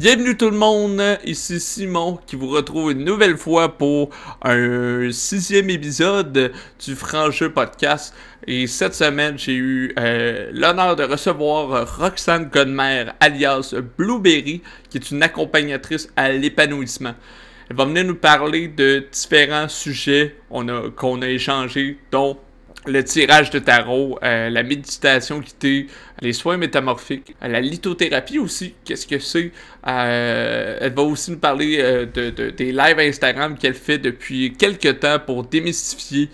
Bienvenue tout le monde, ici Simon qui vous retrouve une nouvelle fois pour un sixième épisode du Franc-Jeu Podcast. Et cette semaine, j'ai eu euh, l'honneur de recevoir Roxane Godmer, alias Blueberry, qui est une accompagnatrice à l'épanouissement. Elle va venir nous parler de différents sujets qu'on a, a échangés, dont le tirage de tarot, euh, la méditation guidée, les soins métamorphiques, la lithothérapie aussi, qu'est-ce que c'est? Euh, elle va aussi nous parler euh, de, des lives Instagram qu'elle fait depuis quelques temps pour démystifier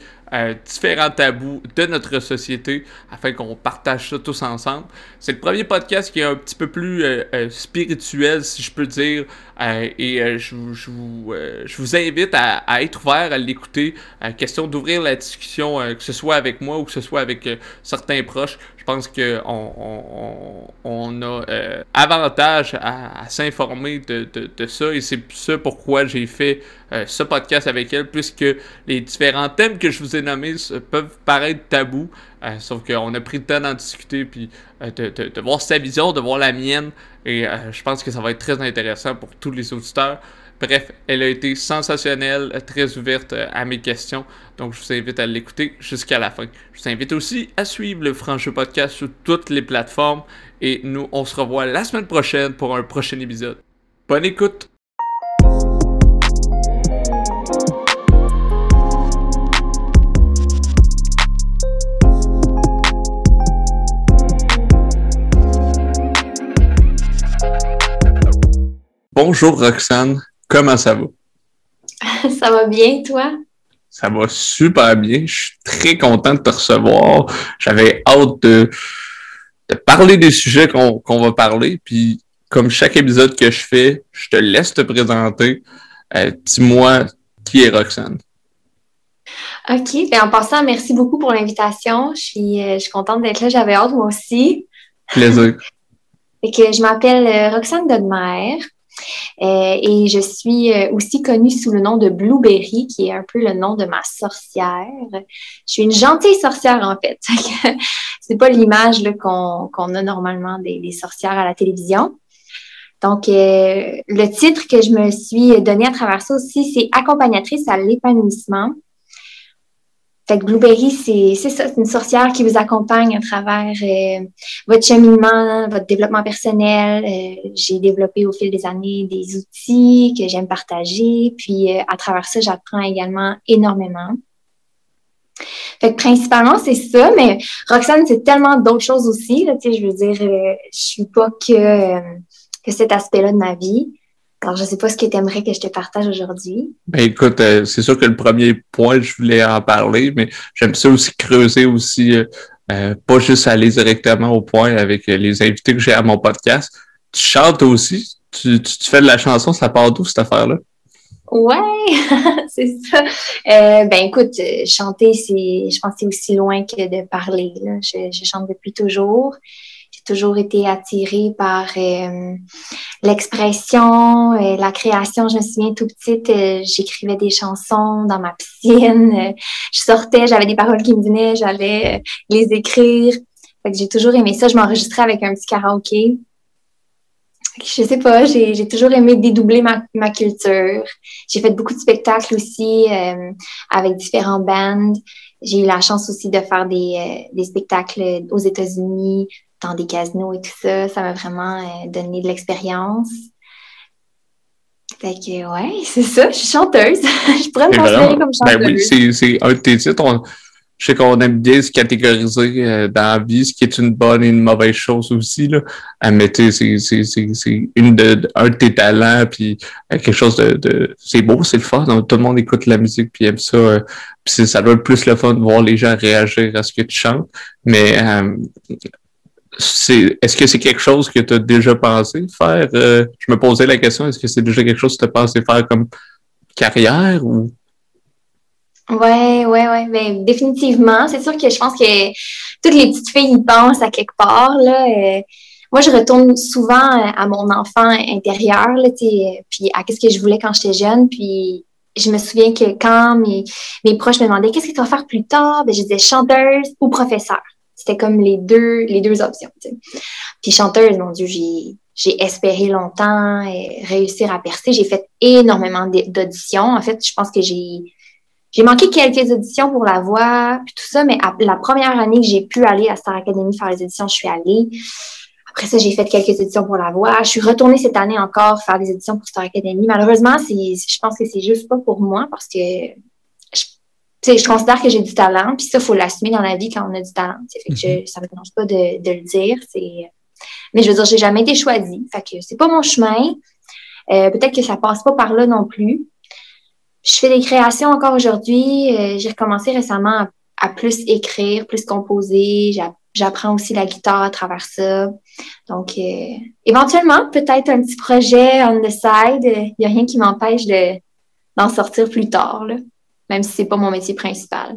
différents tabous de notre société afin qu'on partage ça tous ensemble. C'est le premier podcast qui est un petit peu plus spirituel, si je peux dire, et je, vous, invite à, être ouvert à l'écouter. question d'ouvrir la discussion, que ce soit avec moi ou que ce soit avec certains proches. Je pense qu'on on, a euh, avantage à, s'informer de, de, ça et c'est ça pourquoi j'ai fait euh, ce podcast avec elle, puisque les différents thèmes que je vous ai nommés peuvent paraître tabous, euh, sauf qu'on a pris le temps d'en discuter, puis de, de, voir sa vision, de voir la mienne, et je pense que ça va être très intéressant pour tous les auditeurs. Bref, elle a été sensationnelle, très ouverte euh, à mes questions. Donc, je vous invite à l'écouter jusqu'à la fin. Je vous invite aussi à suivre le Francheux Podcast sur toutes les plateformes. Et nous, on se revoit la semaine prochaine pour un prochain épisode. Bonne écoute! Bonjour Roxane. Comment ça va? ça va bien, toi? Ça va super bien. Je suis très content de te recevoir. J'avais hâte de, parler des sujets qu'on va parler. Puis, comme chaque épisode que je fais, je te laisse te présenter. Euh, dis-moi qui est Roxane? OK. Ben, en passant, merci beaucoup pour l'invitation. Je suis, euh, je suis contente d'être là. J'avais hâte, moi aussi. Plaisir. Et que je m'appelle euh, Roxane Godmer. Euh, et je suis euh, aussi connue sous le nom de Blueberry, qui est un peu le nom de ma sorcière. Je suis une gentille sorcière, en fait. c'est pas l'image qu'on a normalement des, sorcières à la télévision. Donc, euh, le titre que je me suis donné à travers ça aussi, c'est accompagnatrice à l'épanouissement. Fait que Blueberry, c'est ça, c'est une sorcière qui vous accompagne à travers euh, votre cheminement, votre développement personnel. Euh, j'ai développé au fil des années des outils que j'aime partager. Puis euh, à travers ça, j'apprends également énormément. Fait que principalement, c'est ça, mais Roxane, c'est tellement d'autres choses aussi. Là, je veux dire, je suis pas que, que cet aspect-là de ma vie. Alors, je ne sais pas ce que tu aimerais que je te partage aujourd'hui. Ben écoute, euh, c'est sûr que le premier point, je voulais en parler, mais j'aime ça aussi creuser aussi, euh, euh, pas juste aller directement au point avec les invités que j'ai à mon podcast. Tu chantes aussi? Tu, tu, fais de la chanson, ça part d'où cette affaire-là? Ouais, c'est ça. ben écoute, chanter, c'est, je pense que c'est aussi loin que de parler. Là. Je, je chante depuis toujours toujours été attirée par euh, l'expression, euh, la création. Je me souviens tout petite, euh, j'écrivais des chansons dans ma piscine. je sortais, j'avais des paroles qui me venaient, j'allais les écrire. j'ai toujours aimé ça. Je m'enregistrais avec un petit karaoké. Je sais pas, j'ai toujours aimé dédoubler ma, culture. J'ai fait beaucoup de spectacles aussi avec différents bands. J'ai eu la chance aussi de faire des spectacles aux États-Unis, dans des casinos et tout ça. Ça m'a vraiment euh, donné de l'expérience. Fait que, ouais, c'est ça, je suis chanteuse. je pourrais me considérer comme chanteuse. Ben oui, c'est un de tes titres. je sais qu'on aime bien se catégoriser euh, dans la vie, ce qui est une bonne et une mauvaise chose aussi. Là. Euh, mais tu sais, c'est une de, un de tes talents, puis quelque chose de... de c'est beau, c'est le fun. tout le monde écoute la musique, puis aime ça. puis ça doit être plus le fun de voir les gens réagir à ce que tu chantes. Mais est-ce que c'est quelque chose que tu as déjà pensé faire? Euh, je me posais la question, est-ce que c'est déjà quelque chose que tu as pensé faire comme carrière ou? Ouais, ouais, ouais. Ben, définitivement. C'est sûr que je pense que toutes les petites filles y pensent à quelque part. Là. Euh, moi, je retourne souvent à mon enfant intérieur, puis à qu'est-ce que je voulais quand j'étais jeune. Puis je me souviens que quand mes, mes proches me demandaient qu'est-ce que tu vas faire plus tard, ben, je disais chanteuse ou professeur. C'était comme les deux, les deux options. Puis chanteuse, mon Dieu, j'ai j'ai espéré longtemps et réussir à percer. J'ai fait énormément d'auditions. En fait, je pense que j'ai j'ai manqué quelques auditions pour la voix, puis tout ça, mais la première année que j'ai pu aller à Star Academy faire les éditions, je suis allée. Après ça, j'ai fait quelques éditions pour la voix. Je suis retournée cette année encore faire des éditions pour Star Academy. Malheureusement, je pense que c'est juste pas pour moi parce que je, je considère que j'ai du talent, puis ça, il faut l'assumer dans la vie quand on a du talent. Fait que mm-hmm. ça ne me dérange pas de, de le dire. Mais je veux dire, j'ai jamais été choisie. Fait que c'est pas mon chemin. Euh, peut-être que ça passe pas par là non plus. Je fais des créations encore aujourd'hui. Euh, j'ai recommencé récemment à, plus écrire, plus composer. J'apprends aussi la guitare à travers ça. Donc, euh, éventuellement, peut-être un petit projet on the side. Il n'y a rien qui m'empêche d'en sortir plus tard, là, même si c'est pas mon métier principal.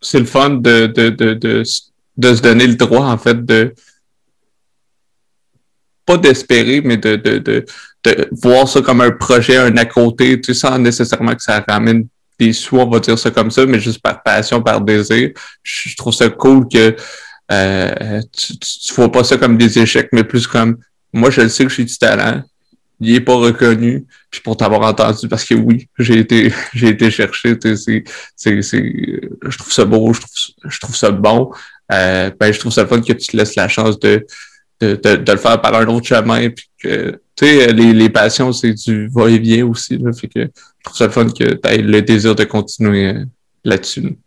C'est le fun de, de, de, de, se donner le droit, en fait, de pas d'espérer, mais de, de, voir ça comme un projet, un à côté, tu sais, sans nécessairement que ça ramène des sous, on va dire ça comme ça, mais juste par passion, par désir. Je, trouve ça cool que euh, tu, tu, vois pas ça comme des échecs, mais plus comme moi, je le sais que j'ai du talent. Il est pas reconnu, puis pour t'avoir entendu, parce que oui, j'ai été, j'ai été chercher, c'est, c'est, je trouve ça beau, je trouve, je trouve ça bon. Euh, ben, je trouve ça fun que tu te laisses la chance de, de, de, le faire par un autre chemin, puis que tu sais, les, les passions, c'est du va-et-vient aussi. Là, fait que je trouve ça fun que tu aies le désir de continuer euh, là-dessus.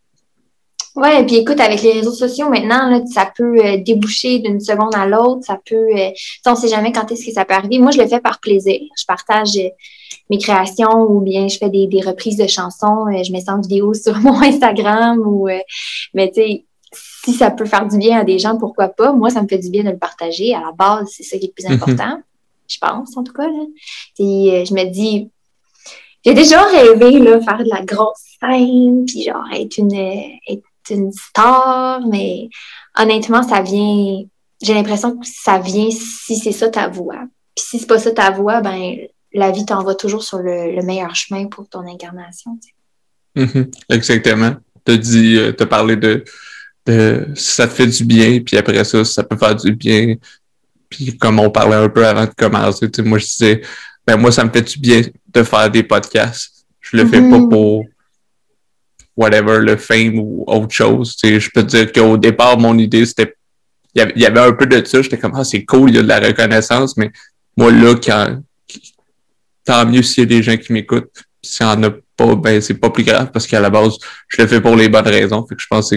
Ouais, et puis écoute, avec les réseaux sociaux maintenant, là, ça peut euh, déboucher d'une seconde à l'autre. Ça peut. Euh, on ne sait jamais quand est-ce que ça peut arriver. Moi, je le fais par plaisir. Je partage mes créations ou bien je fais des, des reprises de chansons. je mets ça en vidéo sur mon Instagram ou mais tu sais, si ça peut faire du bien à des gens, pourquoi pas? Moi, ça me fait du bien de le partager. À la base, c'est ça qui est le plus mhm. important je pense, en tout cas. Là. Euh, je me dis, j'ai déjà rêvé, là, faire de la grosse scène, puis genre être une, être une star, mais honnêtement, ça vient, j'ai l'impression que ça vient si c'est ça ta voix. Puis si c'est pas ça ta voix, ben la vie t'envoie toujours sur le, meilleur chemin pour ton incarnation. Mm-hmm. exactement. Tu as dit, euh, tu as parlé de, de si ça te fait du bien, puis après ça, ça peut faire du bien puis comme on parlait un peu avant de commencer, moi je disais, ben moi ça me fait du bien de faire des podcasts. Je le fais pas mm-hmm. pour whatever, le fame ou autre chose. je peux te dire qu'au départ, mon idée, c'était. Il y avait un peu de ça. J'étais comme Ah, c'est cool, il y a de la reconnaissance, mais moi là, quand tant mieux s'il y a des gens qui m'écoutent. S'il n'y en a pas, ben c'est pas plus grave parce qu'à la base, je le fais pour les bonnes raisons. Je pense que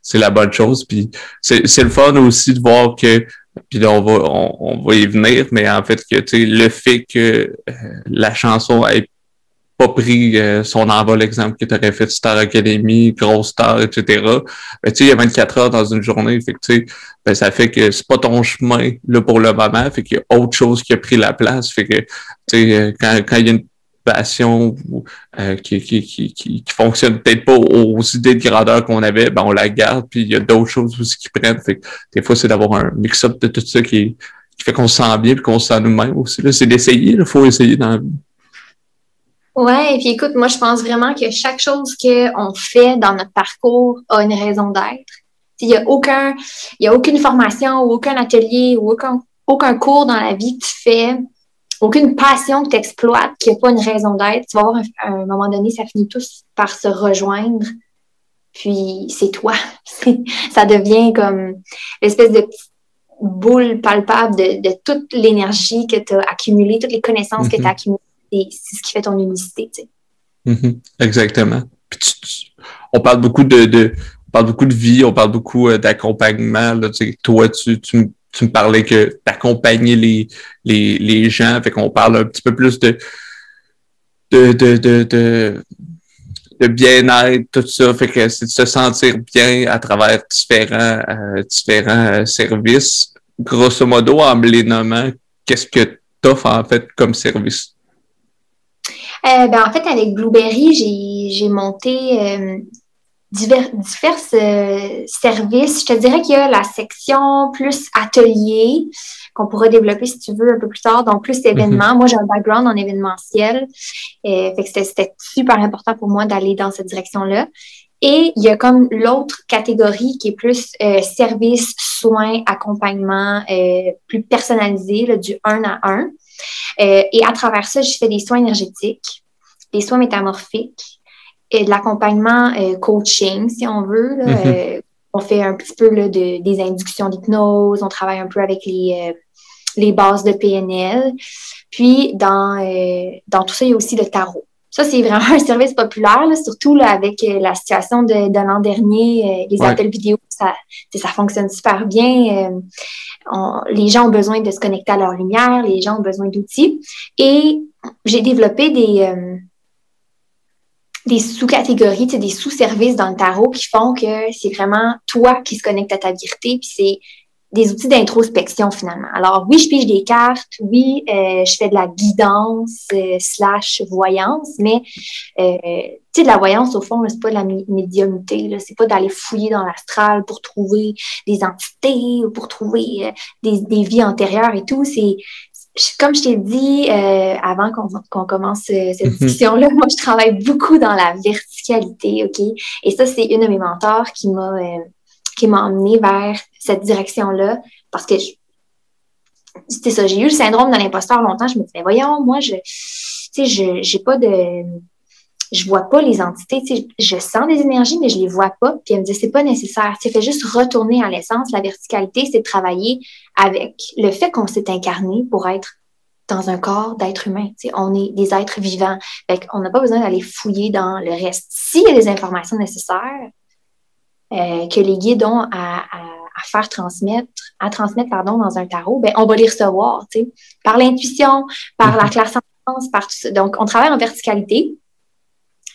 c'est la bonne chose. Puis c'est le fun aussi de voir que puis là, on va, on, va y venir, mais en fait, que le fait que euh, la chanson ait pas pris euh, son envol, l'exemple que tu aurais fait Star Academy, Grosse Star, etc. Ben, tu sais, il y a 24 heures dans une journée, fait que, ben, ça fait que c'est pas ton chemin là pour le moment, fait qu'il y a autre chose qui a pris la place, fait que, tu sais, euh, quand, quand il y a une passion euh, qui, qui, qui, qui, fonctionne peut-être pas aux idées de grandeur qu'on avait, ben on la garde, puis il y a d'autres choses aussi qui prennent. Fait des fois, c'est d'avoir un mix-up de tout ça qui, qui fait qu'on se sent bien puis qu'on se sent nous-mêmes aussi. C'est d'essayer, il faut essayer dans. Ouais, et puis écoute, moi je pense vraiment que chaque chose qu'on fait dans notre parcours a une raison d'être. Il n'y a aucun, il y a aucune formation ou aucun atelier ou aucun, aucun cours dans la vie que tu fais aucune passion que tu exploites, qui n'a pas une raison d'être. Tu vas voir, à un, moment donné, ça finit tous par se rejoindre. Puis c'est toi. ça devient comme l'espèce de boule palpable de, toute l'énergie que tu as accumulée, toutes les connaissances que tu as mm-hmm. accumulées. C'est ce qui fait ton unicité. Mm-hmm. Exactement. on parle beaucoup de, on parle beaucoup de vie, on parle beaucoup euh, d'accompagnement. Toi, tu, tu, me parlais que d'accompagner les, les, les gens, fait qu'on parle un petit peu plus de de, de, de, de, bien-être, tout ça, fait que c'est de se sentir bien à travers différents, euh, différents euh, services. Grosso modo, en me les nommant, qu'est-ce que tu offres en fait comme service? Euh, ben, en fait, avec Blueberry, j'ai monté divers, divers euh, services. Je te dirais qu'il y a la section plus atelier qu'on pourra développer si tu veux un peu plus tard, donc plus événements. Mhm. Moi, j'ai un background en événementiel. Euh, fait que c'était super important pour moi d'aller dans cette direction-là. Et il y a comme l'autre catégorie qui est plus euh, service, soins, accompagnement, euh, plus personnalisé, du un à un. Euh, et à travers ça, je fais des soins énergétiques, des soins métamorphiques, et de l'accompagnement coaching, si on veut. Mm-hmm. on fait un petit peu là, de, des inductions d'hypnose, on travaille un peu avec les les bases de PNL. Puis, dans, euh, dans tout ça, il y a aussi le tarot. Ça, c'est vraiment un service populaire, surtout là, avec euh, la situation de, l'an dernier, euh, les appels vidéo, ça, ça fonctionne super bien. les gens ont besoin de se connecter à leur lumière, les gens ont besoin d'outils. Et j'ai développé des, des sous-catégories, des sous-services dans le tarot qui font que c'est vraiment toi qui se connecte à ta vérité, puis c'est des outils d'introspection finalement. Alors oui, je pige des cartes, oui, euh, je fais de la guidance euh, slash voyance, mais euh, tu sais, de la voyance, au fond, c'est pas de la médiumnité, c'est pas d'aller fouiller dans l'astral pour trouver des entités ou pour trouver des, des, vies antérieures et tout. C'est comme je t'ai dit avant qu'on commence cette mm-hmm. discussion-là, moi, je travaille beaucoup dans la verticalité, OK? Et ça, c'est une de mes mentors qui m'a qui m'a emmené vers cette direction-là parce que c'était ça, j'ai eu le syndrome de l'imposteur longtemps. Je me disais, voyons, moi, je, tu sais, je, j'ai pas de, je vois pas les entités, sais, je sens des énergies, mais je les vois pas. Puis elle me dit, c'est pas nécessaire. Tu fais juste retourner à l'essence. La verticalité, c'est de travailler avec le fait qu'on s'est incarné pour être dans un corps d'être humain. Sais, on est des êtres vivants. Fait on n'a pas besoin d'aller fouiller dans le reste. S'il y a des informations nécessaires, euh, que les guides ont à, faire transmettre, à transmettre pardon, dans un tarot, ben, on va les recevoir, tu sais, par l'intuition, par la mhm. clairsentence, par tout ça. Donc, on travaille en verticalité,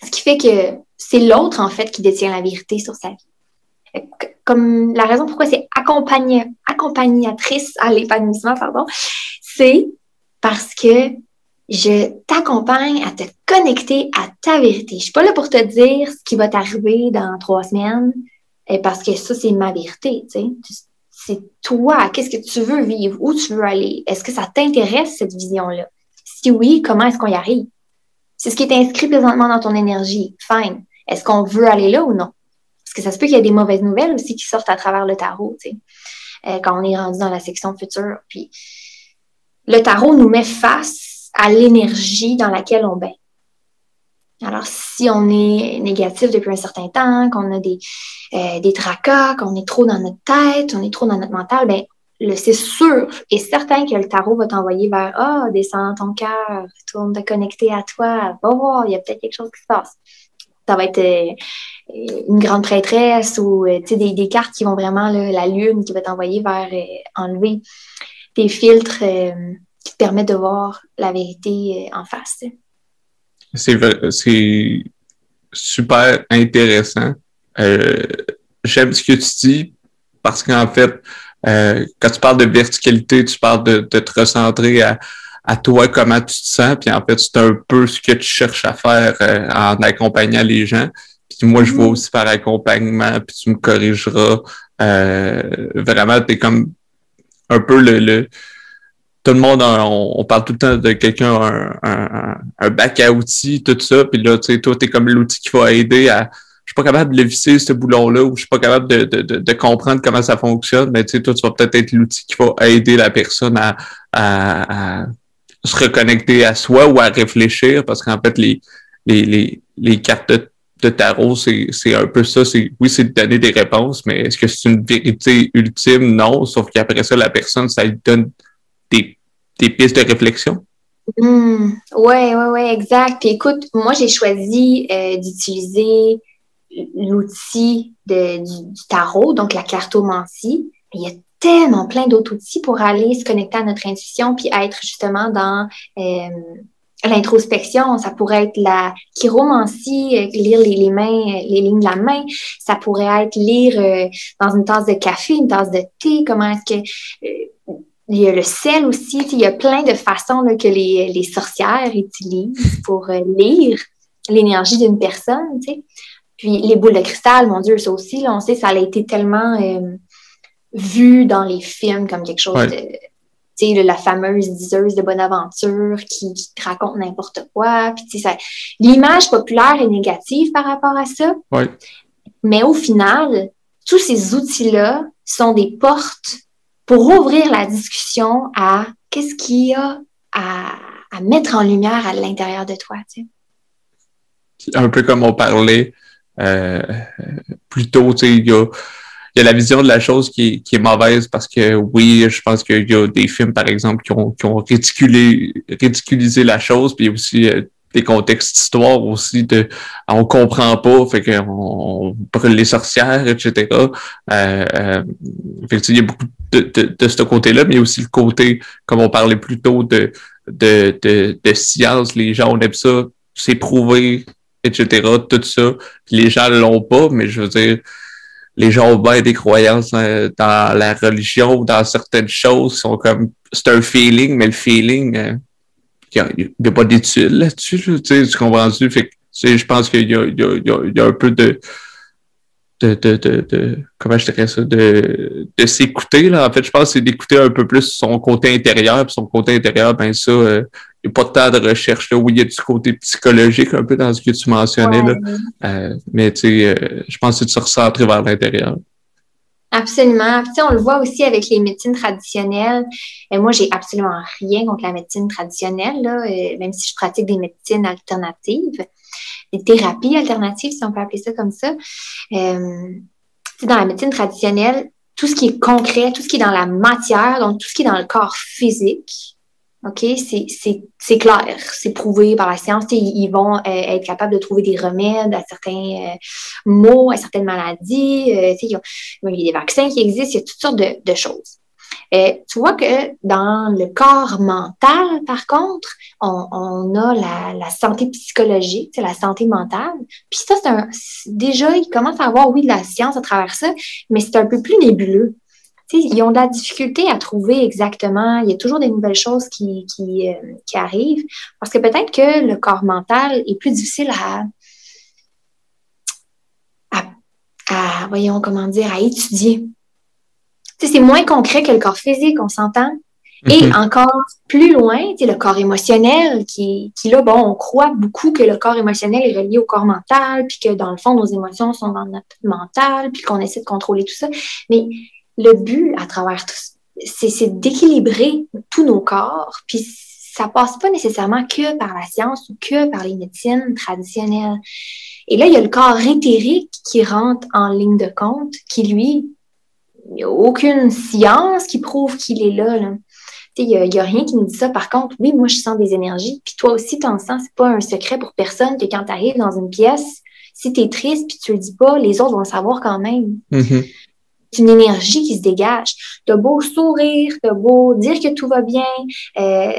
ce qui fait que c'est l'autre, en fait, qui détient la vérité sur sa vie. Comme la raison pourquoi c'est accompagnatrice à l'épanouissement, pardon, c'est parce que je t'accompagne à te connecter à ta vérité. Je suis pas là pour te dire ce qui va t'arriver dans trois semaines. Et parce que ça, c'est ma vérité. C'est toi, qu'est-ce que tu veux vivre, où tu veux aller? Est-ce que ça t'intéresse, cette vision-là? Si oui, comment est-ce qu'on y arrive? C'est ce qui est inscrit présentement dans ton énergie. Fine. Est-ce qu'on veut aller là ou non? Parce que ça se peut qu'il y ait des mauvaises nouvelles aussi qui sortent à travers le tarot, euh, quand on est rendu dans la section future. Puis, le tarot nous met face à l'énergie dans laquelle on baigne. Alors, si on est négatif depuis un certain temps, qu'on a des, euh, des tracas, qu'on est trop dans notre tête, on est trop dans notre mental, ben c'est sûr et certain que le tarot va t'envoyer vers Ah, oh, descends ton cœur, tourne te connecter à toi, va voir, il y a peut-être quelque chose qui se passe. Ça va être euh, une grande prêtresse ou euh, des, des cartes qui vont vraiment, la lune qui va t'envoyer vers enlever tes filtres qui te permettent de voir la vérité en face c'est super intéressant. Euh, J'aime ce que tu dis parce qu'en fait, euh, quand tu parles de verticalité, tu parles de, de te recentrer à, à, toi, comment tu te sens. Puis en fait, c'est un peu ce que tu cherches à faire euh, en accompagnant les gens. Puis moi, je vois mm-hmm. aussi par accompagnement, puis tu me corrigeras. Euh, vraiment, tu es comme un peu le, le tout le monde, on, parle tout le temps de quelqu'un, un, un, bac à outils, tout ça. Puis là, tu sais, toi, t'es comme l'outil qui va aider à. Je suis pas capable de le visser, ce boulon-là, ou je suis pas capable de, de, de, comprendre comment ça fonctionne. Mais tu sais, toi, tu vas peut-être être, l'outil qui va aider la personne à, à, se reconnecter à soi ou à réfléchir. Parce qu'en fait, les, les, les, les cartes de, de tarot, c'est un peu ça. C'est oui, c'est de donner des réponses, mais est-ce que c'est une vérité ultime? Non. Sauf qu'après ça, la personne, ça lui donne des, des pistes de réflexion? Oui, oui, oui, exact. écoute, moi, j'ai choisi euh, d'utiliser l'outil du, du, tarot, donc la cartomancie. Il y a tellement plein d'autres outils pour aller se connecter à notre intuition puis être justement dans euh, l'introspection. Ça pourrait être la chiromancie, euh, lire les, mains, les lignes de la main. Ça pourrait être lire dans une tasse de café, une tasse de thé. Comment est-ce que il y a le sel aussi. Il y a plein de façons que les, les, sorcières utilisent pour euh, lire l'énergie d'une personne. Puis les boules de cristal, mon Dieu, ça aussi, là, on sait, ça a été tellement euh, vu dans les films comme quelque chose de. Tu sais, la fameuse diseuse de bonne aventure qui, te raconte n'importe quoi. Puis, ça, l'image populaire est négative par rapport à ça. Mais au final, tous ces outils-là sont des portes pour ouvrir la discussion à qu'est-ce qu'il y a à, mettre en lumière à l'intérieur de toi. Tu sais. Un peu comme on parlait euh, plus tôt, tu sais, il y a, la vision de la chose qui, est mauvaise parce que oui, je pense qu'il y a des films, par exemple, qui ont, qui ont ridiculisé la chose, puis aussi euh, des contextes d'histoire aussi de on comprend pas fait qu'on on brûle les sorcières etc euh, euh, fait il y a beaucoup de, de, de ce côté là mais il y a aussi le côté comme on parlait plus tôt de de, de, de science. Les gens on aime ça c'est prouvé etc tout ça. Puis les gens l'ont pas mais je veux dire les gens ont bien des croyances euh, dans la religion dans certaines choses sont comme c'est un feeling mais le feeling euh, il n'y a, pas d'études là-dessus, tu, sais, tu comprends-tu? Fait que, je pense qu'il y, y a, un peu de, de, de, de, comment je dirais ça, de, de s'écouter, là. En fait, je pense que c'est d'écouter un peu plus son côté intérieur, puis son côté intérieur, ben ça, euh, il n'y a pas tant de recherche, là. Oui, il y a du côté psychologique un peu dans ce que tu mentionnais, là. Euh, mais, tu sais, euh, je pense que c'est de se recentrer vers l'intérieur. Absolument. Tu sais, on le voit aussi avec les médecines traditionnelles. Et moi, j'ai absolument rien contre la médecine traditionnelle, là, euh, même si je pratique des médecines alternatives, des thérapies alternatives, si on peut appeler ça comme ça. Euh, dans la médecine traditionnelle, tout ce qui est concret, tout ce qui est dans la matière, donc tout ce qui est dans le corps physique, OK? C'est clair, c'est prouvé par la science. Ils, vont euh, être capables de trouver des remèdes à certains euh, maux, à certaines maladies. Euh, il, y a, des vaccins qui existent, il y a toutes sortes de, choses. tu vois que dans le corps mental, par contre, on, a la, santé psychologique, la santé mentale. Puis ça, c'est déjà, il commence à avoir, oui, de la science à travers ça, mais c'est un peu plus nébuleux ils ont de la difficulté à trouver exactement. Il y a toujours des nouvelles choses qui, qui, euh, qui arrivent parce que peut-être que le corps mental est plus difficile à, à, voyons comment dire, à étudier. c'est moins concret que le corps physique, on s'entend. Et mm-hmm. encore plus loin, le corps émotionnel, qui, qui là, bon, on croit beaucoup que le corps émotionnel est relié au corps mental, puis que dans le fond, nos émotions sont dans notre mental, puis qu'on essaie de contrôler tout ça. Mais le but à travers tout c'est d'équilibrer tous nos corps, puis ça passe pas nécessairement que par la science ou que par les médecines traditionnelles. Et là, il y a le corps éthérique qui rentre en ligne de compte, qui lui, il n'y a aucune science qui prouve qu'il est là. Il n'y a, rien qui nous dit ça. Par contre, oui, moi, je sens des énergies. Puis toi aussi, tu en sens. C'est pas un secret pour personne que quand tu arrives dans une pièce, si tu es triste puis tu le dis pas, les autres vont le savoir quand même. Mm-hmm c'est une énergie qui se dégage. T'as beau sourire, t'as beau dire que tout va bien, euh,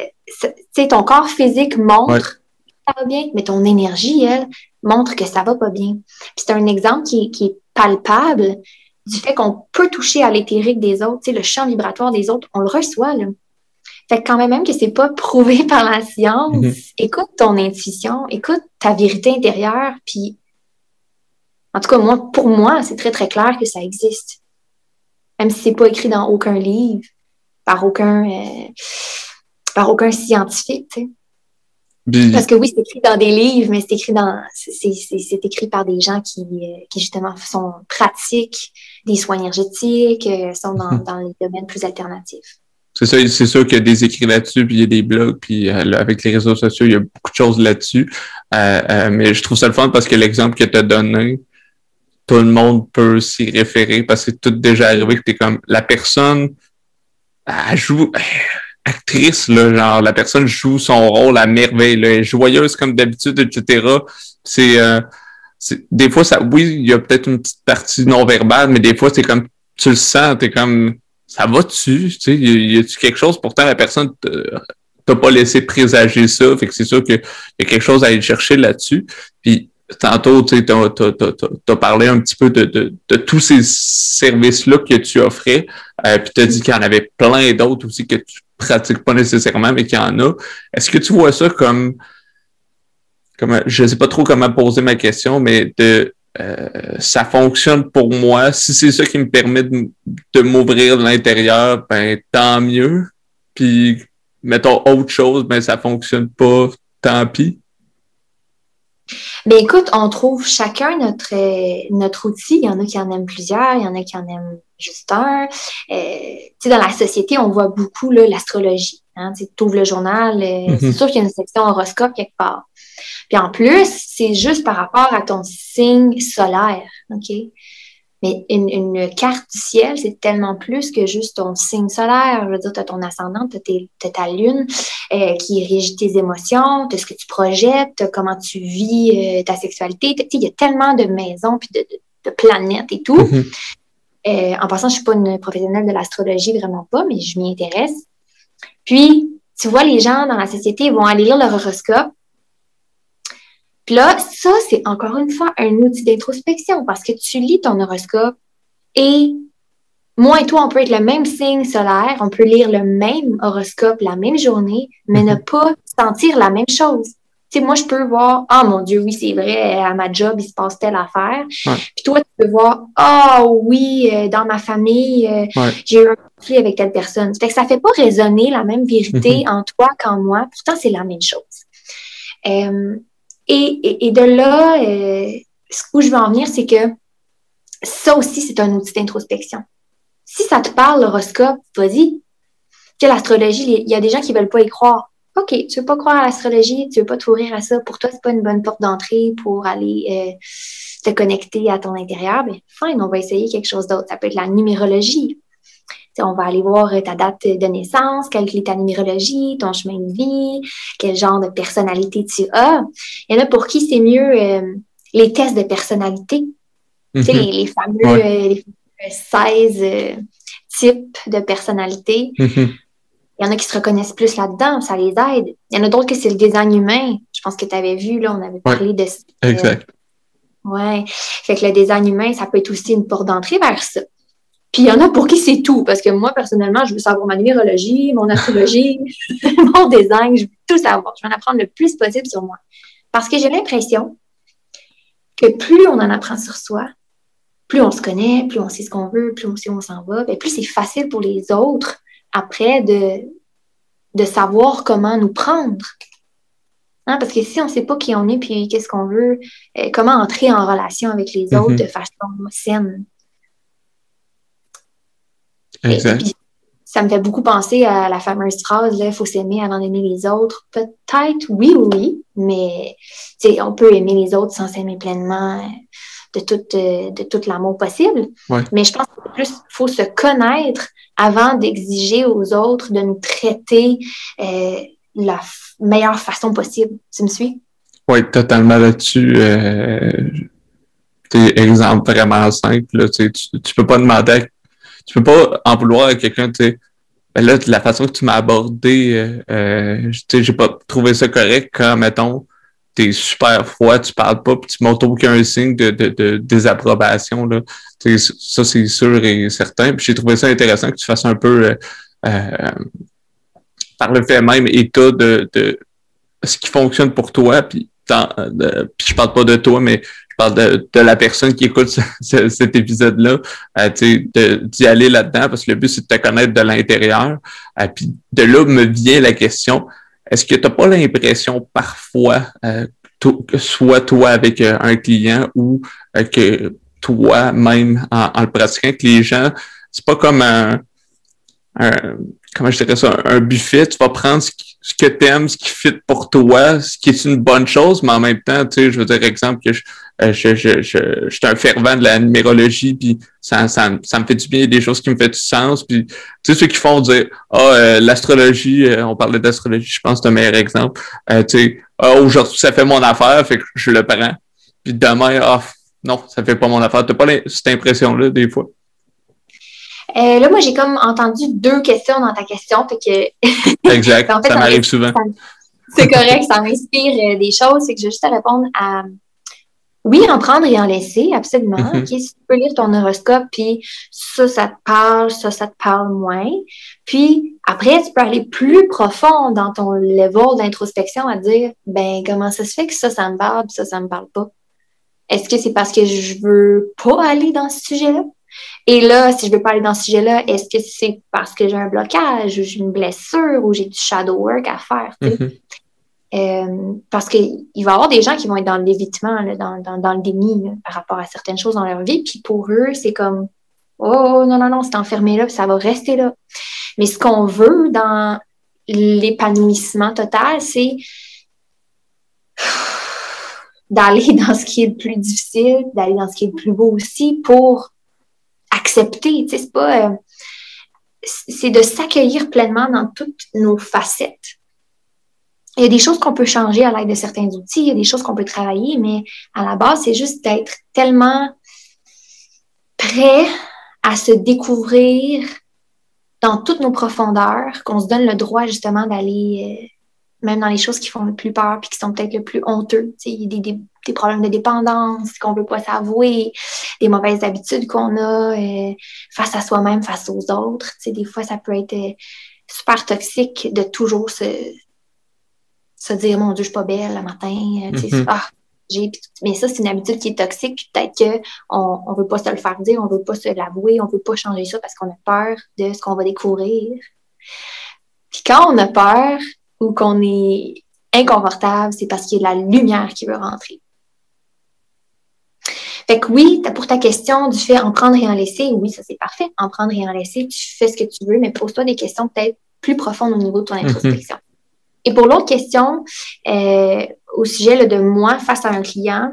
ton corps physique montre que ça va bien, mais ton énergie, elle, montre que ça va pas bien. c'est un exemple qui, qui, est palpable du fait qu'on peut toucher à l'éthérique des autres, le champ vibratoire des autres, on le reçoit, là. Fait quand même, même que c'est pas prouvé par la science, mm-hmm. écoute ton intuition, écoute ta vérité intérieure, puis en tout cas, moi, pour moi, c'est très, très clair que ça existe même si c'est pas écrit dans aucun livre, par aucun, euh, par aucun scientifique. Parce que oui, c'est écrit dans des livres, mais c'est écrit dans c'est écrit par des gens qui, euh, qui justement sont pratiques des soins énergétiques, euh, sont dans, mhm. dans les domaines plus alternatifs. C'est ça, c'est sûr qu'il y a des écrits là-dessus, puis il y a des blogs, puis avec les réseaux sociaux, il y a beaucoup de choses là-dessus. mais je trouve ça le fun parce que l'exemple que tu as donné, tout le monde peut s'y référer parce que c'est tout déjà arrivé que t'es comme la personne joue actrice là genre la personne joue son rôle à merveille elle est joyeuse comme d'habitude etc euh, c'est des fois ça oui il y a peut-être une petite partie non verbale mais des fois c'est comme tu le sens t'es comme ça va tu tu sais y, a-tu quelque chose? Pourtant la personne t'a pas laissé présager ça fait que c'est sûr qu'il y a quelque chose à aller chercher là-dessus. Puis tantôt, tu as, parlé un petit peu de, de, de tous ces services-là que tu offrais, euh, puis tu as dit qu'il y en avait plein d'autres aussi que tu pratiques pas nécessairement, mais qu'il y en a. Est-ce que tu vois ça comme, comme je sais pas trop comment poser ma question, mais de euh, ça fonctionne pour moi. Si c'est ça qui me permet de, de m'ouvrir de l'intérieur, ben tant mieux. Puis mettons autre chose, ben ça fonctionne pas, tant pis. Ben écoute, on trouve chacun notre, notre outil. Il y en a qui en aiment plusieurs, il y en a qui en aiment juste un. Euh, dans la société, on voit beaucoup l'astrologie. Hein, tu ouvres le journal, euh, c'est mhm. sûr qu'il y a une section horoscope quelque part. Puis en plus, c'est juste par rapport à ton signe solaire, OK? Mais une, carte du ciel, c'est tellement plus que juste ton signe solaire. Je veux dire, tu as ton ascendant, tu as, ta lune euh, qui régit tes émotions, tu ce que tu projettes, comment tu vis euh, ta sexualité. Il y a tellement de maisons puis de, planètes et tout. Mm-hmm. Euh, en passant, je ne suis pas une professionnelle de l'astrologie, vraiment pas, mais je m'y intéresse. Puis, tu vois, les gens dans la société vont aller lire leur horoscope, puis là, ça, c'est encore une fois un outil d'introspection parce que tu lis ton horoscope et moi et toi, on peut être le même signe solaire, on peut lire le même horoscope la même journée, mais ne mhm. pas sentir la même chose. Tu sais, moi, je peux voir, ah mon Dieu, oui, c'est vrai, à ma job, il se passe telle affaire. Puis toi, tu peux voir, ah oui, euh, dans ma famille, euh, j'ai eu un conflit avec telle personne. Fait que ça fait pas résonner la même vérité mhm. en toi qu'en moi. Pourtant, c'est la même chose. Euh, et, de là, euh, où je veux en venir, c'est que ça aussi, c'est un outil d'introspection. Si ça te parle, l'horoscope, vas-y. Que l'astrologie, il y a des gens qui ne veulent pas y croire. OK, tu ne veux pas croire à l'astrologie, tu ne veux pas t'ouvrir à ça. Pour toi, ce n'est pas une bonne porte d'entrée pour aller euh, te connecter à ton intérieur. Mais fine, on va essayer quelque chose d'autre. Ça peut être la numérologie on va aller voir ta date de naissance, calculer ta numérologie, ton chemin de vie, quel genre de personnalité tu as. Il y en a pour qui c'est mieux euh, les tests de personnalité. Tu sais, mhm. les, fameux, 16 euh, euh, types de personnalité. Mhm. Il y en a qui se reconnaissent plus là-dedans, ça les aide. Il y en a d'autres que c'est le design humain. Je pense que tu avais vu, là, on avait parlé de ça. Exact. ouais. Fait que le design humain, ça peut être aussi une porte d'entrée vers ça. Puis il y en a pour qui c'est tout, parce que moi, personnellement, je veux savoir ma numérologie, mon astrologie, mon design, je veux tout savoir. Je veux en apprendre le plus possible sur moi. Parce que j'ai l'impression que plus on en apprend sur soi, plus on se connaît, plus on sait ce qu'on veut, plus on sait où on s'en va, bien, plus c'est facile pour les autres après de, de savoir comment nous prendre. Hein, parce que si on ne sait pas qui on est puis qu'est-ce qu'on veut, euh, comment entrer en relation avec les autres mm-hmm. de façon saine, ça me fait beaucoup penser à la fameuse phrase il faut s'aimer avant d'aimer les autres. Peut-être oui, oui, mais on peut aimer les autres sans s'aimer pleinement de tout, euh, de tout l'amour possible. Mais je pense que plus faut se connaître avant d'exiger aux autres de nous traiter euh, la meilleure façon possible. Tu me suis? Oui, totalement là-dessus. Euh, exemple vraiment simple. tu, ne peux pas demander tu peux pas en vouloir à quelqu'un, tu sais. Ben là, la façon que tu m'as abordé, euh, euh tu sais, j'ai pas trouvé ça correct quand, mettons, t'es super froid, tu parles pas, puis tu montres aucun signe de, désapprobation, là. ça, c'est sûr et certain. Puis j'ai trouvé ça intéressant que tu fasses un peu, euh, par le fait même, état de, de ce qui fonctionne pour toi, puis, puis je parle pas de toi, mais de, la personne qui écoute cet épisode-là, euh, d'y aller là-dedans, parce que le but, c'est de te connaître de l'intérieur. Euh, puis de là me vient la question, est-ce que tu n'as pas l'impression parfois, euh, que soit toi avec un client ou que toi-même en, le pratiquant, que les gens, c'est pas comme un, comment je dirais ça, un buffet, tu vas prendre ce qui ce que t'aimes, ce qui fit pour toi, ce qui est une bonne chose, mais en même temps, tu sais, je veux dire, exemple, que je, euh, je, je, je, suis un fervent de la numérologie, puis ça, ça, ça me fait du bien, des choses qui me font du sens, puis tu sais, ceux qui font dire, ah, oh, l'astrologie, euh, on parlait d'astrologie, je pense c'est un meilleur exemple, tu sais, ah, aujourd'hui, ça fait mon affaire, fait que je le prends, puis demain, ah, non, ça fait pas mon affaire. T'as pas cette impression-là, des fois? Euh, là, moi, j'ai comme entendu deux questions dans ta question. Fait que... exact. ça m'arrive souvent. C'est correct, ça m'inspire euh, des choses. C'est que je vais juste te répondre à oui, en prendre et en laisser, absolument. Mm tu peux lire ton horoscope, puis ça, ça te parle, ça, ça te parle moins. Puis après, tu peux aller plus profond dans ton level d'introspection à dire, ben, comment ça se fait que ça, ça me parle, puis ça, ça me parle pas? Est-ce que c'est parce que je veux pas aller dans ce sujet-là? Et là, si je veux pas aller dans ce sujet-là, est-ce que c'est parce que j'ai un blocage ou j'ai une blessure ou j'ai du shadow work à faire? Mm-hmm. Euh, parce qu'il va y avoir des gens qui vont être dans l'évitement, dans, dans, dans, le déni par rapport à certaines choses dans leur vie. Puis pour eux, c'est comme Oh non, non, non, c'est enfermé là, ça va rester là. Mais ce qu'on veut dans l'épanouissement total, c'est d'aller dans ce qui est le plus difficile, d'aller dans ce qui est le plus beau aussi pour accepter. Tu sais, c'est pas. Euh, c'est de s'accueillir pleinement dans toutes nos facettes. Il y a des choses qu'on peut changer à l'aide de certains outils, il y a des choses qu'on peut travailler, mais à la base, c'est juste d'être tellement prêt à se découvrir dans toutes nos profondeurs qu'on se donne le droit justement d'aller euh, même dans les choses qui font le plus peur puis qui sont peut-être le plus honteux. Il y a des, des, problèmes de dépendance qu'on ne veut pas s'avouer, des mauvaises habitudes qu'on a euh, face à soi-même, face aux autres. des fois, ça peut être euh, super toxique de toujours se, se dire Mon Dieu, je suis pas belle le matin. Mm-hmm. ah, mais ça, c'est une habitude qui est toxique, puis peut-être qu'on ne veut pas se le faire dire, on ne veut pas se l'avouer, on ne veut pas changer ça parce qu'on a peur de ce qu'on va découvrir. Puis quand on a peur ou qu'on est inconfortable, c'est parce qu'il y a de la lumière qui veut rentrer. Fait que oui, pour ta question du fait en prendre et en laisser, oui, ça c'est parfait. En prendre et en laisser, tu fais ce que tu veux, mais pose-toi des questions peut-être plus profondes au niveau de ton mhm. introspection. Et pour l'autre question, euh, au sujet de moi face à un client,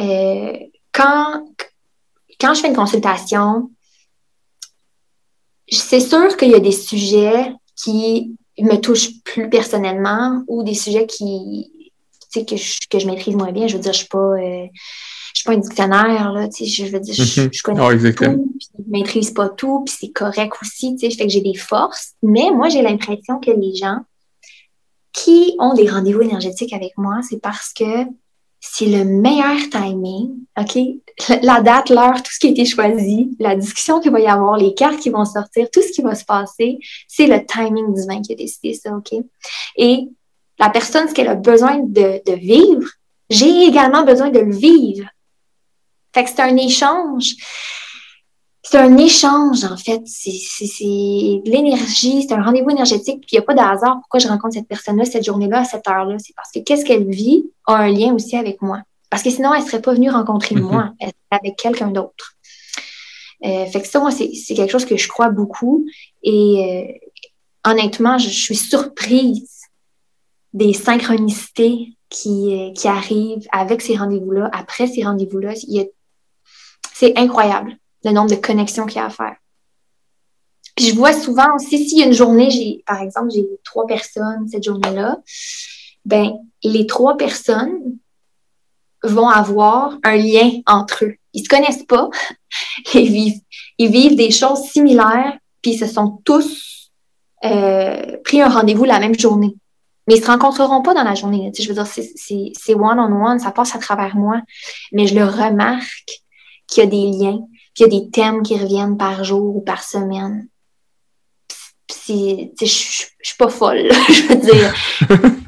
euh, quand, quand je fais une consultation, c'est sûr qu'il y a des sujets qui me touchent plus personnellement ou des sujets qui, que je, que je maîtrise moins bien. Je veux dire, je suis pas, euh, pas un dictionnaire, là, je veux dire, je, mhm. connais oh, pas tout, puis je maîtrise pas tout, puis c'est correct aussi, tu sais, fait que j'ai des forces, mais moi, j'ai l'impression que les gens qui ont des rendez-vous énergétiques avec moi, c'est parce que c'est le meilleur timing, OK? La date, l'heure, tout ce qui a été choisi, la discussion qu'il va y avoir, les cartes qui vont sortir, tout ce qui va se passer, c'est le timing divin qui a décidé ça, OK? Et la personne, ce qu'elle a besoin de, de vivre, j'ai également besoin de le vivre. Fait que c'est un échange c'est un échange, en fait. C'est de l'énergie, c'est un rendez-vous énergétique. Puis il n'y a pas de hasard pourquoi je rencontre cette personne-là cette journée-là, à cette heure-là. C'est parce que qu'est-ce qu'elle vit a un lien aussi avec moi. Parce que sinon, elle ne serait pas venue rencontrer mm-hmm. moi, elle serait avec quelqu'un d'autre. Euh, fait que ça, moi, c'est quelque chose que je crois beaucoup. Et euh, honnêtement, je, suis surprise des synchronicités qui, euh, qui arrivent avec ces rendez-vous-là, après ces rendez-vous-là. C'est incroyable le nombre de connexions qu'il y a à faire. Puis je vois souvent aussi, si une journée, j'ai, par exemple, j'ai trois personnes cette journée-là, ben les trois personnes vont avoir un lien entre eux. Ils se connaissent pas, ils vivent, ils vivent des choses similaires, puis ils se sont tous euh, pris un rendez-vous la même journée. Mais ils se rencontreront pas dans la journée. je veux dire, c'est one-on-one, ça passe à travers moi. Mais je le remarque qu'il y a des liens qu'il y a des thèmes qui reviennent par jour ou par semaine. Je suis pas folle, je veux dire.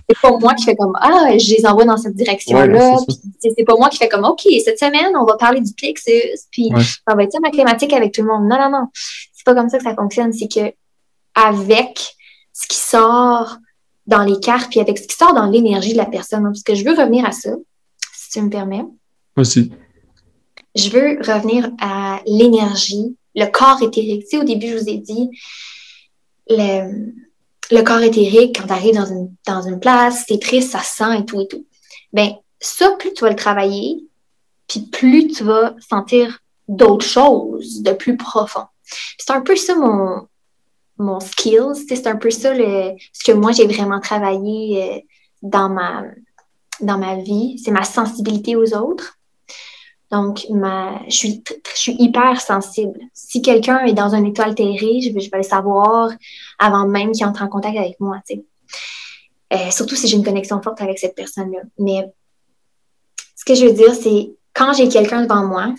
c'est pas moi qui fais comme Ah, je les envoie dans cette direction-là. c'est pas moi qui fais comme OK, cette semaine, on va parler du plexus, puis ça va être ça ma thématique avec tout le monde. Non, non, non. C'est pas comme ça que ça fonctionne. C'est que avec ce qui sort dans les cartes, puis avec ce qui sort dans l'énergie de la personne. Parce que je veux revenir à ça, si tu me permets. Aussi je veux revenir à l'énergie, le corps éthérique. Tu sais, au début, je vous ai dit, le, corps éthérique, quand tu arrives dans une, place, c'est triste, ça sent et tout et tout. Ben, ça, plus tu vas le travailler, puis plus tu vas sentir d'autres choses de plus profond. C'est un peu ça mon, mon skills, c'est un peu ça ce que moi j'ai vraiment travaillé euh, dans ma, dans ma vie, c'est ma sensibilité aux autres. Donc, je, suis, hyper sensible. Si quelqu'un est dans un état altéré, je vais, le savoir avant même qu'il entre en contact avec moi. Tu sais. Euh, surtout si j'ai une connexion forte avec cette personne-là. Mais ce que je veux dire, c'est quand j'ai quelqu'un devant moi,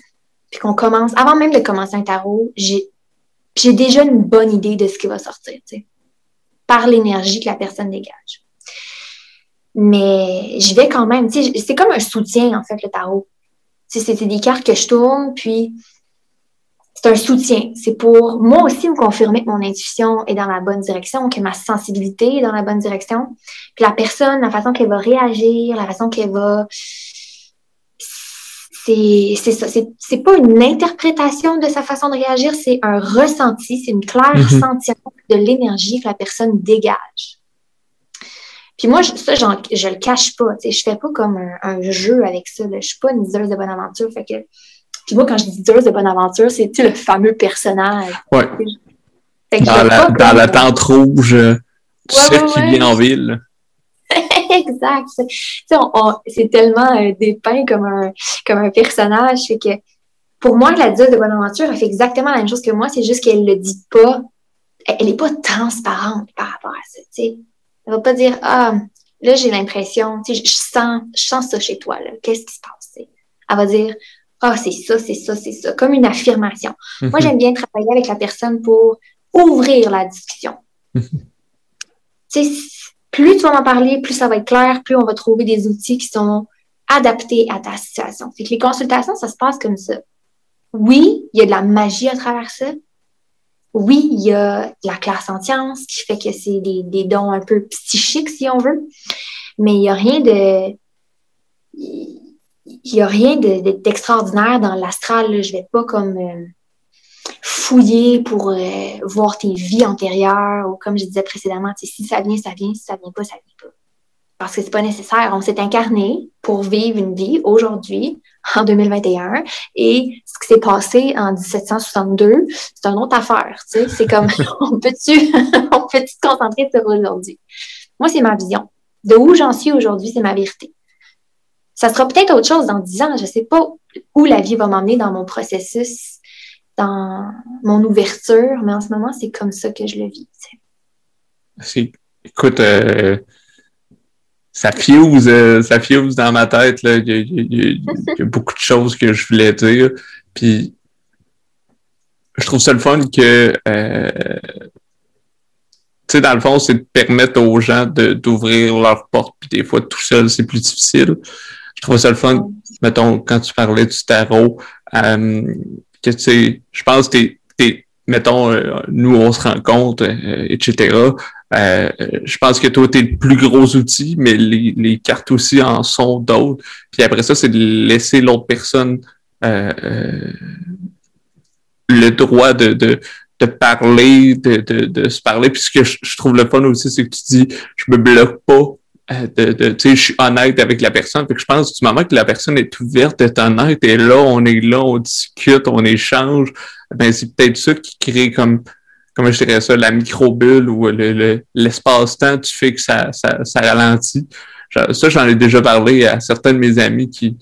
puis qu'on commence, avant même de commencer un tarot, j'ai déjà une bonne idée de ce qui va sortir, tu sais, par l'énergie que la personne dégage. Mais je vais quand même, tu sais, c'est comme un soutien, en fait, le tarot. C'est des cartes que je tourne, puis c'est un soutien. C'est pour moi aussi me confirmer que mon intuition est dans la bonne direction, que ma sensibilité est dans la bonne direction. Puis la personne, la façon qu'elle va réagir, la façon qu'elle va. C'est ça. C'est pas une interprétation de sa façon de réagir, c'est un ressenti, c'est une claire mm de l'énergie que la personne dégage. Puis moi, ça, je le cache pas. Je fais pas comme un, jeu avec ça. Je suis pas une diseuse de bonne aventure. Fait que puis moi, quand je dis diseuse de bonne aventure, c'est le fameux personnage. Ouais. Dans la, dans la, tente rouge, sais qui vient en ville. exact. C'est tellement euh, dépeint comme un, comme un personnage. Fait que pour moi, la diseuse de bonne aventure, elle fait exactement la même chose que moi. C'est juste qu'elle le dit pas. Elle n'est pas transparente par rapport à ça. Elle va pas dire Ah, là, j'ai l'impression, je sens, je sens ça chez toi. Qu'est-ce qui se passe? Elle va dire ah, c'est ça, c'est ça, c'est ça, comme une affirmation. Moi, mhm. j'aime bien travailler avec la personne pour ouvrir la discussion. Mhm. plus tu vas m'en parler, plus ça va être clair, plus on va trouver des outils qui sont adaptés à ta situation. C'est que les consultations, ça se passe comme ça. Oui, il y a de la magie à travers ça. Oui, il y a la classe en qui fait que c'est des, dons un peu psychiques, si on veut. Mais il n'y a rien de il n'y a rien d'extraordinaire dans l'astral. Je ne vais pas comme euh, fouiller pour euh, voir tes vies antérieures ou comme je disais précédemment, si ça vient, ça vient, si ça vient pas, ça vient pas. Parce que c'est pas nécessaire. On s'est incarné pour vivre une vie aujourd'hui, en 2021, et ce qui s'est passé en 1762, c'est une autre affaire. C'est comme, on peut-tu on peut se concentrer sur aujourd'hui? Moi, c'est ma vision. De où j'en suis aujourd'hui, c'est ma vérité. Ça sera peut-être autre chose dans dix ans. Je ne sais pas où la vie va m'emmener dans mon processus, dans mon ouverture, mais en ce moment, c'est comme ça que je le vis. Écoute, euh, ça fuse, euh, ça fuse dans ma tête. Là. Il, y a, beaucoup de choses que je voulais dire. Puis je trouve ça le fun que euh, tu sais, dans le fond, c'est de permettre aux gens d'ouvrir leurs portes, puis des fois, tout seul, c'est plus difficile je trouve ça le fun, mettons, quand tu parlais du tarot, euh, que tu sais, je pense que t'es, mettons, euh, nous, on se rencontre, euh, etc. Euh, je pense que toi, tu es le plus gros outil, mais les, les cartes aussi en sont d'autres. Puis après ça, c'est de laisser l'autre personne le droit de, de, de parler, de, de, de, se parler. Puis ce que je, je trouve le fun aussi, c'est que tu dis, je me bloque pas euh, de, de je suis honnête avec la personne. Fait que je pense du moment que la personne est ouverte, est honnête, et là, on est là, on discute, on échange, ben c'est peut-être ça qui crée comme, comment je dirais ça, la micro-bulle ou le, l'espace-temps, tu fais que ça, ça, ça ralentit. Ça, j'en ai déjà parlé à certains de mes amis qui,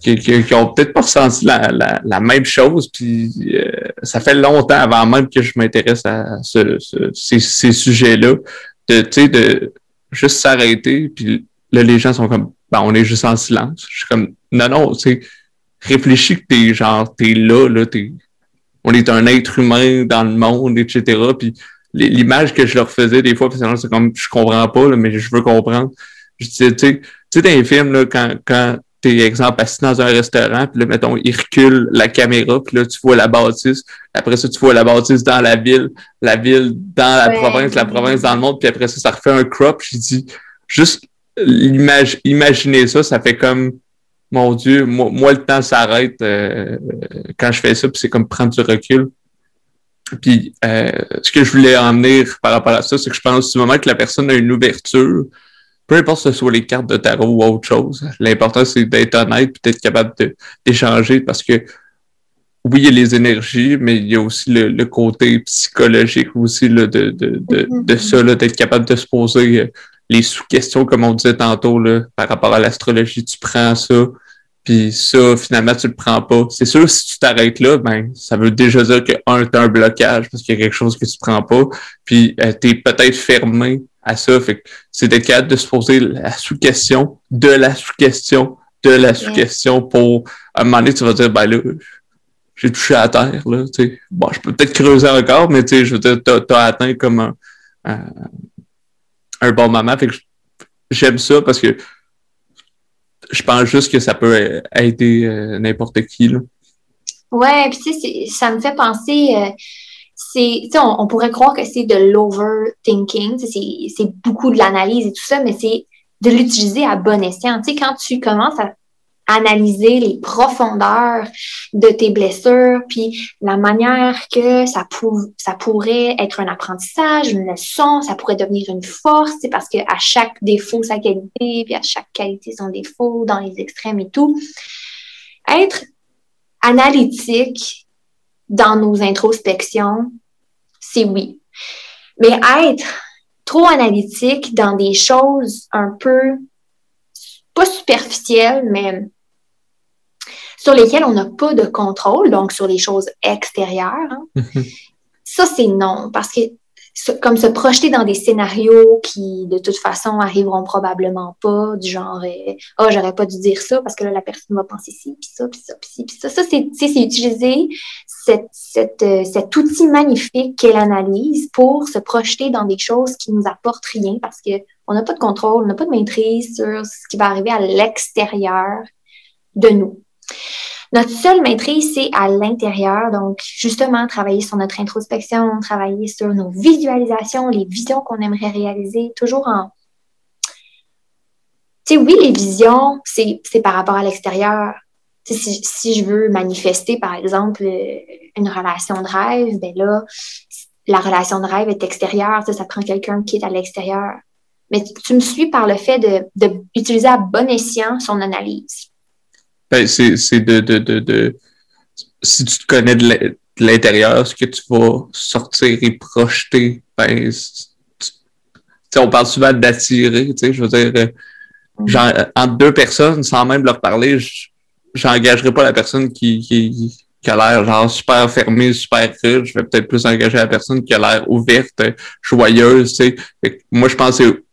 qui, qui, ont peut-être pas ressenti la, la, même chose. Puis euh, ça fait longtemps avant même que je m'intéresse à ce, ces, ces sujets-là. De, de juste s'arrêter, puis là, les gens sont comme, ben, on est juste en silence. Je suis comme, non, non, tu réfléchis que t'es genre, t'es là, là, t'es, on est un être humain dans le monde, etc. Puis l'image que je leur faisais des fois, c'est comme, je comprends pas, là, mais je veux comprendre. Je disais, tu sais, tu sais, dans les films, là, quand, quand t'es, exemple, assis dans un restaurant, puis là, mettons, il recule la caméra, puis là, tu vois la bâtisse. Après ça, tu vois la bâtisse dans la ville, la ville dans la province, la province dans le monde, puis après ça, ça refait un crop. Je dis, juste imaginer imaginer ça, ça fait comme, mon Dieu, moi, moi le temps s'arrête euh, quand je fais ça, puis c'est comme prendre du recul. Puis, euh, ce que je voulais emmener par rapport à ça, c'est que je pense du moment que la personne a une ouverture, peu importe que ce soit les cartes de tarot ou autre chose, l'important c'est d'être honnête et d'être capable d'échanger parce que oui, il y a les énergies, mais il y a aussi le, côté psychologique aussi là, de, de, de, mm-hmm. de ça, d'être capable de se poser euh, les sous-questions, comme on disait tantôt, là, par rapport à l'astrologie, tu prends ça, puis ça, finalement, tu le prends pas. C'est sûr, si tu t'arrêtes là, ben, ça veut déjà dire que, un, t'as un blocage parce qu'il y a quelque chose que tu prends pas, puis euh, tu es peut-être fermé à ça. Fait c'est d'être capable de se poser la sous-question, de la sous-question, de la sous-question pour, à un moment donné, tu vas dire, ben là, j'ai touché à terre, là, tu sais. Bon, je peux peut-être creuser encore, mais tu sais, je veux dire, t'as, as atteint comme un, un, bon moment. Fait que j'aime ça parce que je pense juste que ça peut aider euh, n'importe qui, là. Ouais, puis tu sais, ça me fait penser, euh, c'est, on, on pourrait croire que c'est de l'overthinking, c'est beaucoup de l'analyse et tout ça, mais c'est de l'utiliser à bon escient. Tu sais, quand tu commences à analyser les profondeurs de tes blessures, puis la manière que ça, ça pourrait être un apprentissage, une leçon, ça pourrait devenir une force, c'est parce qu'à chaque défaut, sa qualité, puis à chaque qualité, son défaut, dans les extrêmes et tout. Être analytique dans nos introspections, c'est oui. Mais être trop analytique dans des choses un peu, pas superficielles, mais sur lesquelles on n'a pas de contrôle, donc sur les choses extérieures. Hein. ça, c'est non, parce que comme se projeter dans des scénarios qui, de toute façon, arriveront probablement pas, du genre, ah, oh, j'aurais pas dû dire ça parce que là, la personne va penser ci, puis ça, puis ça, puis ci, puis ça. Ça, c'est utiliser cette, euh, cet outil magnifique qu'est l'analyse pour se projeter dans des choses qui nous apportent rien parce qu'on n'a pas de contrôle, on n'a pas de maîtrise sur ce qui va arriver à l'extérieur de nous. Notre seule maîtrise, c'est à l'intérieur. Donc, justement, travailler sur notre introspection, travailler sur nos visualisations, les visions qu'on aimerait réaliser, toujours en... Tu sais, oui, les visions, c'est par rapport à l'extérieur. Si, si, je veux manifester, par exemple, une relation de rêve, ben là, la relation de rêve est extérieure, ça, ça prend quelqu'un qui est à l'extérieur. Mais tu me suis par le fait de, à bon escient son analyse. Ben, c'est de, de, de, de, Si tu te connais de l'intérieur, ce que tu vas sortir et projeter, ben, on parle souvent d'attirer, tu sais, je veux dire, euh, mm. genre, entre deux personnes, sans même leur parler, j'engagerai pas la personne qui, qui, qui a l'air genre super fermée, super rude. Je vais peut-être plus engager la personne qui a l'air ouverte, joyeuse, tu sais. Moi, je pense que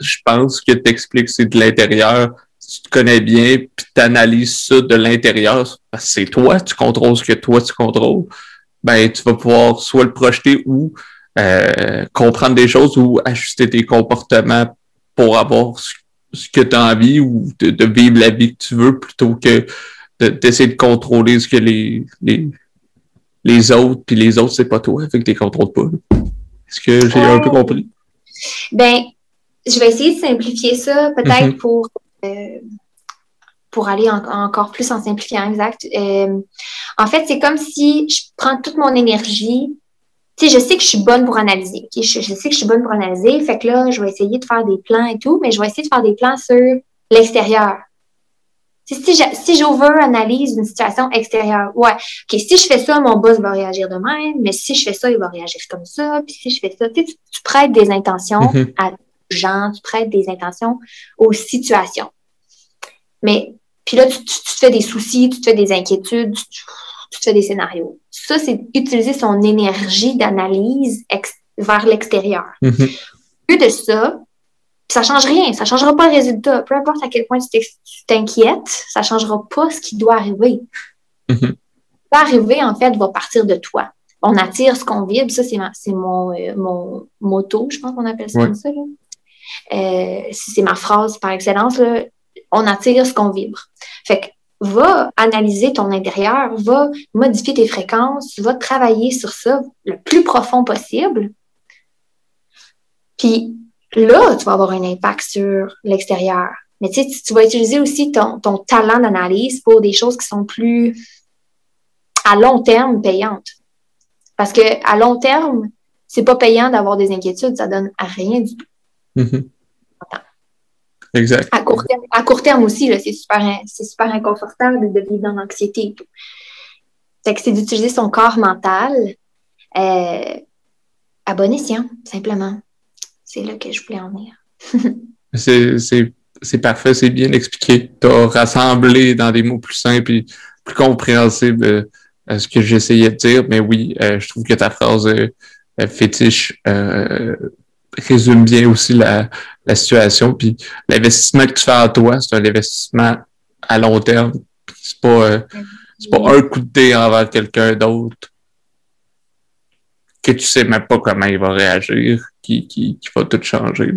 je pense que t'expliques c'est de l'intérieur tu te connais bien, puis tu analyses ça de l'intérieur, parce que c'est toi, tu contrôles ce que toi tu contrôles, ben tu vas pouvoir soit le projeter ou euh, comprendre des choses ou ajuster tes comportements pour avoir ce, que tu as envie ou de, vivre la vie que tu veux plutôt que d'essayer de, contrôler ce que les, les, les autres, puis les autres, c'est pas toi, fait que tu les contrôles pas. Est-ce que j'ai un peu compris? Ben, je vais essayer de simplifier ça, peut-être mm-hmm. pour pour aller encore plus en simplifiant exact. Euh, en fait, c'est comme si je prends toute mon énergie. Tu sais, je sais que je suis bonne pour analyser. Je, sais que je suis bonne pour analyser. Fait que là, je vais essayer de faire des plans et tout, mais je vais essayer de faire des plans sur l'extérieur. Si, si j'over-analyse une situation extérieure, ouais, OK, si je fais ça, mon boss va réagir de même, mais si je fais ça, il va réagir comme ça, puis si je fais ça, tu, tu prêtes des intentions mm-hmm. à gens, tu prêtes des intentions aux situations. Mais, puis là, tu, te fais des soucis, tu te fais des inquiétudes, tu, te fais des scénarios. Ça, c'est utiliser son énergie d'analyse vers l'extérieur. Mm-hmm. Plus de ça, ça change rien, ça changera pas le résultat. Peu importe à quel point tu t'inquiètes, ça changera pas ce qui doit arriver. Mm-hmm. Ce qui va arriver, en fait, va partir de toi. On attire ce qu'on vibre, ça, c'est mon, euh, mon moto, je pense qu'on appelle ça comme ça. Là. Euh, c'est ma phrase par excellence, on attire ce qu'on vibre. Fait que va analyser ton intérieur, va modifier tes fréquences, va travailler sur ça le plus profond possible. Puis là, tu vas avoir un impact sur l'extérieur. Mais tu vas utiliser aussi ton, ton talent d'analyse pour des choses qui sont plus à long terme payantes. Parce que à long terme, c'est pas payant d'avoir des inquiétudes, ça donne à rien du tout. Mm-hmm. Exact. À court terme, à court terme aussi, c'est super, super inconfortable de vivre dans l'anxiété et tout. c'est d'utiliser son corps mental euh, à bon escient, simplement. C'est là que je voulais en venir. c'est parfait, c'est bien expliqué. Tu as rassemblé dans des mots plus simples et plus compréhensibles euh, ce que j'essayais de dire. Mais oui, euh, je trouve que ta phrase fétiche résume bien aussi la, situation. Puis l'investissement que tu fais en toi, c'est un investissement à long terme. C'est pas, euh, c'est pas un coup de thé envers quelqu'un d'autre que tu sais même pas comment il va réagir, qui, qui, qui va tout changer.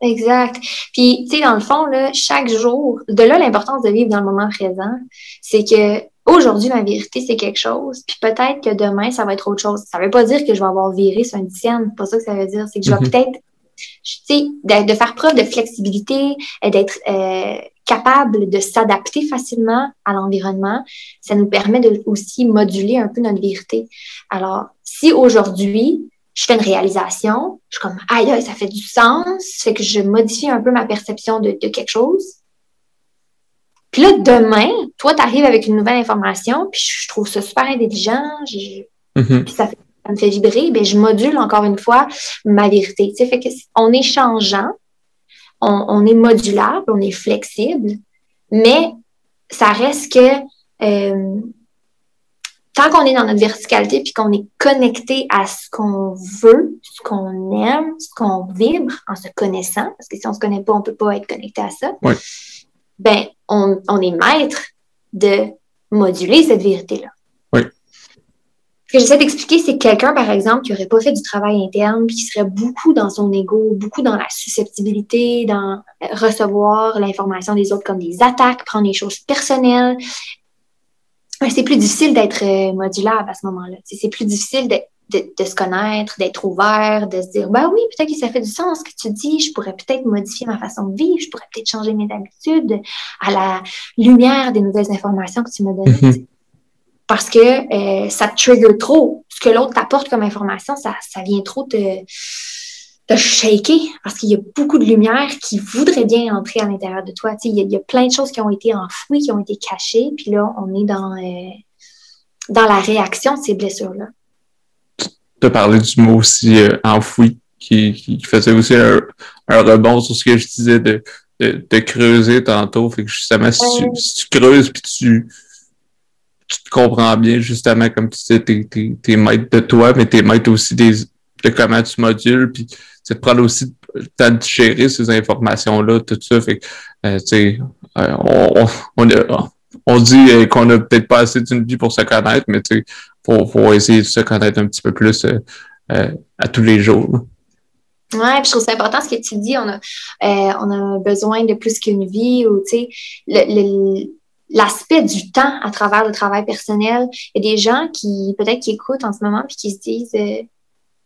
Exact. Puis, tu sais, dans le fond, là, chaque jour, de là l'importance de vivre dans le moment présent, c'est que aujourd'hui, ma vérité, c'est quelque chose, puis peut-être que demain, ça va être autre chose. Ça veut pas dire que je vais avoir viré sur un dixième, c'est pas ça que ça veut dire. C'est que je vais mhm. peut-être, tu sais, de, faire preuve de flexibilité, et d'être euh, capable de s'adapter facilement à l'environnement. Ça nous permet de aussi moduler un peu notre vérité. Alors, si aujourd'hui, je fais une réalisation, je suis comme, aïe, ça fait du sens, fait que je modifie un peu ma perception de, de quelque chose puis là, demain, toi, tu arrives avec une nouvelle information, puis je trouve ça super intelligent, mm-hmm. puis ça, me fait vibrer, ben je module encore une fois ma vérité. Tu sais, fait que on est changeant, on, est modulable, on est flexible, mais ça reste que euh, tant qu'on est dans notre verticalité puis qu'on est connecté à ce qu'on veut, ce qu'on aime, ce qu'on vibre en se connaissant, parce que si on se connaît pas, on peut pas être connecté à ça. Ouais ben, on, on, est maître de moduler cette vérité-là. Oui. Ce que j'essaie d'expliquer, c'est que quelqu'un, par exemple, qui n'aurait pas fait du travail interne, puis qui serait beaucoup dans son ego, beaucoup dans la susceptibilité, dans recevoir l'information des autres comme des attaques, prendre les choses personnelles, ben, c'est plus difficile d'être euh, modulable à ce moment-là. C'est plus difficile de, se connaître, d'être ouvert, de se dire, bah oui, peut-être que ça fait du sens ce que tu dis, je pourrais peut-être modifier ma façon de vivre, je pourrais peut-être changer mes habitudes à la lumière des nouvelles informations que tu me donnes. Mhm. Parce que euh, ça te trigger trop. Ce que l'autre t'apporte comme information, ça, ça vient trop te, te shaker parce qu'il y a beaucoup de lumière qui voudrait bien entrer à l'intérieur de toi. Il y, a, il y, a plein de choses qui ont été enfouies, qui ont été cachées, puis là, on est dans, euh, dans la réaction de ces blessures-là tu parler du mot aussi euh, enfoui, qui, qui, faisait aussi un, rebond sur ce que je disais de, de, creuser tantôt. Fait que justement, si, tu, creuses puis tu, tu te comprends bien, justement, comme tu disais, t'es, t'es, maître de toi, mais t'es maître aussi des, de comment tu modules, puis c'est de prendre aussi le temps de gérer ces informations-là, tout ça. Fait que, euh, tu sais, euh, on, on, on, on dit qu'on a peut-être pas assez d'une vie pour se connaître, mais tu sais, pour, essayer de se connaître un petit peu plus euh, euh, à tous les jours. Oui, puis je trouve ça important ce que tu dis. On a, euh, on a besoin de plus qu'une vie ou, tu sais, l'aspect du temps à travers le travail personnel. Il y a des gens qui, peut-être, qui écoutent en ce moment puis qui se disent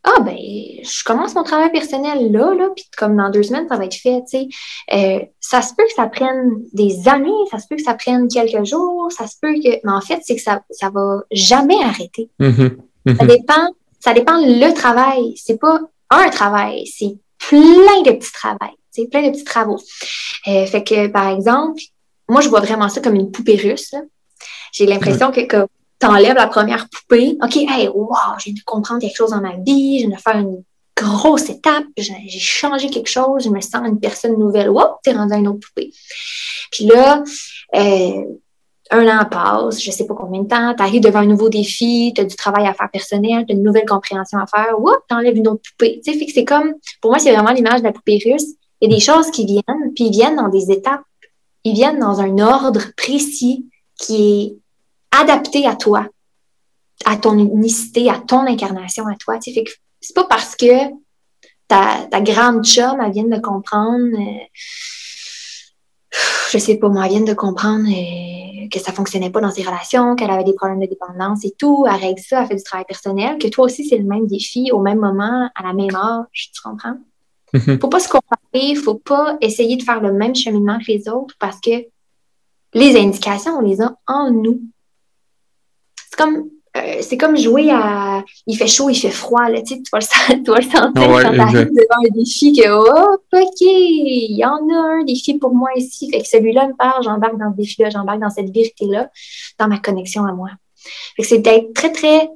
ah, ben, je commence mon travail personnel là, là, puis comme dans deux semaines, ça va être fait, tu sais. Euh, ça se peut que ça prenne des années, ça se peut que ça prenne quelques jours, ça se peut que. Mais en fait, c'est que ça, ça va jamais arrêter. Mm-hmm. Mm-hmm. Ça dépend, ça dépend le travail. C'est pas un travail, c'est plein de petits travails, c'est plein de petits travaux. Euh, fait que, par exemple, moi, je vois vraiment ça comme une poupée russe. J'ai l'impression que, que t'enlèves la première poupée. OK, hey, wow, j'ai dû comprendre quelque chose dans ma vie, je viens de faire une grosse étape, j'ai changé quelque chose, je me sens une personne nouvelle. Wow, t'es rendu à une autre poupée. Puis là, euh, un an passe, je sais pas combien de temps, tu arrives devant un nouveau défi, tu as du travail à faire personnel, tu as une nouvelle compréhension à faire, tu t'enlèves une autre poupée. Tu sais, fait que c'est comme, pour moi, c'est vraiment l'image de la poupée russe. Il y a des choses qui viennent, puis ils viennent dans des étapes, ils viennent dans un ordre précis qui est adapté à toi, à ton unicité, à ton incarnation, à toi. Tu sais, c'est pas parce que ta, ta grande chum, elle vient de comprendre, euh, je sais pas, moi, elle vient de comprendre euh, que ça fonctionnait pas dans ses relations, qu'elle avait des problèmes de dépendance et tout, elle règle ça, elle fait du travail personnel, que toi aussi, c'est le même défi au même moment, à la même âge, tu comprends? Mm-hmm. Faut pas se comparer, faut pas essayer de faire le même cheminement que les autres parce que les indications, on les a en nous c'est comme euh, c'est comme jouer à il fait chaud, il fait froid, là, tu, sais, tu, vas le, tu vas le sentir quand tu arrives devant un défi que oh, ok, il y en a un défi pour moi ici. Fait que celui-là me parle, j'embarque dans ce défi-là, j'embarque dans cette vérité-là, dans ma connexion à moi. Fait que c'est d'être très, très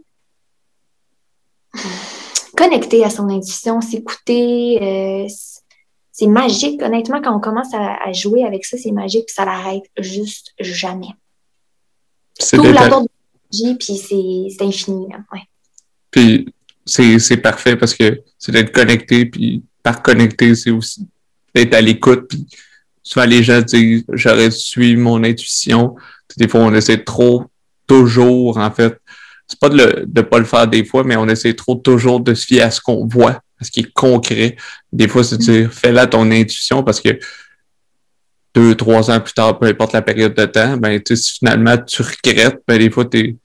connecté à son intuition, s'écouter. Euh, c'est magique, honnêtement, quand on commence à, jouer avec ça, c'est magique, puis ça l'arrête juste jamais. C'est puis c'est infini. Ouais. Puis c'est parfait parce que c'est d'être connecté, puis par connecté, c'est aussi d'être à l'écoute. Puis souvent, les gens disent j'aurais suivi mon intuition. Des fois, on essaie trop, toujours, en fait. C'est pas de ne pas le faire des fois, mais on essaie trop toujours de se fier à ce qu'on voit, à ce qui est concret. Des fois, c'est de dire fais-la ton intuition parce que deux, trois ans plus tard, peu importe la période de temps, ben, si finalement tu regrettes, ben, des fois, t'es,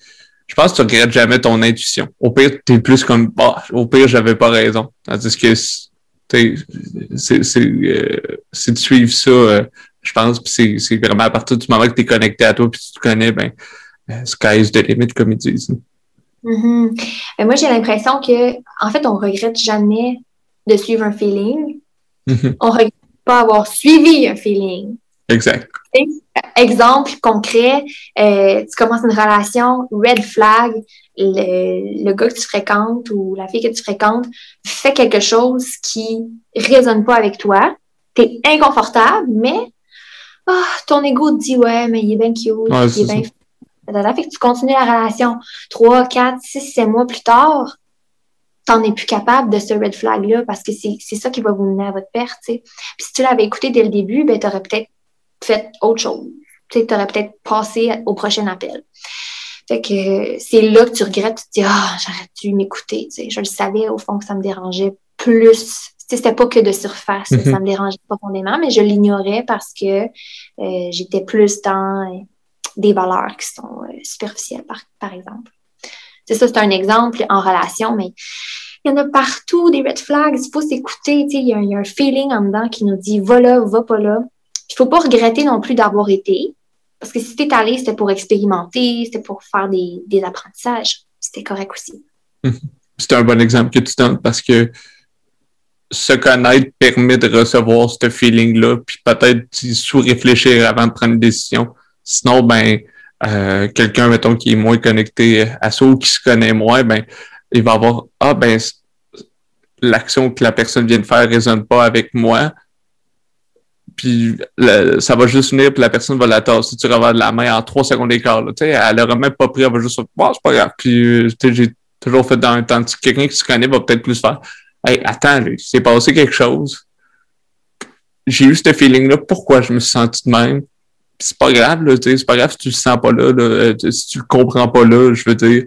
je pense que tu regrettes jamais ton intuition. Au pire, t'es plus comme, bah, au pire, j'avais pas raison. Tandis que, c'est, c'est, euh, c'est de suivre ça, euh, je pense, puis c'est, vraiment à partir du moment que tu es connecté à toi puis tu connais, ben, euh, sky is the limit, comme ils disent. Mm-hmm. moi, j'ai l'impression que, en fait, on regrette jamais de suivre un feeling. Mm-hmm. On regrette pas avoir suivi un feeling. Exact. Exemple concret, euh, tu commences une relation, red flag, le, gars que tu fréquentes ou la fille que tu fréquentes fait quelque chose qui résonne pas avec toi. Tu es inconfortable, mais oh, ton ego te dit ouais, mais il est bien cute, il est bien fait que tu continues la relation trois, quatre, six, sept mois plus tard, t'en es plus capable de ce red flag-là parce que c'est ça qui va vous mener à votre perte. Puis si tu l'avais écouté dès le début, ben, tu aurais peut-être fait autre chose. Tu aurais peut-être passé au prochain appel. Fait que c'est là que tu regrettes, tu te dis Ah, j'aurais dû m'écouter. Je le savais au fond que ça me dérangeait plus. C'était pas que de surface, mm-hmm. ça me dérangeait profondément, mais je l'ignorais parce que euh, j'étais plus dans des valeurs qui sont euh, superficielles, par, par exemple. C'est ça, c'est un exemple en relation, mais il y en a partout des red flags. Il faut s'écouter. Il y, a, il y a un feeling en dedans qui nous dit va là, va pas là. Il faut pas regretter non plus d'avoir été. Parce que si tu es allé, c'était pour expérimenter, c'était pour faire des, des apprentissages. C'était correct aussi. C'est un bon exemple que tu donnes parce que se connaître permet de recevoir ce feeling-là, puis peut-être sous-réfléchir avant de prendre une décision. Sinon, ben, euh, quelqu'un, mettons, qui est moins connecté à ça ou qui se connaît moins, ben, il va avoir, ah, ben, l'action que la personne vient de faire résonne pas avec moi. Puis ça va juste venir, puis la personne va la tasser tu de la main en trois secondes d'écart. Elle aura même pas pris, elle va juste bon, c'est pas grave. Puis j'ai toujours fait dans un temps. Quelqu'un qui se connaît va peut-être plus faire Hey, attends, il s'est passé quelque chose. J'ai eu ce feeling-là, pourquoi je me suis senti de même? C'est pas grave, là, c'est pas grave si tu le sens pas là, là, euh, si tu le comprends pas là, je veux dire,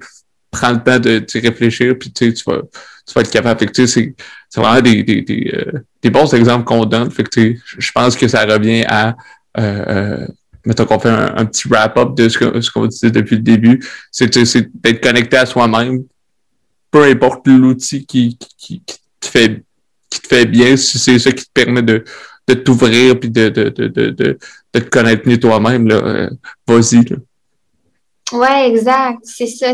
prends le temps de, réfléchir, puis tu vas, tu vas être capable. Fait c'est, c'est vraiment des, des, des, euh, des bons exemples qu'on donne. Fait que, je pense que ça revient à, euh, euh mettons qu'on fait un, petit wrap-up de ce, qu'on disait depuis le début, c'est, d'être connecté à soi-même, peu importe l'outil qui, qui, qui, te fait qui te fait bien, si c'est ça qui te permet de, de t'ouvrir puis de, de, de, de, de, te connaître mieux toi-même, là, euh, vas-y. Oui, exact. C'est ça.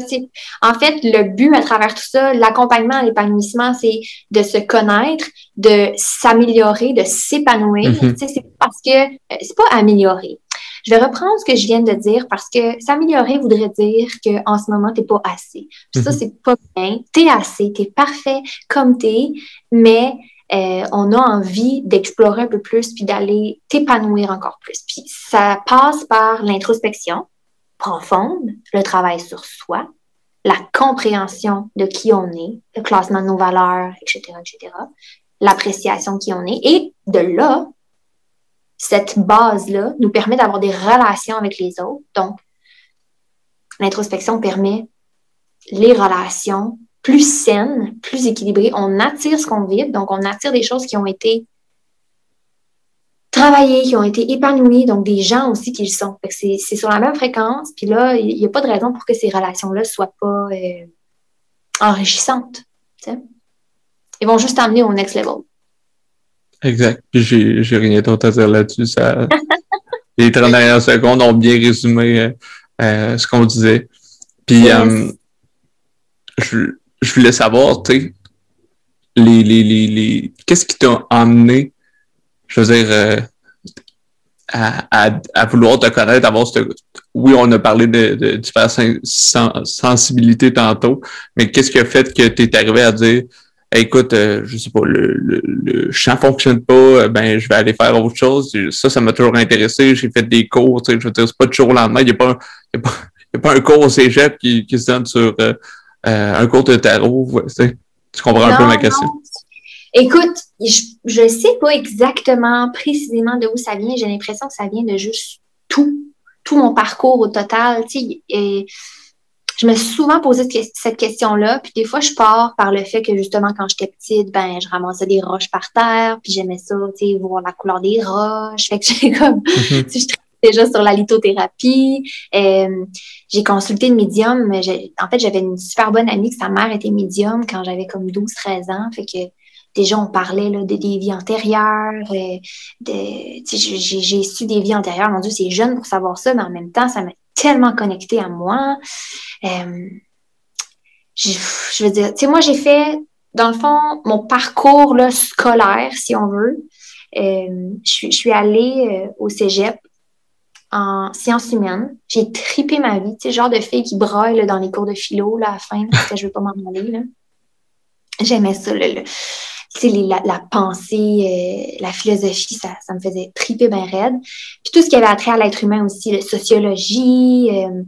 En fait, le but à travers tout ça, l'accompagnement à l'épanouissement, c'est de se connaître, de s'améliorer, de s'épanouir. Mm-hmm. C'est parce que euh, c'est pas améliorer. Je vais reprendre ce que je viens de dire parce que s'améliorer voudrait dire qu'en ce moment, tu n'es pas assez. Ça, mm-hmm. c'est pas bien. Tu es assez, tu es parfait comme tu es, mais euh, on a envie d'explorer un peu plus puis d'aller t'épanouir encore plus. Puis ça passe par l'introspection profonde, le travail sur soi, la compréhension de qui on est, le classement de nos valeurs, etc., etc., l'appréciation de qui on est. Et de là, cette base-là nous permet d'avoir des relations avec les autres. Donc, l'introspection permet les relations plus saine, plus équilibrée. On attire ce qu'on vibre, donc on attire des choses qui ont été travaillées, qui ont été épanouies, donc des gens aussi qui le sont. C'est sur la même fréquence, puis là, il n'y a pas de raison pour que ces relations-là ne soient pas euh, enrichissantes. Ils vont juste amener au next level. Exact. Puis j'ai rien d'autre à dire là-dessus. Ça... Les 30 dernières secondes ont bien résumé euh, euh, ce qu'on disait. Puis je, je voulais savoir, tu sais, les, les, les, les... qu'est-ce qui t'a emmené, je veux dire, euh, à, à, vouloir te connaître, avoir cette... Oui, on a parlé de, de diverses sensibilités tantôt, mais qu'est-ce qui a fait que tu es arrivé à dire écoute, euh, je sais pas, le, le, le fonctionne pas, euh, ben je vais aller faire autre chose. Ça, ça m'a toujours intéressé. J'ai fait des cours, tu sais, je veux dire, c'est pas toujours jour au lendemain. Il n'y a, a pas un cours au cégep qui, qui se donne sur euh, un cours de tarot? Tu comprends un peu ma question? Écoute, je ne sais pas exactement précisément de où ça vient. J'ai l'impression que ça vient de juste tout, tout mon parcours au total. Et je me suis souvent posé cette question-là. Puis des fois, je pars par le fait que justement, quand j'étais petite, ben, je ramassais des roches par terre. Puis j'aimais ça, tu sais, voir la couleur des roches. Fait que j'ai comme, je déjà sur la lithothérapie. Euh, j'ai consulté le médium. En fait, j'avais une super bonne amie que sa mère était médium quand j'avais comme 12-13 ans. Fait que déjà, on parlait de des vies antérieures. Euh, j'ai su des vies antérieures. Mon Dieu, c'est jeune pour savoir ça, mais en même temps, ça m'a tellement connecté à moi. Euh, je, veux dire, tu sais, moi, j'ai fait, dans le fond, mon parcours scolaire, si on veut. Je, suis allée au cégep en sciences humaines. J'ai tripé ma vie, tu sais, genre de fille qui broille dans les cours de philo là, à la fin, parce que je veux pas m'en aller. J'aimais ça, le, la, la, pensée, euh, la philosophie, ça, ça me faisait triper bien raide. Puis tout ce qui avait attrait à l'être humain aussi, la sociologie, euh,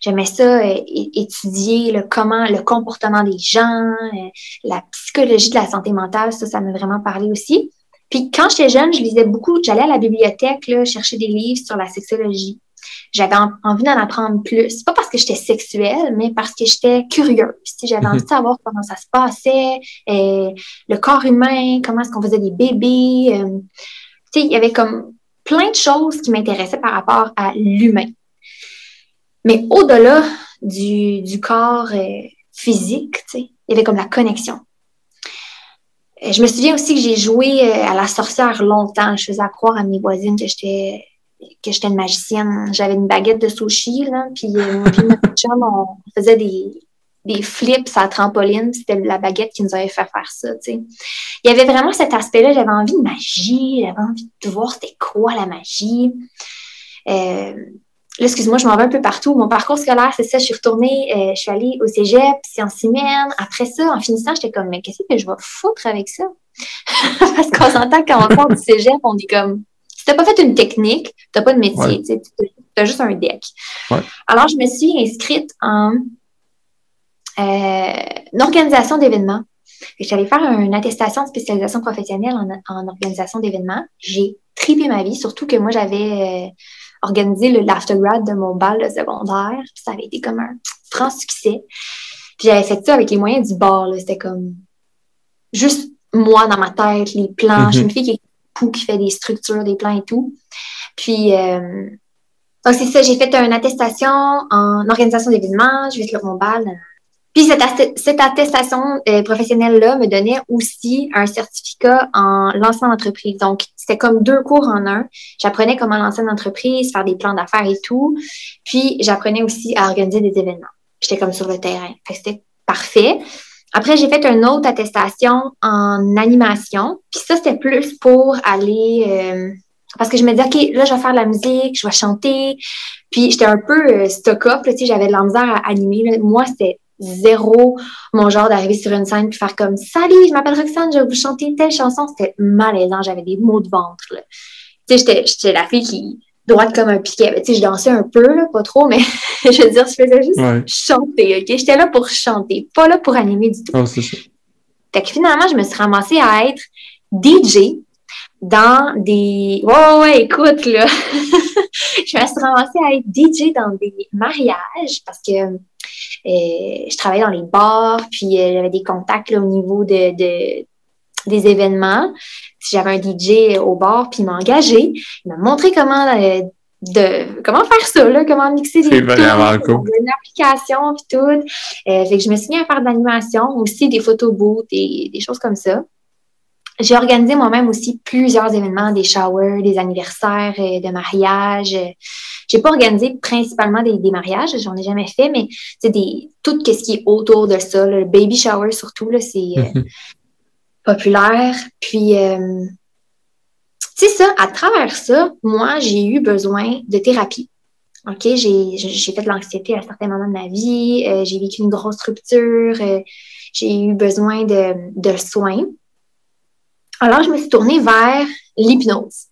j'aimais ça, euh, étudier le comment, le comportement des gens, la psychologie de la santé mentale, ça, ça m'a vraiment parlé aussi. Puis quand j'étais jeune, je lisais beaucoup, j'allais à la bibliothèque là, chercher des livres sur la sexologie j'avais envie d'en apprendre plus. Pas parce que j'étais sexuelle, mais parce que j'étais curieuse. J'avais envie de mhm. savoir comment ça se passait, euh, le corps humain, comment est-ce qu'on faisait des bébés. Euh, il y avait comme plein de choses qui m'intéressaient par rapport à l'humain. Mais au-delà du, corps euh, physique, il y avait comme la connexion. Je me souviens aussi que j'ai joué à la sorcière longtemps. Je faisais croire à mes voisines que j'étais que j'étais une magicienne. J'avais une baguette de sushi, là, puis euh, notre chum, on faisait des, des flips à trampoline. C'était la baguette qui nous avait fait faire ça, tu sais. Il y avait vraiment cet aspect-là. J'avais envie de magie. J'avais envie de voir c'était quoi la magie. Euh, là, excuse-moi, je m'en vais un peu partout. Mon parcours scolaire, c'est ça. Je suis retournée, euh, je suis allée au cégep, sciences humaines. Après ça, en finissant, j'étais comme, mais qu'est-ce que je vais foutre avec ça? Parce qu'on s'entend quand on sort du cégep, on dit comme, si t'as pas fait une technique, t'as pas de métier, tu as juste un deck. Alors, je me suis inscrite en euh, organisation d'événements. J'allais faire une attestation de spécialisation professionnelle en, organisation d'événements. J'ai tripé ma vie, surtout que moi, j'avais euh, organisé le l'aftergrad de mon bal de secondaire. Ça avait été comme un franc succès. Puis j'avais fait ça avec les moyens du bord. C'était comme juste moi dans ma tête, les plans. Je suis une fille qui qui fait des structures, des plans et tout. Puis, euh, donc c'est ça, j'ai fait une attestation en organisation d'événements, je vais te le bal. Puis cette, cette attestation euh, professionnelle-là me donnait aussi un certificat en lancement d'entreprise. Donc, c'était comme deux cours en un. J'apprenais comment lancer une entreprise, faire des plans d'affaires et tout. Puis, j'apprenais aussi à organiser des événements. J'étais comme sur le terrain. C'était parfait. Après, j'ai fait une autre attestation en animation. Puis ça, c'était plus pour aller... Euh, parce que je me disais, OK, là, je vais faire de la musique, je vais chanter. Puis j'étais un peu euh, stock-up, tu sais, j'avais de la à animer. Moi, c'était zéro mon genre d'arriver sur une scène et faire comme « Salut, je m'appelle Roxane, je vais vous chanter telle chanson. » C'était malaisant, j'avais des maux de ventre. Tu sais, j'étais la fille qui droite comme un piquet. Tu sais, je dansais un peu, là, pas trop, mais je veux dire, je faisais juste chanter, OK? J'étais là pour chanter, pas là pour animer du tout. Oh, ça. Fait que finalement, je me suis ramassée à être DJ dans des... Ouais, ouais, écoute, là. je me suis ramassée à être DJ dans des mariages parce que je travaillais dans les bars, puis euh, j'avais des contacts là, au niveau de, de des événements j'avais un DJ au bar, puis il m'a engagé. Il m'a montré comment euh, de comment faire ça, là, comment mixer des trucs, une application puis tout. Euh, fait que je me suis mis à faire de l'animation, aussi des photos et des choses comme ça. J'ai organisé moi-même aussi plusieurs événements, des showers, des anniversaires euh, de mariage. J'ai pas organisé principalement des, mariages, j'en ai jamais fait, mais c'est des tout ce qui est autour de ça, le baby shower surtout là, c'est euh, populaire. Puis, euh, c'est ça, à travers ça, moi, j'ai eu besoin de thérapie. OK, j'ai fait de l'anxiété à certains moments de ma vie, euh, j'ai vécu une grosse rupture, euh, j'ai eu besoin de, de soins. Alors, je me suis tournée vers l'hypnose.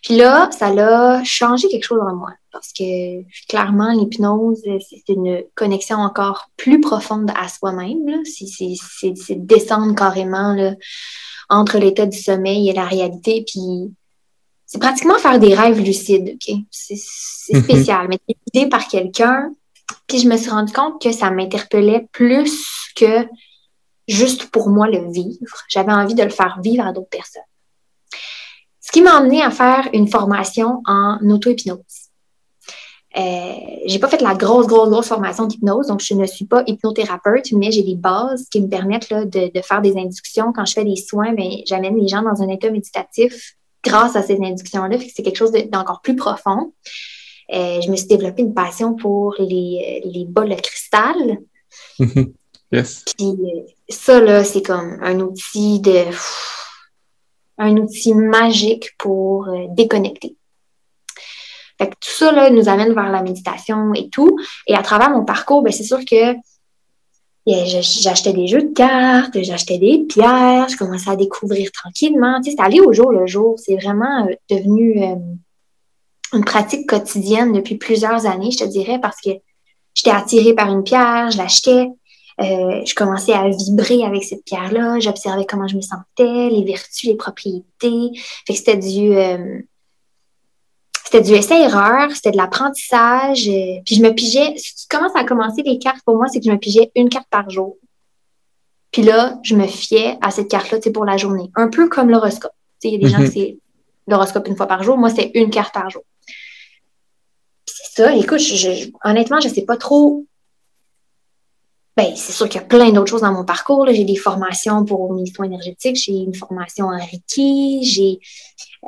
Puis là, ça a changé quelque chose en moi parce que clairement, l'hypnose, c'est une connexion encore plus profonde à soi-même. C'est descendre carrément là, entre l'état du sommeil et la réalité. Puis c'est pratiquement faire des rêves lucides. ok? C'est mhm. spécial. Mais t'es guidé par quelqu'un, Puis je me suis rendu compte que ça m'interpellait plus que juste pour moi le vivre. J'avais envie de le faire vivre à d'autres personnes. Ce qui m'a amené à faire une formation en auto-hypnose. Euh, j'ai pas fait la grosse, grosse, grosse formation d'hypnose, donc je ne suis pas hypnothérapeute, mais j'ai des bases qui me permettent de, faire des inductions. Quand je fais des soins, ben, j'amène les gens dans un état méditatif grâce à ces inductions-là. C'est quelque chose d'encore plus profond. Euh, je me suis développé une passion pour les, les bols de cristal. Yes. Puis ça, là, c'est comme un outil de un outil magique pour euh, déconnecter. Fait que tout ça là, nous amène vers la méditation et tout. Et à travers mon parcours, ben, c'est sûr que j'achetais des jeux de cartes, j'achetais des pierres, je commençais à découvrir tranquillement. Tu sais, c'est allé au jour le jour. C'est vraiment euh, devenu euh, une pratique quotidienne depuis plusieurs années, je te dirais, parce que j'étais attirée par une pierre, je l'achetais, euh, je commençais à vibrer avec cette pierre-là, j'observais comment je me sentais, les vertus, les propriétés. Fait que c'était du, euh, c'était du essai-erreur, c'était de l'apprentissage. Euh, puis je me pigeais, comment ça a commencé les cartes pour moi, c'est que je me pigeais une carte par jour. Puis là, je me fiais à cette carte-là, pour la journée. Un peu comme l'horoscope. Il y a des gens qui mhm. c'est l'horoscope une fois par jour. Moi, c'est une carte par jour. C'est ça. Écoute, honnêtement, je ne sais pas trop ben, c'est sûr qu'il y a plein d'autres choses dans mon parcours. J'ai des formations pour mes soins énergétiques, j'ai une formation en Reiki,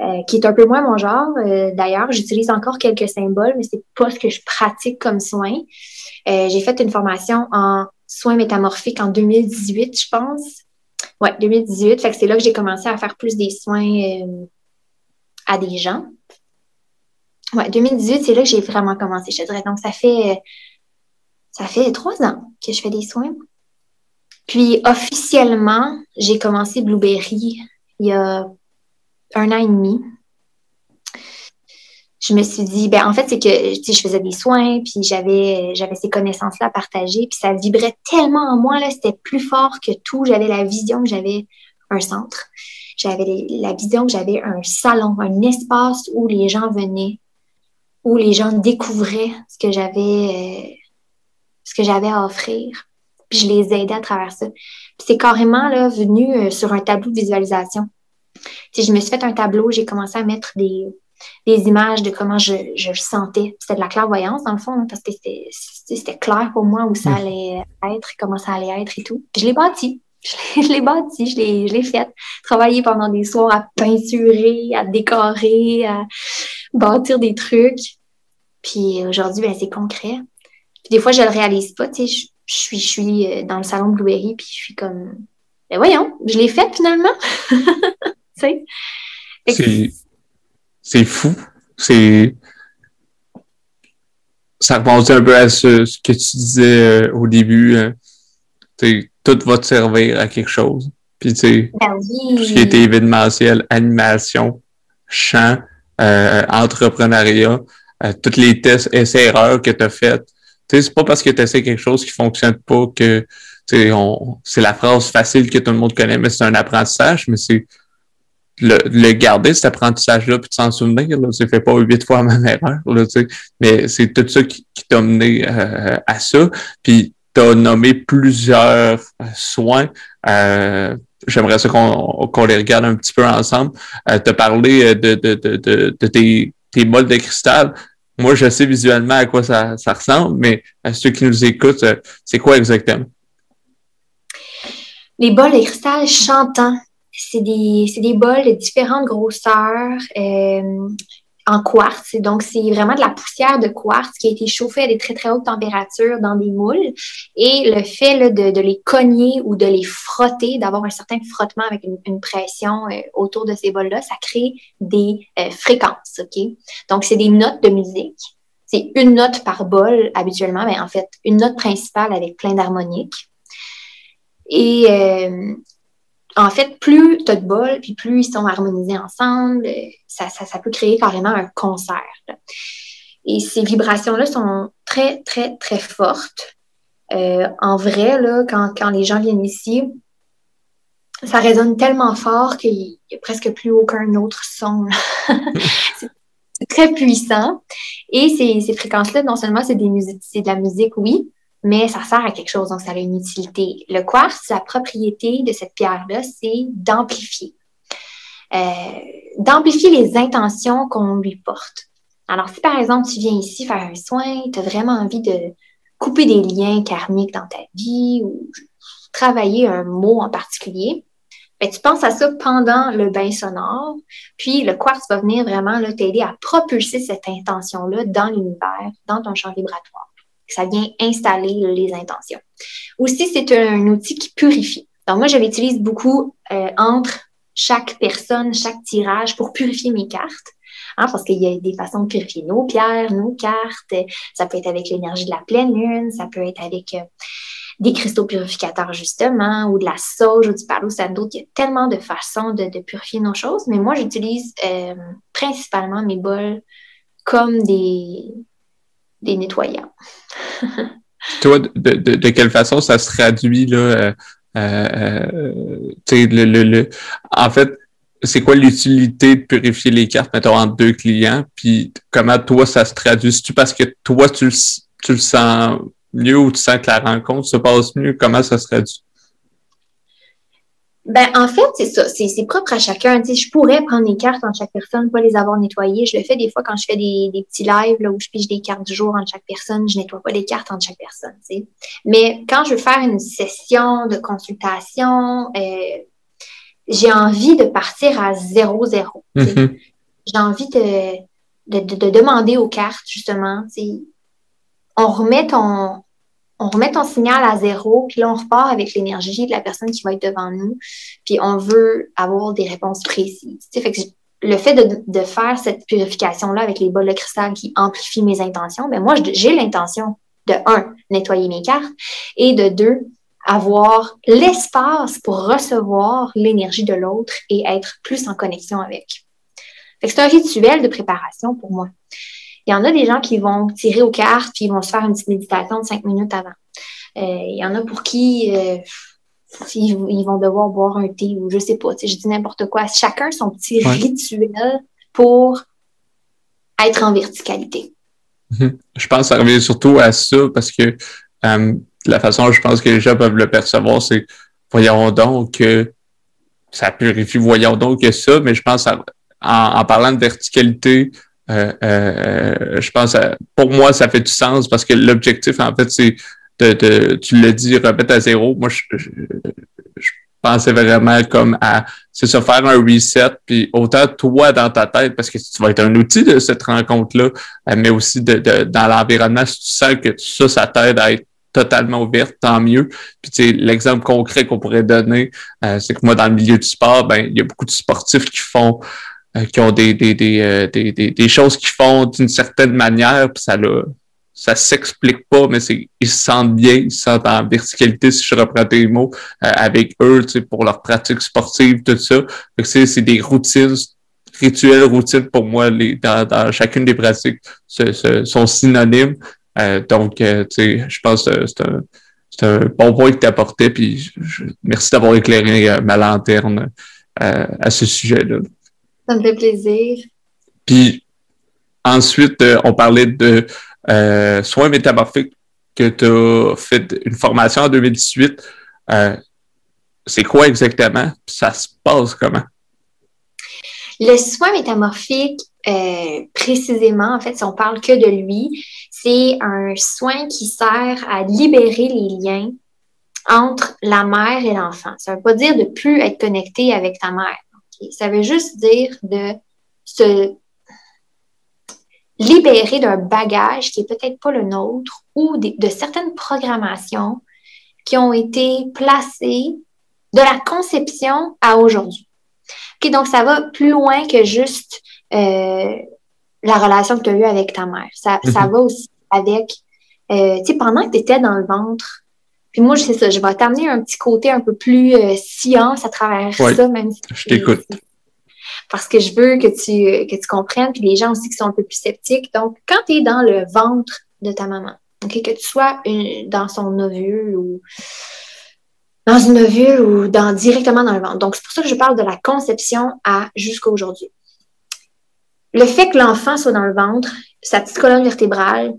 euh, qui est un peu moins mon genre. Euh, d'ailleurs, j'utilise encore quelques symboles, mais c'est pas ce que je pratique comme soin. Euh, j'ai fait une formation en soins métamorphiques en 2018, je pense. Ouais, 2018. Fait que c'est là que j'ai commencé à faire plus des soins à des gens. Ouais, 2018, c'est là que j'ai vraiment commencé, je dirais. Donc, ça fait ça fait trois ans que je fais des soins. Puis officiellement, j'ai commencé Blueberry il y a un an et demi. Je me suis dit, ben en fait, c'est que je faisais des soins, puis j'avais ces connaissances-là à partager, puis ça vibrait tellement en moi, là, c'était plus fort que tout. J'avais la vision que j'avais un centre. J'avais la vision que j'avais un salon, un espace où les gens venaient, où les gens découvraient ce que j'avais ce que j'avais à offrir. Puis je les aidais à travers ça. Puis c'est carrément là, venu euh, sur un tableau de visualisation. Si je me suis fait un tableau, j'ai commencé à mettre des, des images de comment je, je sentais. C'était de la clairvoyance, dans le fond, parce que c'était clair pour moi où ça allait être, comment ça allait être et tout. Puis je l'ai bâti. Je l'ai bâti, je l'ai fait. Travailler pendant des soirs à peinturer, à décorer, à bâtir des trucs. Puis aujourd'hui, ben, c'est concret des fois, je le réalise pas. Tu sais, je, suis, je suis euh, dans le salon Blueberry, puis je suis comme, ben voyons, je l'ai fait finalement. c'est fou. C'est. Ça remonte un peu à ce, que tu disais euh, au début. Euh, tout va te servir à quelque chose. Puis, tu sais, ben tout ce qui était événementiel, animation, chant, entrepreneuriat, tous les tests, essais-erreurs que tu as fait, c'est pas parce que tu essaies quelque chose qui fonctionne pas que c'est la phrase facile que tout le monde connaît, mais c'est un apprentissage, mais c'est le, garder, cet apprentissage-là, puis de s'en souvenir, là, c'est fait pas huit fois la même erreur, là, mais c'est tout ça qui, t'a mené euh, à ça. Puis tu as nommé plusieurs euh, soins. Euh, j'aimerais ça qu'on les regarde un petit peu ensemble. tu as parlé de, de, de, de, tes, tes bols de cristal moi, je sais visuellement à quoi ça, ressemble, mais à ceux qui nous écoutent, euh, c'est quoi exactement? Les bols de cristal chantants, c'est des, des bols de différentes grosseurs. Euh, en quartz. Donc, c'est vraiment de la poussière de quartz qui a été chauffée à des très, très hautes températures dans des moules. Et le fait de, les cogner ou de les frotter, d'avoir un certain frottement avec une, pression euh, autour de ces bols-là, ça crée des euh, fréquences. Donc, c'est des notes de musique. C'est une note par bol habituellement, mais en fait, une note principale avec plein d'harmoniques. Et euh, en fait, plus tu as de bol, puis plus ils sont harmonisés ensemble, ça, peut créer carrément un concert. Et ces vibrations-là sont très, très, très fortes. Euh, en vrai, quand, les gens viennent ici, ça résonne tellement fort qu'il n'y a presque plus aucun autre son. c'est très puissant. Et ces, ces fréquences-là, non seulement c'est de la musique, oui, mais ça sert à quelque chose, donc ça a une utilité. Le quartz, la propriété de cette pierre-là, c'est d'amplifier. Euh, d'amplifier les intentions qu'on lui porte. Alors, si par exemple, tu viens ici faire un soin, tu as vraiment envie de couper des liens karmiques dans ta vie ou travailler un mot en particulier, ben, tu penses à ça pendant le bain sonore, puis le quartz va venir vraiment t'aider à propulser cette intention-là dans l'univers, dans ton champ vibratoire. Ça vient installer les intentions. Aussi, c'est un outil qui purifie. Donc, moi, je l'utilise beaucoup euh, entre chaque personne, chaque tirage pour purifier mes cartes. Hein, parce qu'il y a des façons de purifier nos pierres, nos cartes. Ça peut être avec l'énergie de la pleine lune, ça peut être avec euh, des cristaux purificateurs, justement, ou de la sauge ou du palo santo. Il y a tellement de façons de, purifier nos choses, mais moi, j'utilise euh, principalement mes bols comme des, des nettoyants. Toi, de, quelle façon ça se traduit, là? Euh, euh, le, le, en fait, c'est quoi l'utilité de purifier les cartes, mettons, entre deux clients? Puis comment toi, ça se traduit? C'est-tu parce que toi, tu, tu le sens mieux ou tu sens que la rencontre se passe mieux? Comment ça se traduit? Ben, en fait, c'est ça. C'est propre à chacun. Tu je pourrais prendre les cartes en chaque personne, pas les avoir nettoyées. Je le fais des fois quand je fais des, des petits lives là, où je pige des cartes du jour en chaque personne. Je nettoie pas les cartes en chaque personne. Tu Mais quand je veux faire une session de consultation, euh, j'ai envie de partir à zéro, zéro. Mm-hmm. J'ai envie de, de, de, demander aux cartes, justement, on remet ton, on remet ton signal à zéro, puis là, on repart avec l'énergie de la personne qui va être devant nous, puis on veut avoir des réponses précises. Le fait de, faire cette purification-là avec les bols de cristal qui amplifient mes intentions, ben moi, j'ai l'intention de, un, nettoyer mes cartes, et de deux, avoir l'espace pour recevoir l'énergie de l'autre et être plus en connexion avec. C'est un rituel de préparation pour moi. Il y en a des gens qui vont tirer aux cartes puis ils vont se faire une petite méditation de cinq minutes avant. Euh, il y en a pour qui euh, ils, vont devoir boire un thé ou je sais pas, je dis n'importe quoi. Chacun son petit rituel pour être en verticalité. Mhm. Je pense que ça revient surtout à ça parce que euh, la façon dont je pense que les gens peuvent le percevoir, c'est voyons donc que ça purifie, voyons donc que ça, mais je pense en, parlant de verticalité, euh, euh, je pense, pour moi, ça fait du sens parce que l'objectif, en fait, c'est de, tu l'as dit, remettre à zéro. Moi, je, pensais vraiment comme à, c'est ça, faire un reset, puis autant toi dans ta tête, parce que tu vas être un outil de cette rencontre-là, euh, mais aussi de, dans l'environnement, si tu sens que ça, ça t'aide à être totalement ouverte, tant mieux. Puis tu sais, l'exemple concret qu'on pourrait donner, c'est que moi, dans le milieu du sport, ben, il y a beaucoup de sportifs qui font euh, qui ont des, des, des, euh, des, des, choses qui font d'une certaine manière, puis ça là, ça s'explique pas, mais c'est ils se sentent bien, ils se sentent en verticalité, si je reprends tes mots, euh, avec eux, tu sais, pour leur pratique sportive, tout ça. c'est, c'est des routines, rituels, routines pour moi, les, dans, dans chacune des pratiques sont synonymes. donc, tu sais, je pense que c'est un, c'est un bon point que tu apportais, puis merci d'avoir éclairé ma lanterne à ce sujet-là. Ça me fait plaisir. Puis ensuite, euh, on parlait de euh, soins métamorphiques que tu as fait une formation en 2018. Euh, c'est quoi exactement? Ça se passe comment? Le soin métamorphique, précisément, en fait, si on parle que de lui, c'est un soin qui sert à libérer les liens entre la mère et l'enfant. Ça ne veut pas dire de plus être connecté avec ta mère. Ça veut juste dire de se libérer d'un bagage qui est peut-être pas le nôtre ou de, certaines programmations qui ont été placées de la conception à aujourd'hui. donc, ça va plus loin que juste euh, la relation que tu as eue avec ta mère. Ça, ça mhm. va aussi avec, euh, tu sais, pendant que tu étais dans le ventre puis moi, c'est ça, je vais t'amener un petit côté un peu plus euh, science à travers ça, même si Je t'écoute. Parce que je veux que tu, que tu comprennes, puis les gens aussi qui sont un peu plus sceptiques. Donc, quand tu es dans le ventre de ta maman, okay, que tu sois dans son ovule ou dans une ovule ou dans, directement dans le ventre. Donc, c'est pour ça que je parle de la conception à jusqu'à aujourd'hui. le fait que l'enfant soit dans le ventre, sa petite colonne vertébrale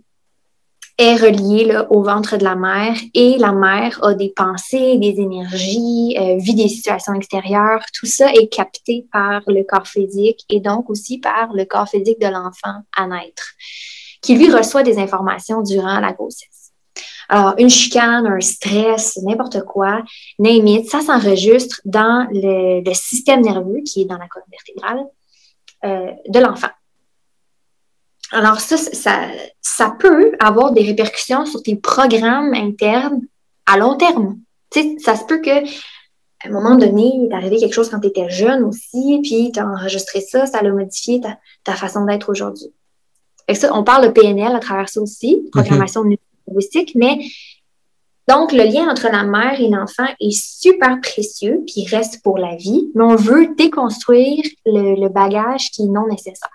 est reliée là, au ventre de la mère et la mère a des pensées, des énergies, euh, vit des situations extérieures. Tout ça est capté par le corps physique et donc aussi par le corps physique de l'enfant à naître, qui lui reçoit des informations durant la grossesse. Alors, une chicane, un stress, n'importe quoi, name ça s'enregistre dans le, le, système nerveux qui est dans la colonne vertébrale euh, de l'enfant. Alors, ça, ça, ça peut avoir des répercussions sur tes programmes internes à long terme. Tu sais, ça se peut que à un moment donné, il est arrivé quelque chose quand tu étais jeune aussi, puis tu as enregistré ça, ça a modifié ta, ta façon d'être aujourd'hui. Ça, on parle de PNL à travers ça aussi, programmation linguistique, mais donc, le lien entre la mère et l'enfant est super précieux, puis reste pour la vie, mais on veut déconstruire le, bagage qui est non nécessaire.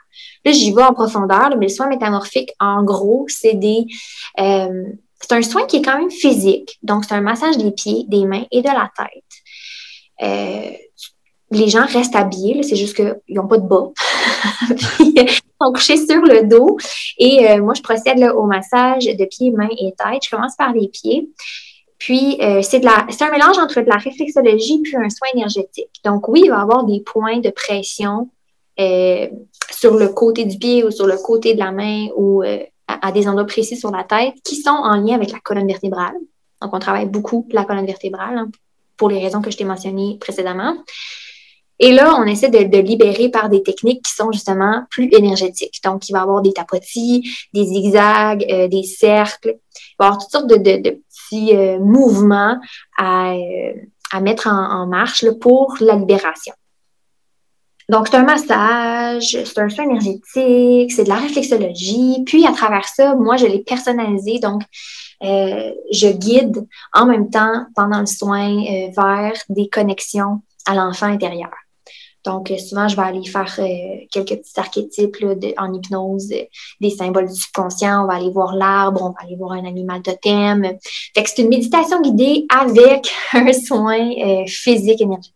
Là, j'y vais en profondeur, mais le soin métamorphique, en gros, c'est des... Euh, c'est un soin qui est quand même physique, donc c'est un massage des pieds, des mains et de la tête. Euh, les gens restent habillés, c'est juste qu'ils n'ont pas de bas. ils sont couchés sur le dos. Et euh, moi, je procède au massage de pieds, mains et tête. Je commence par les pieds. Puis, euh, c'est un mélange entre de la réflexologie puis un soin énergétique. Donc, oui, il va y avoir des points de pression euh, sur le côté du pied ou sur le côté de la main ou à, des endroits précis sur la tête qui sont en lien avec la colonne vertébrale. Donc, on travaille beaucoup la colonne vertébrale hein, pour les raisons que je t'ai mentionnées précédemment. Et là, on essaie de, libérer par des techniques qui sont justement plus énergétiques. Donc, il va y avoir des tapotis, des zigzags, euh, des cercles. Il va y avoir toutes sortes de, petits euh, mouvements à, euh, à, mettre en, marche pour la libération. Donc, c'est un massage, c'est un soin énergétique, c'est de la réflexologie. Puis, à travers ça, moi, je l'ai personnalisé. Donc, je guide en même temps, pendant le soin, vers des connexions à l'enfant intérieur. Donc, euh, souvent, je vais aller faire euh, quelques petits archétypes en hypnose, euh, des symboles du subconscient. On va aller voir l'arbre, on va aller voir un animal totem. Fait que c'est une méditation guidée avec un soin physique énergétique.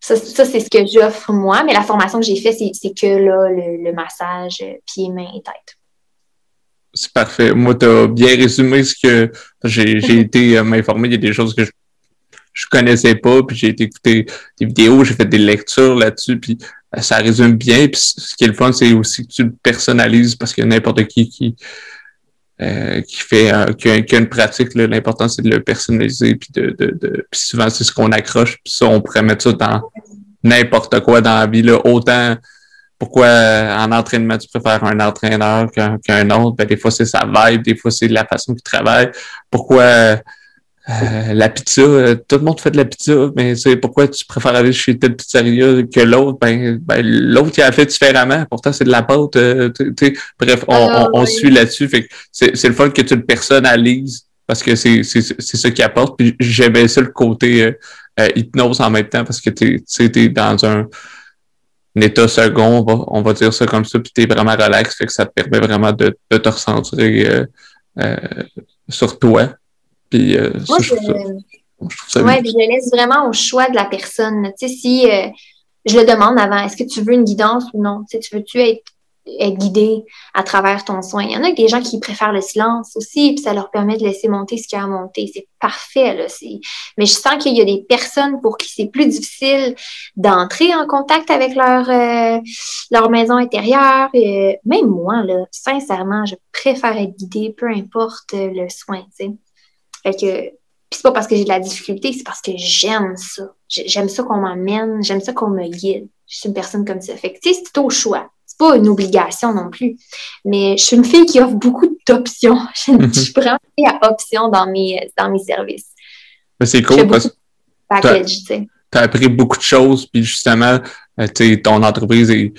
Ça, c'est ce que j'offre moi, mais la formation que j'ai faite, c'est que là, le, massage pieds, mains et tête. C'est parfait. Moi, tu as bien résumé ce que j'ai été m'informer. Il y a des choses que je je connaissais pas, puis j'ai écouté des vidéos, j'ai fait des lectures là-dessus, puis euh, ça résume bien. Puis ce qui est le fun, c'est aussi que tu le personnalises parce que n'importe qui qui euh, qui fait qui, a, une pratique, l'important c'est de le personnaliser, puis de, de, de puis souvent c'est ce qu'on accroche, puis ça on pourrait mettre ça dans n'importe quoi dans la vie là, autant pourquoi euh, en entraînement tu préfères un entraîneur qu'un autre, ben, des fois c'est sa vibe, des fois c'est la façon qu'il travaille. Pourquoi euh, la pizza, euh, tout le monde fait de la pizza, mais c'est pourquoi tu préfères aller chez telle pizzeria que l'autre? Ben, ben l'autre qui a fait différemment. Pourtant, c'est de la pâte. Euh, bref, on, ah, on, suit là-dessus. Fait c'est, c'est le fun que tu le personnalises parce que c'est, c'est, c'est ça qui apporte. Puis j'aimais ça le côté hypnose en même temps parce que tu es dans un, état second, on va, on va dire ça comme ça, puis tu es vraiment relax, fait que ça te permet vraiment de, de te ressentir sur toi. Puis, euh, Moi, je, je, laisse vraiment au choix de la personne. Tu sais, si euh, je le demande avant, est-ce que tu veux une guidance ou non? Tu, sais, tu veux-tu être, être, guidé à travers ton soin? Il y en a des gens qui préfèrent le silence aussi, puis ça leur permet de laisser monter ce qui a à monter. C'est parfait. Là, mais je sens qu'il y a des personnes pour qui c'est plus difficile d'entrer en contact avec leur, euh, leur maison intérieure. même moi, là, sincèrement, je préfère être guidée, peu importe le soin. Tu sais. Fait que, puis c'est pas parce que j'ai de la difficulté, c'est parce que j'aime ça. J'aime ça qu'on m'emmène, j'aime ça qu'on me guide. Je suis une personne comme ça. Fait que, tu sais, c'est au choix. C'est pas une obligation non plus. Mais je suis une fille qui offre beaucoup d'options. Je, suis vraiment à options dans mes, dans mes services. Mais c'est cool parce que. tu as appris beaucoup de choses, puis justement, euh, ton entreprise est,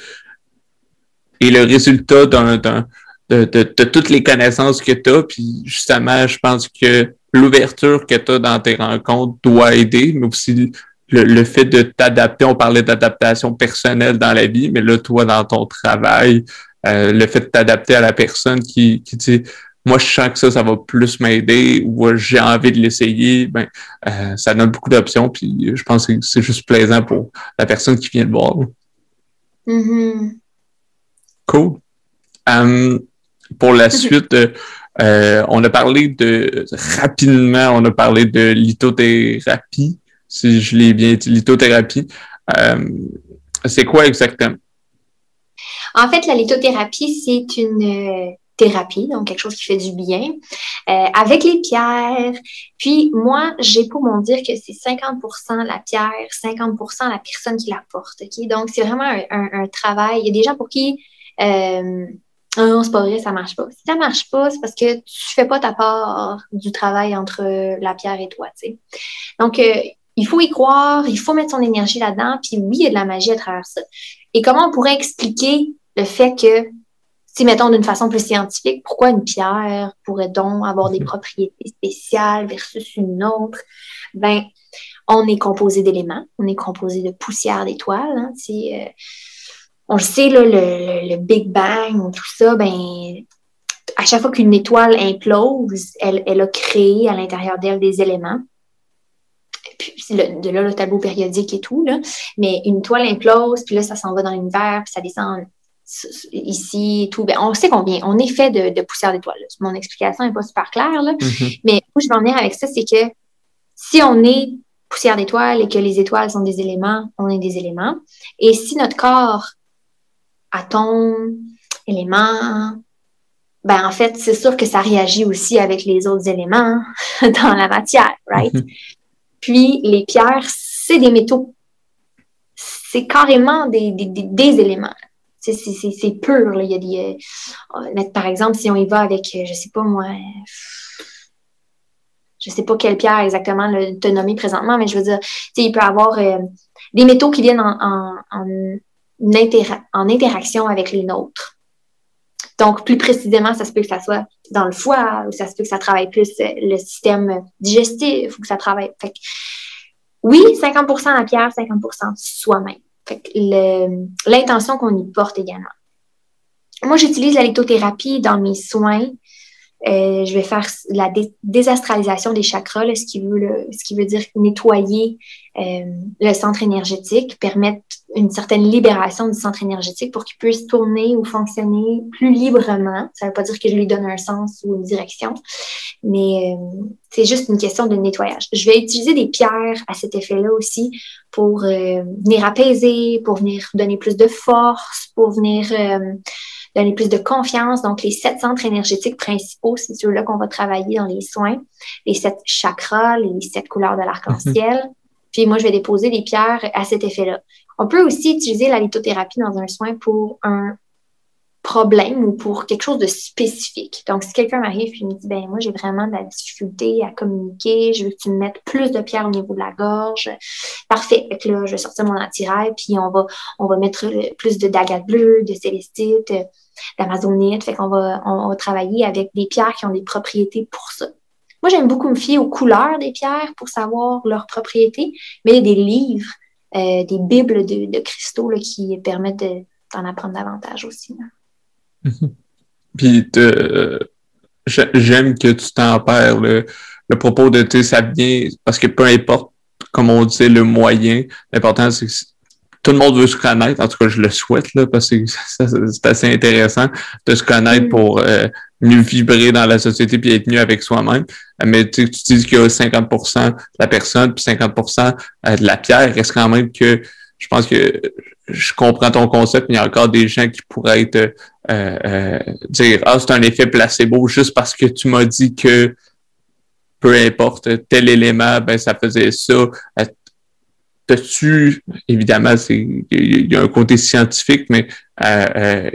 est le résultat d'un, de, de, de, toutes les connaissances que tu as. Puis justement, je pense que l'ouverture que tu as dans tes rencontres doit aider, mais aussi le, fait de t'adapter. On parlait d'adaptation personnelle dans la vie, mais là, toi, dans ton travail, euh, le fait de t'adapter à la personne qui, qui dit moi, je sens que ça, ça va plus m'aider ou j'ai envie de l'essayer, ben, euh, ça donne beaucoup d'options. Puis je pense que c'est juste plaisant pour la personne qui vient de voir. Mm-hmm. Cool. Um, pour la suite, euh, on a parlé de rapidement, on a parlé de lithothérapie, si je l'ai bien dit, lithothérapie. Euh, c'est quoi exactement? En fait, la lithothérapie, c'est une euh, thérapie, donc quelque chose qui fait du bien, avec les pierres. Puis moi, j'ai pour mon dire que c'est 50% la pierre, 50% la personne qui la porte. Donc, c'est vraiment un, travail. Il y a des gens pour qui non, c'est pas vrai, ça marche pas. Si ça marche pas, c'est parce que tu fais pas ta part du travail entre la pierre et toi, tu sais. Donc, euh, il faut y croire, il faut mettre son énergie là-dedans, puis oui, il y a de la magie à travers ça. Et comment on pourrait expliquer le fait que, si mettons d'une façon plus scientifique, pourquoi une pierre pourrait donc avoir des mhm. propriétés spéciales versus une autre? Ben, on est composé d'éléments, on est composé de poussière d'étoiles, hein, euh, on le sait, là, le, Big Bang, tout ça, ben, à chaque fois qu'une étoile implose, elle, a créé à l'intérieur d'elle des éléments. Puis de là, le tableau périodique et tout, là. Mais une étoile implose, puis là, ça s'en va dans l'univers, puis ça descend ici et tout. Ben, on sait combien. On est fait de, poussière d'étoiles. Mon explication n'est pas super claire, là. Mm-hmm. Mais où je veux en venir avec ça, c'est que si on est poussière d'étoiles et que les étoiles sont des éléments, on est des éléments. Et si notre corps atomes, éléments, ben en fait, c'est sûr que ça réagit aussi avec les autres éléments dans la matière, right? Mhm. Puis les pierres, c'est des métaux. C'est carrément des, des, éléments. C'est pur. Là. Il y a des, euh, par exemple, si on y va avec, euh, je sais pas moi, je sais pas quelle pierre exactement le, te nommer présentement, mais je veux dire, il peut y avoir euh, des métaux qui viennent en, en interaction avec les nôtres. Donc, plus précisément, ça se peut que ça soit dans le foie, ou ça se peut que ça travaille plus euh, le système digestif, ou que ça travaille. Fait oui, 50% la pierre, 50% soi-même. L'intention qu'on y porte également. Moi, j'utilise la lithothérapie dans mes soins euh, je vais faire la désastralisation des chakras, ce, qui veut, ce qui veut dire nettoyer euh, le centre énergétique, permettre une certaine libération du centre énergétique pour qu'il puisse tourner ou fonctionner plus librement. Ça ne veut pas dire que je lui donne un sens ou une direction, mais euh, c'est juste une question de nettoyage. Je vais utiliser des pierres à cet effet-là aussi pour venir apaiser, pour venir donner plus de force, pour venir donner plus de confiance. Donc, les sept centres énergétiques principaux, c'est ceux-là qu'on va travailler dans les soins. Les sept chakras, les sept couleurs de l'arc-en-ciel. Mhm. Puis moi, je vais déposer des pierres à cet effet-là. On peut aussi utiliser la lithothérapie dans un soin pour un problème ou pour quelque chose de spécifique. Donc, si quelqu'un m'arrive et me dit, ben moi, j'ai vraiment de la difficulté à communiquer, je veux que tu me mettes plus de pierres au niveau de la gorge, parfait. Fait là, je vais sortir mon attirail, puis on va, on va mettre plus de d'agate bleue, de célestite, d'amazonite. Fait qu'on va, on va travailler avec des pierres qui ont des propriétés pour ça. Moi, j'aime beaucoup me fier aux couleurs des pierres pour savoir leurs propriétés, mais des livres, euh, des bibles de, cristaux qui permettent d'en apprendre davantage aussi. Puis j'aime que tu t'en perds le, propos de tu ça vient parce que peu importe, comme on disait, le moyen, l'important c'est que tout le monde veut se connaître, en tout cas je le souhaite là, parce que c'est assez intéressant de se connaître mm. pour euh, mieux vibrer dans la société puis être mieux avec soi-même. Mais tu dis qu'il y a 50% de la personne puis 50% euh, de la pierre, reste quand même que je pense que je comprends ton concept, mais il y a encore des gens qui pourraient être euh, euh, dire Ah, c'est un effet placebo juste parce que tu m'as dit que peu importe tel élément, ben ça faisait ça. Euh, t'as-tu, évidemment, il y, a un côté scientifique, mais euh,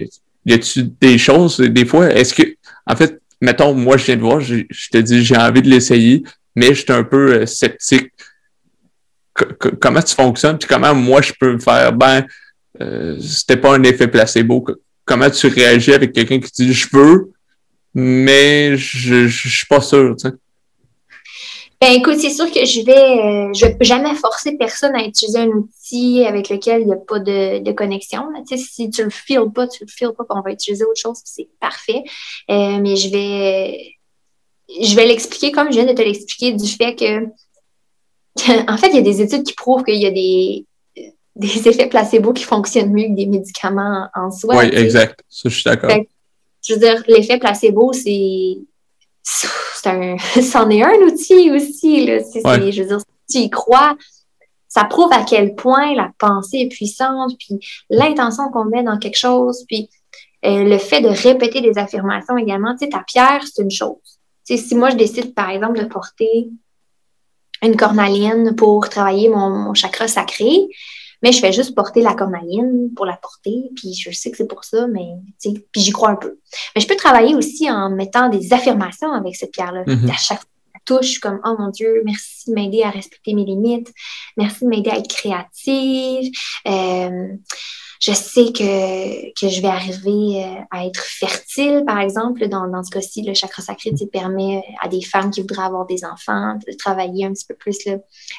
y a-tu des choses, des fois, est-ce que, en fait, mettons, moi, je viens de voir, je, te dis, j'ai envie de l'essayer, mais je suis un peu sceptique comment tu fonctionnes, puis comment moi je peux faire, ben, euh, c'était pas un effet placebo. Comment tu réagis avec quelqu'un qui dit je veux, mais je, je, suis pas sûr, tu sais? Ben écoute, c'est sûr que je vais, euh, je vais jamais forcer personne à utiliser un outil avec lequel il n'y a pas de, de connexion. Tu sais, si tu le files pas, tu le files pas, on va utiliser autre chose, c'est parfait. Euh, mais je vais, je vais l'expliquer comme je viens de te l'expliquer du fait que en fait, il y a des études qui prouvent qu'il y a des des effets placebo qui fonctionnent mieux que des médicaments en soi. Oui, exact. Ça, je suis d'accord. Je veux dire, l'effet placebo, c'est. C'est un. C'en est un outil aussi. Là. Je veux dire, si tu y crois, ça prouve à quel point la pensée est puissante, puis l'intention qu'on met dans quelque chose, puis euh, le fait de répéter des affirmations également. Tu sais, ta pierre, c'est une chose. Tu sais, si moi, je décide, par exemple, de porter une cornaline pour travailler mon, chakra sacré, mais je fais juste porter la cornaline pour la porter, puis je sais que c'est pour ça, mais tu sais, puis j'y crois un peu. Mais je peux travailler aussi en mettant des affirmations avec cette pierre-là. Mm-hmm. À chaque fois que touche, comme oh mon Dieu, merci de m'aider à respecter mes limites, merci de m'aider à être créative. Euh, je sais que, que je vais arriver euh, à être fertile, par exemple. Dans, dans ce cas-ci, le chakra sacré permet à des femmes qui voudraient avoir des enfants de travailler un petit peu plus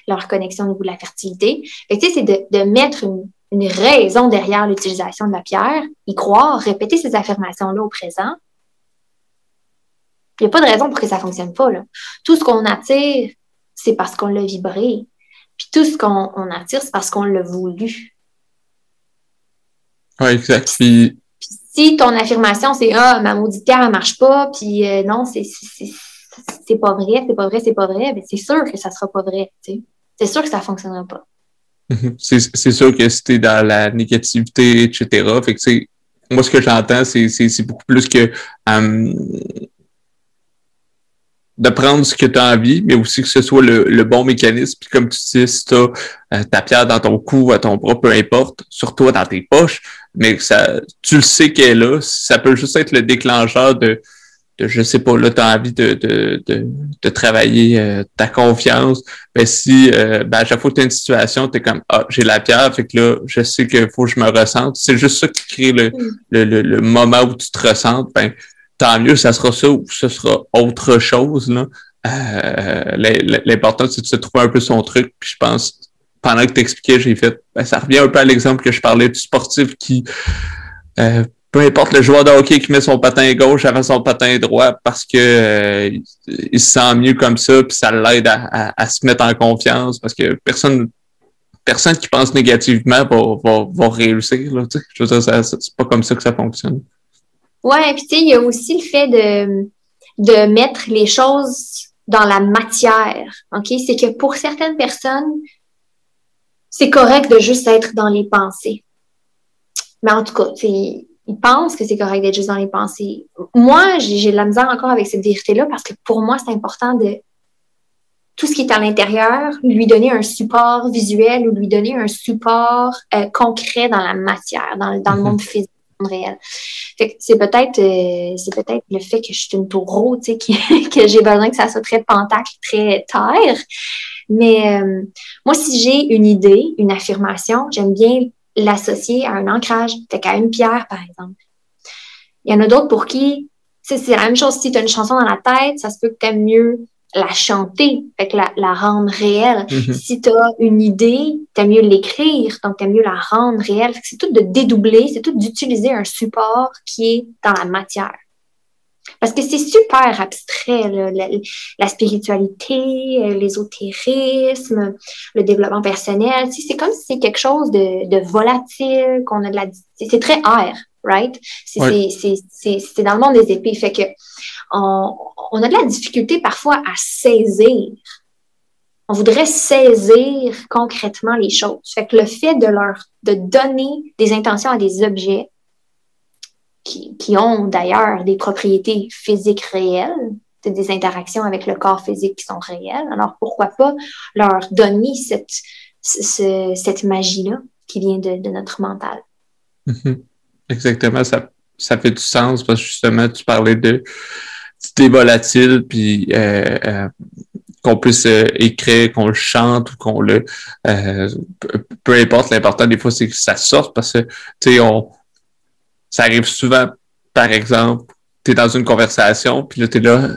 leur connexion au niveau de la fertilité. Fait sais, c'est de, de mettre une, une raison derrière l'utilisation de la pierre, y croire, répéter ces affirmations-là au présent. Il n'y a pas de raison pour que ça ne fonctionne pas. Là. Tout ce qu'on attire, c'est parce qu'on l'a vibré. Puis tout ce qu'on attire, c'est parce qu'on l'a voulu. Oui, exact. Puis... si ton affirmation, c'est Ah, ma maudite pierre, elle marche pas, puis euh, non, c'est pas vrai, c'est pas vrai, c'est pas vrai, ben, c'est sûr que ça sera pas vrai. C'est sûr que ça fonctionnera pas. c'est sûr que si t'es dans la négativité, etc. Fait que, moi, ce que j'entends, c'est beaucoup plus que hum, de prendre ce que tu as envie, mais aussi que ce soit le, bon mécanisme. Puis comme tu dis, si tu as euh, ta pierre dans ton cou, à ton bras, peu importe, surtout dans tes poches, mais ça, tu le sais qu'elle est là. Ça peut juste être le déclencheur de, de je sais pas, là, tu as envie de, de, de, de travailler euh, ta confiance. Ben, si euh, ben, à chaque fois que tu as une situation, tu es comme Ah, j'ai la pierre, fait que là, je sais qu'il faut que je me ressente. C'est juste ça qui crée le, mm. le, le, le, moment où tu te ressentes. Ben, tant mieux, ça sera ça ou ce sera autre chose. Là. Euh, L'important, c'est de se trouver un peu son truc. Puis je pense, pendant que tu expliquais, j'ai fait, ben, ça revient un peu à l'exemple que je parlais du sportif qui, euh, peu importe le joueur de hockey qui met son patin gauche avant son patin droit parce que euh, il se sent mieux comme ça, puis ça l'aide à, à, se mettre en confiance parce que personne personne qui pense négativement va, va, réussir. Là, je veux dire, c'est pas comme ça que ça fonctionne. Ouais, puis tu sais, il y a aussi le fait de, de mettre les choses dans la matière. C'est que pour certaines personnes, c'est correct de juste être dans les pensées. Mais en tout cas, ils pensent que c'est correct d'être juste dans les pensées. Moi, j'ai de la misère encore avec cette vérité-là parce que pour moi, c'est important de tout ce qui est à l'intérieur, lui donner un support visuel ou lui donner un support euh, concret dans la matière, dans, dans le mhm. monde physique réel. c'est peut-être euh, c'est peut-être le fait que je suis une taureau, tu sais, que j'ai besoin que ça soit très pentacle, très terre. Mais euh, moi, si j'ai une idée, une affirmation, j'aime bien l'associer à un ancrage, fait qu'à une pierre, par exemple. Il y en a d'autres pour qui, c'est la même chose si tu as une chanson dans la tête, ça se peut que tu aimes mieux la chanter, fait que la, la rendre réelle. Mm-hmm. Si tu as une idée, tu mieux l'écrire, donc tu mieux la rendre réelle. C'est tout de dédoubler, c'est tout d'utiliser un support qui est dans la matière. Parce que c'est super abstrait, la, spiritualité, euh, l'ésotérisme, le développement personnel. C'est comme si c'est quelque chose de, de volatile, qu'on a de la... C'est très air, right? C'est dans le monde des épées. Fait que on, on a de la difficulté parfois à saisir. On voudrait saisir concrètement les choses. Fait que le fait de leur de donner des intentions à des objets qui, qui ont d'ailleurs des propriétés physiques réelles, des interactions avec le corps physique qui sont réelles. Alors pourquoi pas leur donner cette, cette magie-là qui vient de, notre mental? Mm-hmm. Exactement, ça, ça fait du sens parce que justement, tu parlais de c'était volatile, puis euh, euh, qu'on puisse euh, écrire, qu'on le chante ou qu'on le... peu importe, l'important des fois, c'est que ça sorte parce que, tu sais, on... Ça arrive souvent, par exemple, tu es dans une conversation, puis là, tu es là,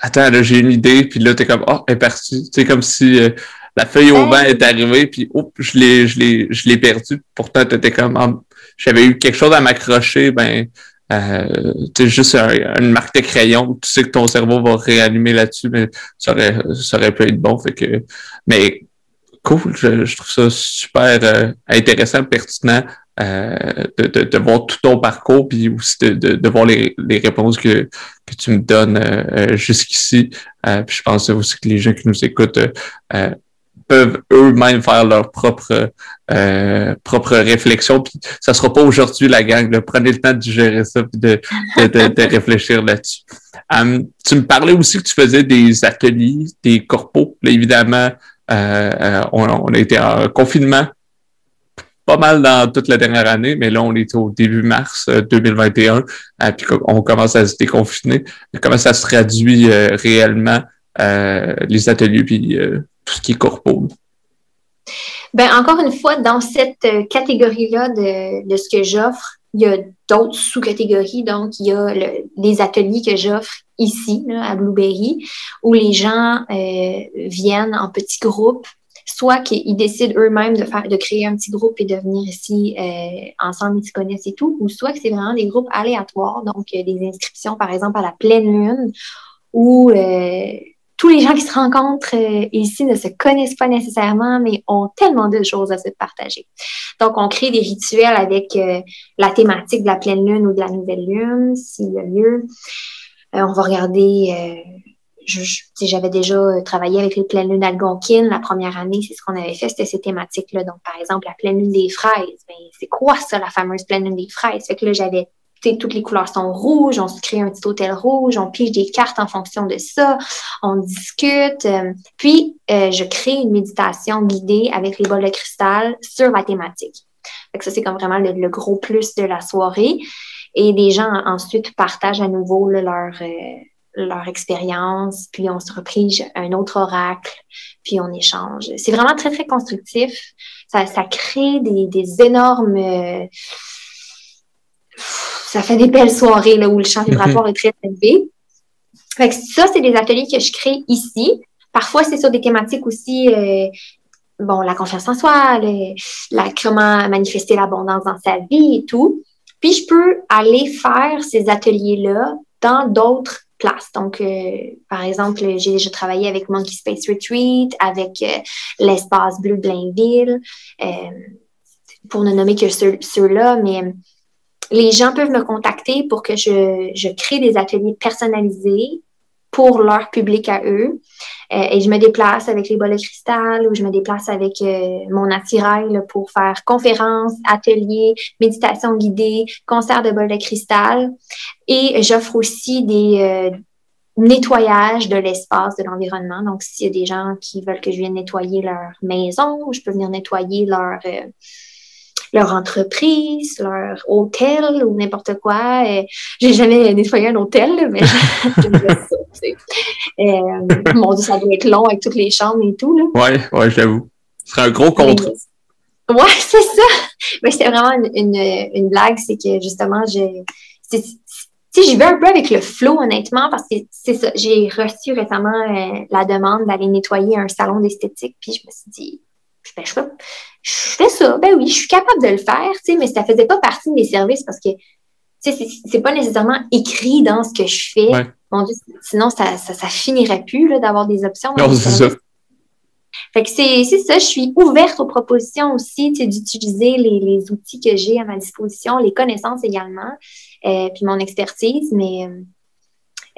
attends, là, j'ai une idée, puis là, tu es comme, oh, elle est partie. C'est comme si la feuille au vent est arrivée, puis oh, je l'ai, je l'ai, je l'ai perdu. Pourtant, tu étais comme, ah, j'avais eu quelque chose à m'accrocher, ben, euh, c'est juste une marque de crayon. Tu sais que ton cerveau va réanimer là-dessus, mais ça aurait, ça aurait pu être bon. Fait que, mais cool, je, trouve ça super euh, intéressant, pertinent euh, de, de, de, voir tout ton parcours, puis aussi de, de, voir les, les réponses que, que tu me donnes euh, jusqu'ici. puis je pense aussi que les gens qui nous écoutent peuvent eux-mêmes faire leur propre euh, propre réflexion. Puis ça sera pas aujourd'hui la gang. Prenez le temps de gérer ça puis de, de, de, réfléchir là-dessus. Um, tu me parlais aussi que tu faisais des ateliers, des corpos. Là, évidemment, euh, euh, on, on, a été en confinement pas mal dans toute la dernière année, mais là, on est au début mars 2021, euh, euh, puis on commence à se déconfiner. Comment ça se traduit réellement les ateliers puis tout ce qui est corpo? Ben, encore une fois, dans cette euh, catégorie-là de, de, ce que j'offre, il y a d'autres sous-catégories. Donc, il y a les ateliers que j'offre ici, à Blueberry, où les gens euh, viennent en petits groupes, soit qu'ils décident eux-mêmes de faire, de créer un petit groupe et de venir ici euh, ensemble, ils se connaissent et tout, ou soit que c'est vraiment des groupes aléatoires, donc euh, des inscriptions, par exemple, à la pleine lune, où euh, tous les gens qui se rencontrent ici ne se connaissent pas nécessairement, mais ont tellement de choses à se partager. Donc, on crée des rituels avec la thématique de la pleine lune ou de la nouvelle lune, s'il y a lieu. On va regarder, j'avais déjà travaillé avec les pleines lunes algonquines la première année, c'est ce qu'on avait fait, c'était ces thématiques-là. Donc, par exemple, la pleine lune des fraises. Ben, c'est quoi ça, la fameuse pleine lune des fraises? Fait que là, j'avais toutes les couleurs sont rouges, on se crée un petit hôtel rouge, on pige des cartes en fonction de ça, on discute. Euh, puis, euh, je crée une méditation guidée avec les bols de cristal sur la thématique. Fait ça, c'est comme vraiment le, gros plus de la soirée. Et les gens ensuite partagent à nouveau leur, euh, leur expérience, puis on se reprise un autre oracle, puis on échange. C'est vraiment très, très constructif. Ça, ça crée des, des énormes ça fait des belles soirées là, où le champ vibratoire est très élevé. Fait ça, c'est des ateliers que je crée ici. Parfois, c'est sur des thématiques aussi, euh, bon, la confiance en soi, la, comment manifester l'abondance dans sa vie et tout. Puis, je peux aller faire ces ateliers-là dans d'autres places. Donc, euh, par exemple, j'ai déjà travaillé avec Monkey Space Retreat, avec euh, l'espace bleu Blainville, pour ne nommer que ceux-là, mais les gens peuvent me contacter pour que je crée des ateliers personnalisés pour leur public à eux. Euh, et je me déplace avec les bols de cristal ou je me déplace avec euh, mon attirail pour faire conférences, ateliers, méditation guidée, concert de bols de cristal. Et j'offre aussi des euh, nettoyages de l'espace, de l'environnement. Donc, s'il y a des gens qui veulent que je vienne nettoyer leur maison, je peux venir nettoyer leur leur entreprise, leur hôtel ou n'importe quoi. J'ai jamais nettoyé un hôtel, mais j'aime ça. Euh, mon Dieu, ça doit être long avec toutes les chambres et tout. Là. Ouais, ouais, j'avoue. Ce serait un gros contrat. Ouais, c'est ça. Mais c'était vraiment une, une, blague, c'est que justement, sais, j'y vais un peu avec le flow, honnêtement, parce que c'est ça. J'ai reçu récemment euh, la demande d'aller nettoyer un salon d'esthétique, puis je me suis dit, ben, je, fais, je fais ça. Ben oui, je suis capable de le faire, tu sais, mais ça faisait pas partie de mes services parce que tu sais, c'est pas nécessairement écrit dans ce que je fais. Mon Dieu, sinon, ça, ça, ça finirait plus d'avoir des options. Non, c'est ça. Fait que c'est ça, je suis ouverte aux propositions aussi, d'utiliser les, les, outils que j'ai à ma disposition, les connaissances également, euh, puis mon expertise, mais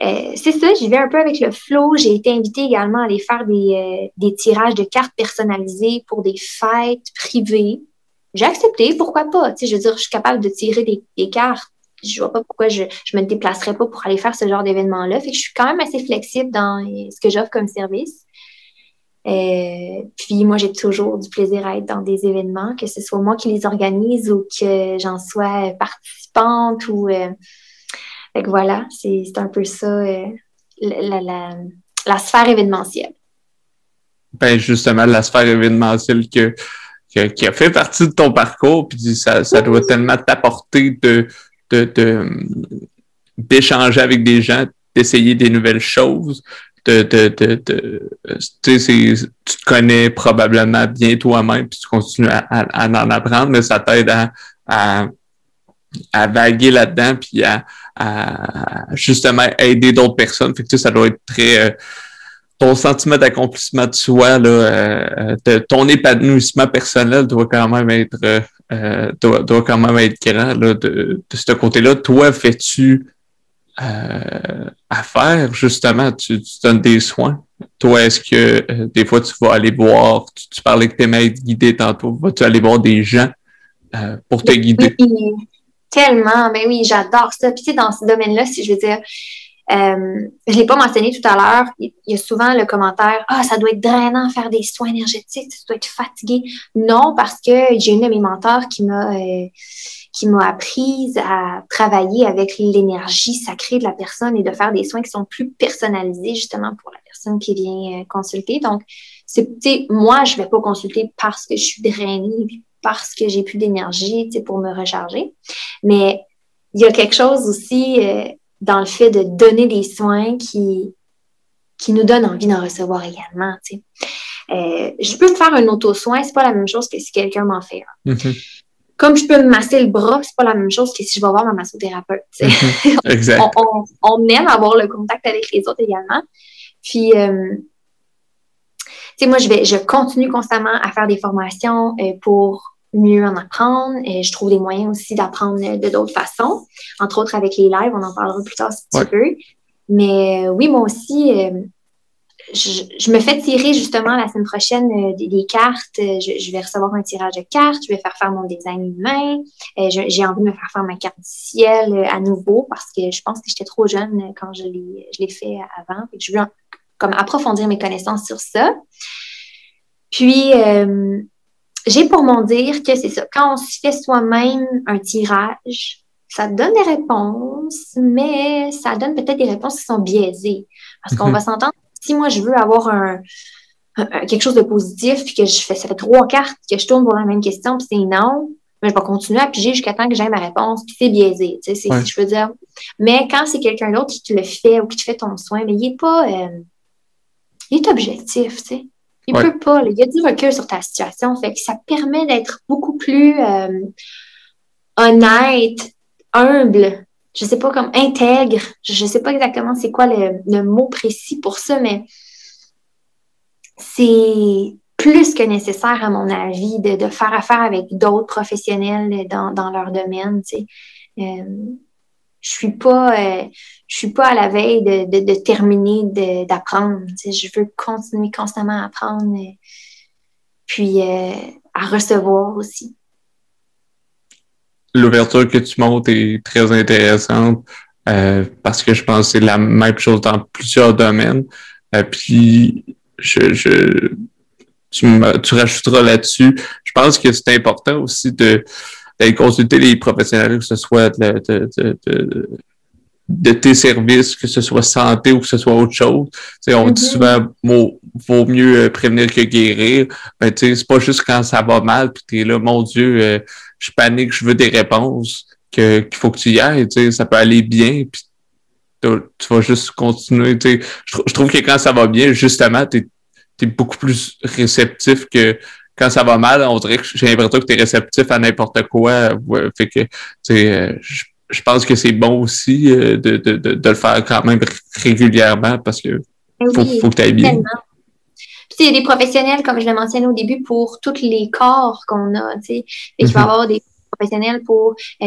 euh, c'est ça, j'y vais un peu avec le flow. J'ai été invitée également à aller faire des, euh, tirages de cartes personnalisées pour des fêtes privées. J'ai accepté, pourquoi pas? Je veux dire, je suis capable de tirer des, cartes. Je vois pas pourquoi je, je me déplacerais pas pour aller faire ce genre d'événement-là. Fait que je suis quand même assez flexible dans ce que j'offre comme service. Euh, puis moi, j'ai toujours du plaisir à être dans des événements, que ce soit moi qui les organise ou que j'en sois participante ou fait que voilà, c'est un peu ça, euh, la, la, la, sphère événementielle. Ben justement, la sphère événementielle que, qui a fait partie de ton parcours, puis ça, ça doit tellement t'apporter de, d'échanger avec des gens, d'essayer des nouvelles choses, de, de, de, tu te connais probablement bien toi-même, puis tu continues à, en apprendre, mais ça t'aide à, à, vaguer là-dedans, puis à, justement aider d'autres personnes. Fait que, ça doit être très, euh, ton sentiment d'accomplissement de soi, là, ton épanouissement personnel doit quand même être doit, quand même être grand là, de, de ce côté-là. Toi, fais-tu à faire, justement, tu, donnes des soins. Toi, est-ce que euh, des fois tu vas aller voir, tu, parlais que tu aimais être guidé tantôt, vas-tu aller voir des gens euh, pour te guider? Oui, tellement, mais oui, j'adore ça. Puis tu sais, dans ce domaine-là, si je veux dire, euh, je ne l'ai pas mentionné tout à l'heure, il y a souvent le commentaire Ah, ça doit être drainant faire des soins énergétiques, tu dois être fatigué. Non, parce que j'ai une de mes mentors qui m'a qui m'a apprise à travailler avec l'énergie sacrée de la personne et de faire des soins qui sont plus personnalisés justement pour la personne qui vient euh, consulter. Donc, c'est, moi, je vais pas consulter parce que je suis drainée, parce que j'ai plus d'énergie, pour me recharger. Mais il y a quelque chose aussi euh, dans le fait de donner des soins qui, qui nous donne envie d'en recevoir également. Euh, je peux me faire un auto-soin, c'est pas la même chose que si quelqu'un m'en fait mm-hmm comme je peux me masser le bras, c'est pas la même chose que si je vais voir ma massothérapeute. Mhm. exact. on, aime avoir le contact avec les autres également. Puis, euh, tu sais, moi, je vais, je continue constamment à faire des formations euh, pour mieux en apprendre. Et je trouve des moyens aussi d'apprendre de d'autres façons, entre autres avec les lives. On en parlera plus tard si tu veux. Mais euh, oui, moi aussi, je, me fais tirer justement la semaine prochaine euh, des, cartes. Euh, je, vais recevoir un tirage de cartes. Je vais faire faire mon design humain. Euh, j'ai envie de me faire faire ma carte du ciel à nouveau parce que je pense que j'étais trop jeune quand je l'ai fait avant. je veux comme approfondir mes connaissances sur ça. Puis, j'ai pour mon dire que c'est ça. Quand on se fait soi-même un tirage, ça donne des réponses, mais ça donne peut-être des réponses qui sont biaisées. Parce qu'on mhm. va s'entendre si moi, je veux avoir un, quelque chose de positif, puis que je fais, ça fait trois cartes que je tourne pour la même question, puis c'est non, mais je vais continuer à piger jusqu'à temps que j'ai ma réponse, puis c'est biaisé, tu sais, si je veux dire. Mais quand c'est quelqu'un d'autre qui te le fait ou qui te fait ton soin, mais il n'est pas, euh, il est objectif, tu sais. Il ne peut pas, il y a du recul sur ta situation, fait que ça permet d'être beaucoup plus euh, honnête, humble, je sais pas, comme intègre. Je sais pas exactement c'est quoi le, mot précis pour ça, mais c'est plus que nécessaire, à mon avis, de, faire affaire avec d'autres professionnels dans, leur domaine. Tu sais. Euh, je suis pas euh, je suis pas à la veille de, terminer d'apprendre. Tu sais. Je veux continuer constamment à apprendre, puis euh, à recevoir aussi l'ouverture que tu montres est très intéressante euh, parce que je pense que c'est la même chose dans plusieurs domaines. Euh, puis je, tu rajouteras là-dessus. Je pense que c'est important aussi de d'aller consulter les professionnels, que ce soit de, de, de, de, tes services, que ce soit santé ou que ce soit autre chose. sais on dit mm-hmm. souvent vaut, vaut mieux prévenir que guérir. Ben, c'est pas juste quand ça va mal, puis t'es là, mon Dieu, euh, je panique, je veux des réponses, qu'il faut que tu y ailles, tu sais, ça peut aller bien, puis tu vas juste continuer, tu sais. Je, trouve que quand ça va bien, justement, tu es, beaucoup plus réceptif que quand ça va mal, on dirait que j'ai l'impression que tu es réceptif à n'importe quoi. fait que, tu sais, euh, je, pense que c'est bon aussi euh, de, de, de, le faire quand même régulièrement parce que faut, faut que tu ailles bien il y a des professionnels, comme je l'ai mentionné au début, pour tous les corps qu'on a. Tu sais. il va y mhm. avoir des professionnels pour. Euh,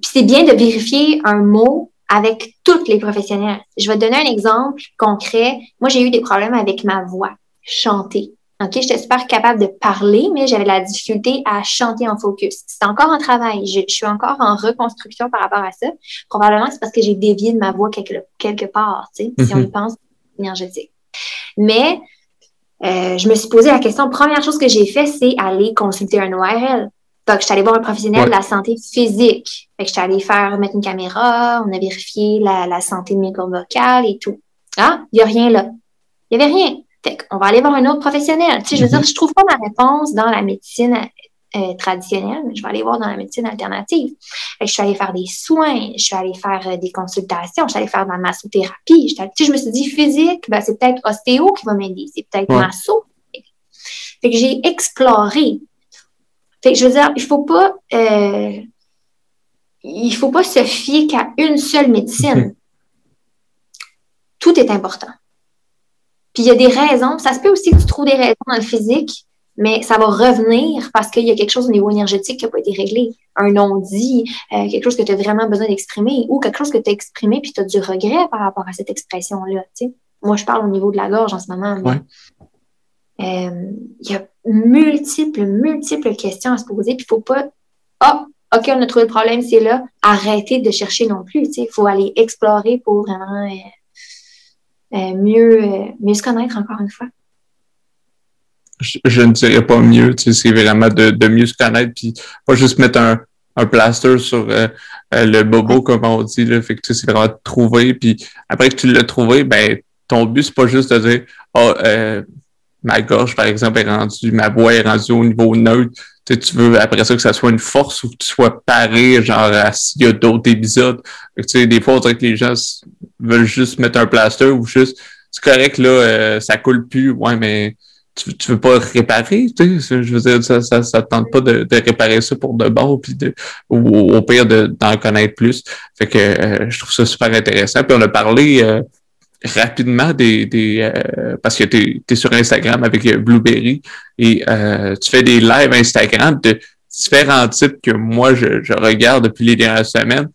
puis c'est bien de vérifier un mot avec tous les professionnels. Je vais te donner un exemple concret. Moi, j'ai eu des problèmes avec ma voix, chanter. OK, j'étais super capable de parler, mais j'avais la difficulté à chanter en focus. C'est encore un travail. Je, suis encore en reconstruction par rapport à ça. Probablement, c'est parce que j'ai dévié de ma voix quelque, quelque part, tu sais, si on y mhm. pense énergétique. Mais euh, je me suis posé la question. Première chose que j'ai fait, c'est aller consulter un ORL. Donc, je suis allée voir un professionnel de la santé physique. Fait que je suis allée faire mettre une caméra, on a vérifié la, la santé de mes cordes vocales et tout. Ah, il n'y a rien là. Il n'y avait rien. Fait qu'on va aller voir un autre professionnel. Tu sais, je veux dire, mm-hmm. je trouve pas ma réponse dans la médecine euh, traditionnelle, mais je vais aller voir dans la médecine alternative. je suis allée faire des soins, je suis allée faire euh, des consultations, je suis allée faire de la massothérapie. Je, je me suis dit physique, ben, c'est peut-être ostéo qui va m'aider, c'est peut-être masso. Fait que j'ai exploré. Fait que je veux dire, il faut pas euh, il faut pas se fier qu'à une seule médecine. Tout est important. Puis il y a des raisons. Ça se peut aussi que tu trouves des raisons dans le physique, mais ça va revenir parce qu'il y a quelque chose au niveau énergétique qui n'a pas été réglé. Un non-dit, euh, quelque chose que tu as vraiment besoin d'exprimer ou quelque chose que tu as exprimé puis tu as du regret par rapport à cette expression-là. Moi, je parle au niveau de la gorge en ce moment. Euh, il y a multiples, multiples questions à se poser. Puis il ne faut pas. Ah, OK, on a trouvé le problème, c'est là. Arrêtez de chercher non plus. Il faut aller explorer pour vraiment euh, mieux, euh, mieux se connaître, encore une fois. Je, ne dirais pas mieux, c'est vraiment de, de, mieux se connaître, puis pas juste mettre un, un plaster sur le bobo, comme on dit. Là. Fait que c'est vraiment de trouver, puis après que tu l'as trouvé, ben ton but, c'est pas juste de dire oh, ma gorge, par exemple, est rendue, ma voix est rendue au niveau neutre tu veux après ça que ça soit une force ou que tu sois paré, genre s'il y a d'autres épisodes. Tu sais, des fois, on dirait que les gens veulent juste mettre un plaster ou juste c'est correct, là, euh, ça coule plus, ouais, mais tu, tu veux pas réparer, tu sais, je veux dire, ça, ça, ça te tente pas de, de réparer ça pour de bon, puis de, ou au pire d'en connaître plus. Fait que euh, je trouve ça super intéressant. Puis on a parlé euh, rapidement des, des euh, parce que tu es, sur Instagram avec euh, Blueberry et euh, tu fais des lives Instagram de différents types que moi je, je regarde depuis les dernières semaines.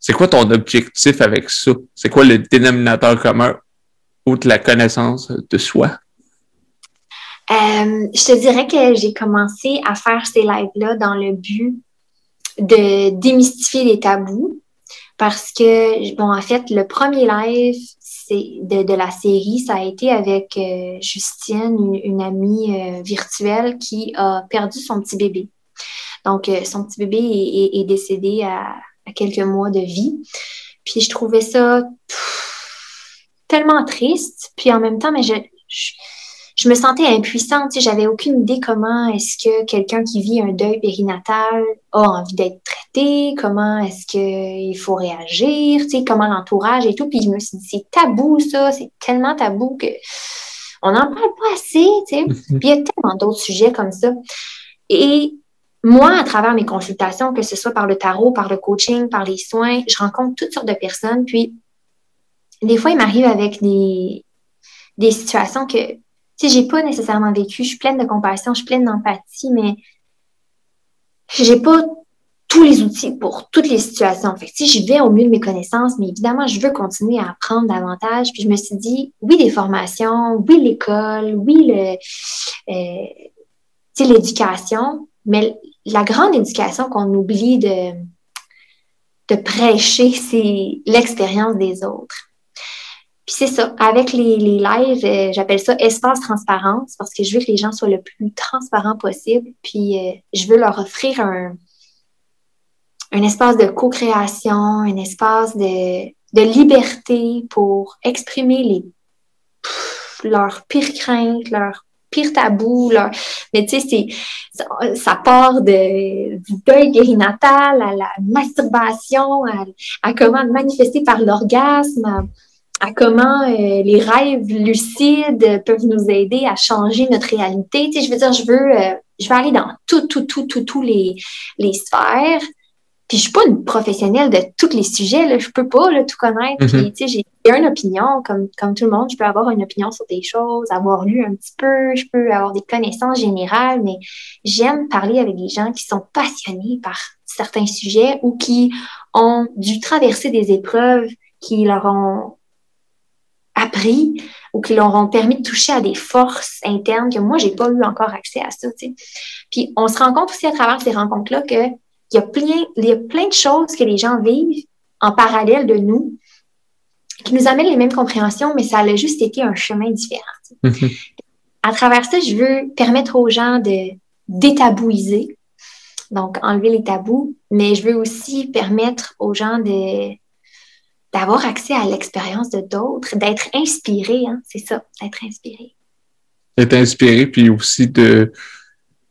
C'est quoi ton objectif avec ça? C'est quoi le dénominateur commun outre la connaissance de soi? je te dirais que j'ai commencé à faire ces lives-là dans le but de démystifier les tabous parce que, bon, en fait, le premier live, de, de, la série, ça a été avec euh, Justine, une, amie euh, virtuelle qui a perdu son petit bébé. Donc, euh, son petit bébé est, décédé à, quelques mois de vie. Puis, je trouvais ça tellement triste. Puis, en même temps, mais je je me sentais impuissante. Tu sais, j'avais aucune idée comment est-ce que quelqu'un qui vit un deuil périnatal a envie d'être traité, comment est-ce qu'il faut réagir, tu sais, comment l'entourage et tout. Puis je me suis dit, c'est tabou ça, c'est tellement tabou que on n'en parle pas assez, tu sais. Puis il y a tellement d'autres sujets comme ça. Et moi, à travers mes consultations, que ce soit par le tarot, par le coaching, par les soins, je rencontre toutes sortes de personnes. Puis, des fois, il m'arrive avec des, des situations que sais, j'ai pas nécessairement vécu, je suis pleine de compassion, je suis pleine d'empathie, mais j'ai pas tous les outils pour toutes les situations. Fait que, je vais au mieux de mes connaissances, mais évidemment, je veux continuer à apprendre davantage. Puis je me suis dit, oui, des formations, oui, l'école, oui, le, euh, l'éducation, mais la grande éducation qu'on oublie de, de prêcher, c'est l'expérience des autres. Puis c'est ça, avec les, les lives, euh, j'appelle ça espace transparence parce que je veux que les gens soient le plus transparents possible. Puis euh, je veux leur offrir un, un espace de co-création, un espace de, de, liberté pour exprimer les, leurs pires craintes, leurs pires tabous. Leur... Mais tu sais, ça, part de, du deuil périnatal à la masturbation, à, à comment manifester par l'orgasme à comment euh, les rêves lucides peuvent nous aider à changer notre réalité. Tu sais, je veux dire, je veux, euh, je veux aller dans tout, tout, tout, tout, tous les, les sphères. Puis je suis pas une professionnelle de tous les sujets, là. je peux pas là, tout connaître. Tu sais, j'ai une opinion, comme, comme tout le monde, je peux avoir une opinion sur des choses, avoir lu un petit peu, je peux avoir des connaissances générales, mais j'aime parler avec des gens qui sont passionnés par certains sujets ou qui ont dû traverser des épreuves qui leur ont appris ou qui leur ont permis de toucher à des forces internes que moi, j'ai pas eu encore accès à ça. Puis on se rend compte aussi à travers ces rencontres-là qu'il y, a plein, il y a plein de choses que les gens vivent en parallèle de nous qui nous amènent les mêmes compréhensions, mais ça a juste été un chemin différent. Mm-hmm. À travers ça, je veux permettre aux gens de détabouiser, donc enlever les tabous, mais je veux aussi permettre aux gens de d'avoir accès à l'expérience de d'autres, d'être inspiré, hein, c'est ça, d'être inspiré. D'être inspiré, puis aussi de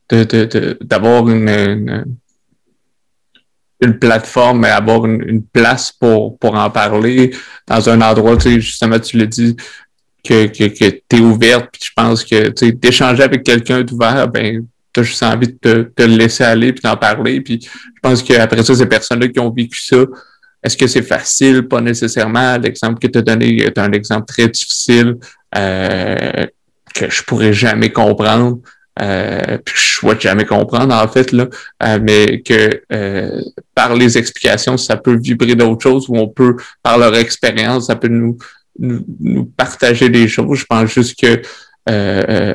d'avoir de, une, une, plateforme et avoir une, place pour, pour en parler dans un endroit, tu sais, justement, tu l'as dit, que, que, que tu es ouverte, puis je pense que tu sais, d'échanger avec quelqu'un d'ouvert, ben, tu as juste envie de te, te laisser aller puis d'en parler. Puis je pense qu'après ça, ces personnes-là qui ont vécu ça, est-ce que c'est facile? Pas nécessairement. L'exemple que tu as donné est un exemple très difficile euh, que je pourrais jamais comprendre. Euh, puis je souhaite jamais comprendre en fait là, euh, mais que euh, par les explications ça peut vibrer d'autres choses ou on peut par leur expérience ça peut nous, nous, nous partager des choses. Je pense juste que euh,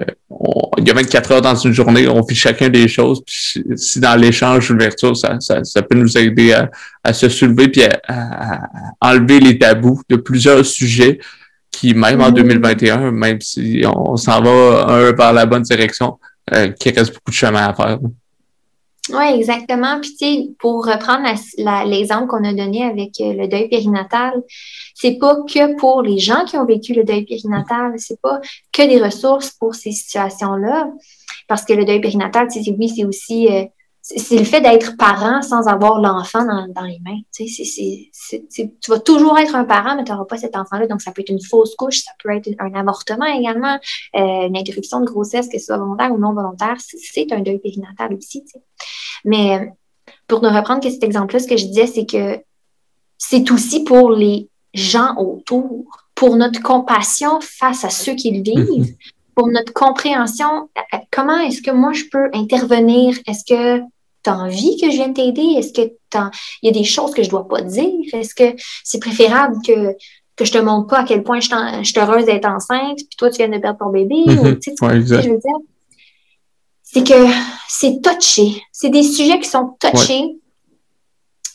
il y a 24 heures dans une journée, on fait chacun des choses. Puis si dans l'échange, l'ouverture, ça, ça, ça, peut nous aider à, à se soulever puis à, enlever les tabous de plusieurs sujets qui, même en 2021, mm. même si on s'en va un vers la bonne direction, euh, qui reste beaucoup de chemin à faire. Oui, exactement. Puis, tu sais, pour reprendre l'exemple qu'on a donné avec euh, le deuil périnatal, c'est pas que pour les gens qui ont vécu le deuil périnatal, c'est pas que des ressources pour ces situations-là. Parce que le deuil périnatal, tu sais, oui, c'est aussi euh, c'est le fait d'être parent sans avoir l'enfant dans, les mains. Tu, sais, tu vas toujours être un parent, mais tu n'auras pas cet enfant-là. Donc, ça peut être une fausse couche, ça peut être un avortement également, euh, une interruption de grossesse, que ce soit volontaire ou non volontaire. C'est un deuil périnatal aussi. Tu sais. Mais pour nous reprendre que cet exemple-là, ce que je disais, c'est que c'est aussi pour les gens autour, pour notre compassion face à ceux qui le vivent, pour notre compréhension, euh, comment est-ce que moi je peux intervenir? Est-ce que tu as envie que je vienne t'aider? Est-ce que il y a des choses que je dois pas dire? Est-ce que c'est préférable que, que je te montre pas à quel point je, suis heureuse d'être enceinte, puis toi, tu viens de perdre ton bébé? ou, tu sais, je veux dire? C'est que c'est touché. C'est des sujets qui sont touchés.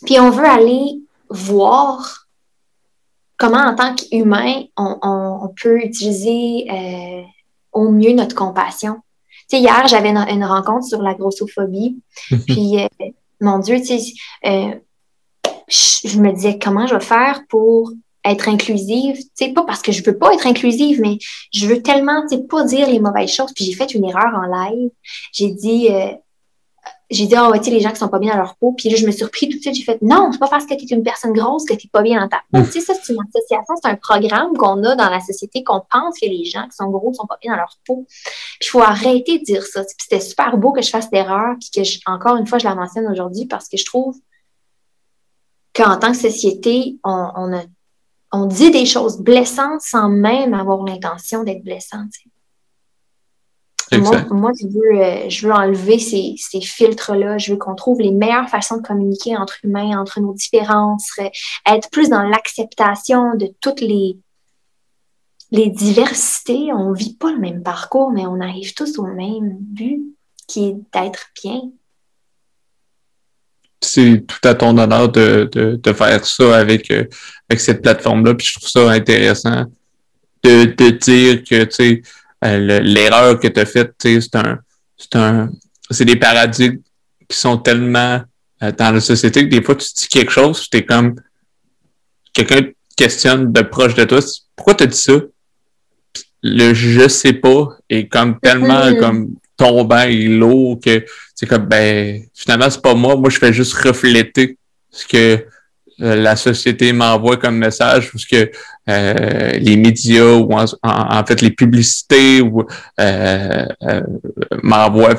Puis on veut aller voir comment, en tant qu'humain, on, on, peut utiliser euh, au mieux notre compassion sais, hier, j'avais une, rencontre sur la grossophobie. puis, euh, mon Dieu, tu sais, euh, je me disais comment je vais faire pour être inclusive, tu sais, pas parce que je veux pas être inclusive, mais je veux tellement, tu sais, pas dire les mauvaises choses. Puis j'ai fait une erreur en live. J'ai dit, euh, j'ai dit, oh, tu sais, les gens qui sont pas bien dans leur peau. Puis là, je me suis repris tout de suite. J'ai fait, non, c'est pas parce que tu es une personne grosse que tu pas bien dans ta peau. Tu sais, ça, c'est une association, c'est un programme qu'on a dans la société qu'on pense que les gens qui sont gros sont pas bien dans leur peau. Puis il faut arrêter de dire ça. Puis c'était super beau que je fasse l'erreur. Puis que, encore une fois, je la mentionne aujourd'hui parce que je trouve qu'en tant que société, on, on, a, on dit des choses blessantes sans même avoir l'intention d'être blessante. Moi, je, veux, euh, je veux enlever ces, ces filtres-là. Je veux qu'on trouve les meilleures façons de communiquer entre humains, entre nos différences, euh, être plus dans l'acceptation de toutes les, les diversités. On ne vit pas le même parcours, mais on arrive tous au même but, qui est d'être bien. C'est tout à ton honneur de, de, de faire ça avec, euh, avec cette plateforme-là. Puis je trouve ça intéressant de, de dire que, tu sais, euh, l'erreur que tu as faite, c'est un, c'est un, c'est des paradigmes qui sont tellement euh, dans la société que des fois tu dis quelque chose, tu es comme quelqu'un te questionne de proche de toi, pourquoi tu dit ça? Le je sais pas est comme tellement comme tombant et lourd que c'est comme ben finalement c'est pas moi, moi je fais juste refléter ce que la société m'envoie comme message ou que euh, les médias ou en, fait les publicités ou euh, euh m'envoient.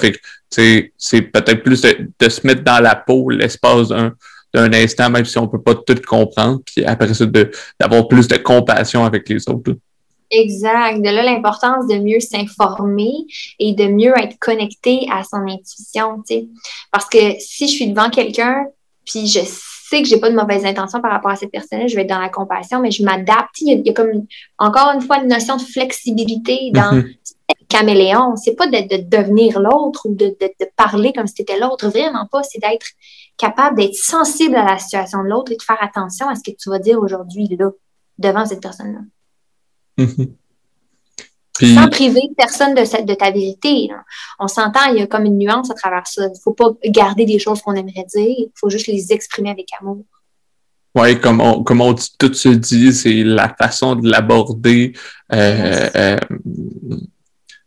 c'est peut-être plus de, se mettre dans la peau l'espace d'un instant, même si on peut pas tout comprendre, puis après ça, d'avoir plus de compassion avec les autres. Exact. De là, l'importance de mieux s'informer et de mieux être connecté à son intuition. Parce que si je suis devant quelqu'un, puis je sais que j'ai pas de mauvaises intentions par rapport à cette personne-là, je vais être dans la compassion, mais je m'adapte. Il, y a comme, encore une fois, une notion de flexibilité dans mm caméléon. C'est pas de, devenir l'autre ou de, parler comme si c'était l'autre. Vraiment pas. C'est d'être capable d'être sensible à la situation de l'autre et de faire attention à ce que tu vas dire aujourd'hui, là, devant cette personne-là. Sans priver personne de, de ta vérité. On s'entend, il y a comme une nuance à travers ça. Il ne faut pas garder des choses qu'on aimerait dire, il faut juste les exprimer avec amour. Oui, comme on, comme on dit, tout se dit, c'est la façon de l'aborder. Euh, euh,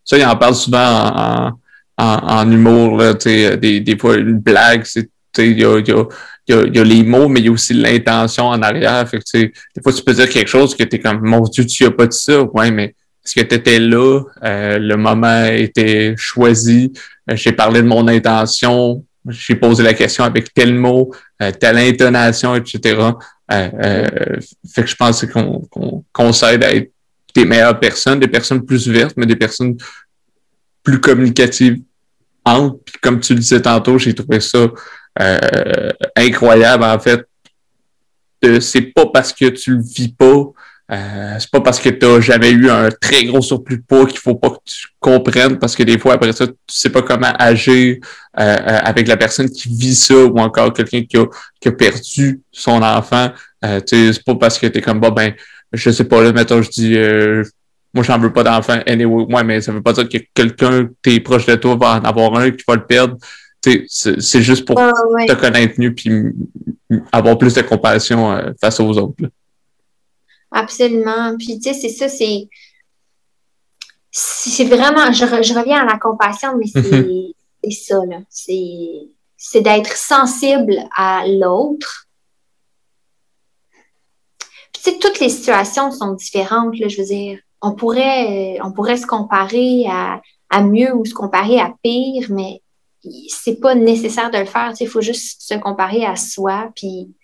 ça, il en parle souvent en, en, humour, là, des, des fois, une blague, c'est il y a, y, a, y a, les mots, mais il y a aussi l'intention en arrière. Fait que, des fois, tu peux dire quelque chose que tu es comme, mon Dieu, tu n'as pas dit ça. Ouais, mais est-ce que tu étais là? Euh, le moment était choisi? Euh, j'ai parlé de mon intention. J'ai posé la question avec tel mot, euh, telle intonation, etc. fait que je pense qu'on qu'on s'aide à être des meilleures personnes, des personnes plus ouvertes, mais des personnes plus communicatives entre. Puis comme tu le disais tantôt, j'ai trouvé ça incroyable en fait. C'est pas parce que tu le vis pas euh, c'est pas parce que tu n'as jamais eu un très gros surplus de poids qu'il faut pas que tu comprennes parce que des fois après ça tu sais pas comment agir euh, euh, avec la personne qui vit ça ou encore quelqu'un qui a, qui a perdu son enfant. Euh, c'est pas parce que tu es comme bah ben je sais pas là mettons je dis moi j'en veux pas d'enfant anyway ouais mais ça veut pas dire que quelqu'un t'es proche de toi va en avoir un qui va le perdre. C'est juste pour ah, te connaître mieux puis avoir plus de compassion face aux autres Absolument. Puis, tu sais, c'est ça, c'est. C'est vraiment. Je, reviens à la compassion, mais c'est mhm. ça, là. C'est d'être sensible à l'autre. Puis, tu sais, toutes les situations sont différentes, là, je veux dire. On pourrait, on pourrait se comparer à, à mieux ou se comparer à pire, mais c'est pas nécessaire de le faire. Il faut juste se comparer à soi, puis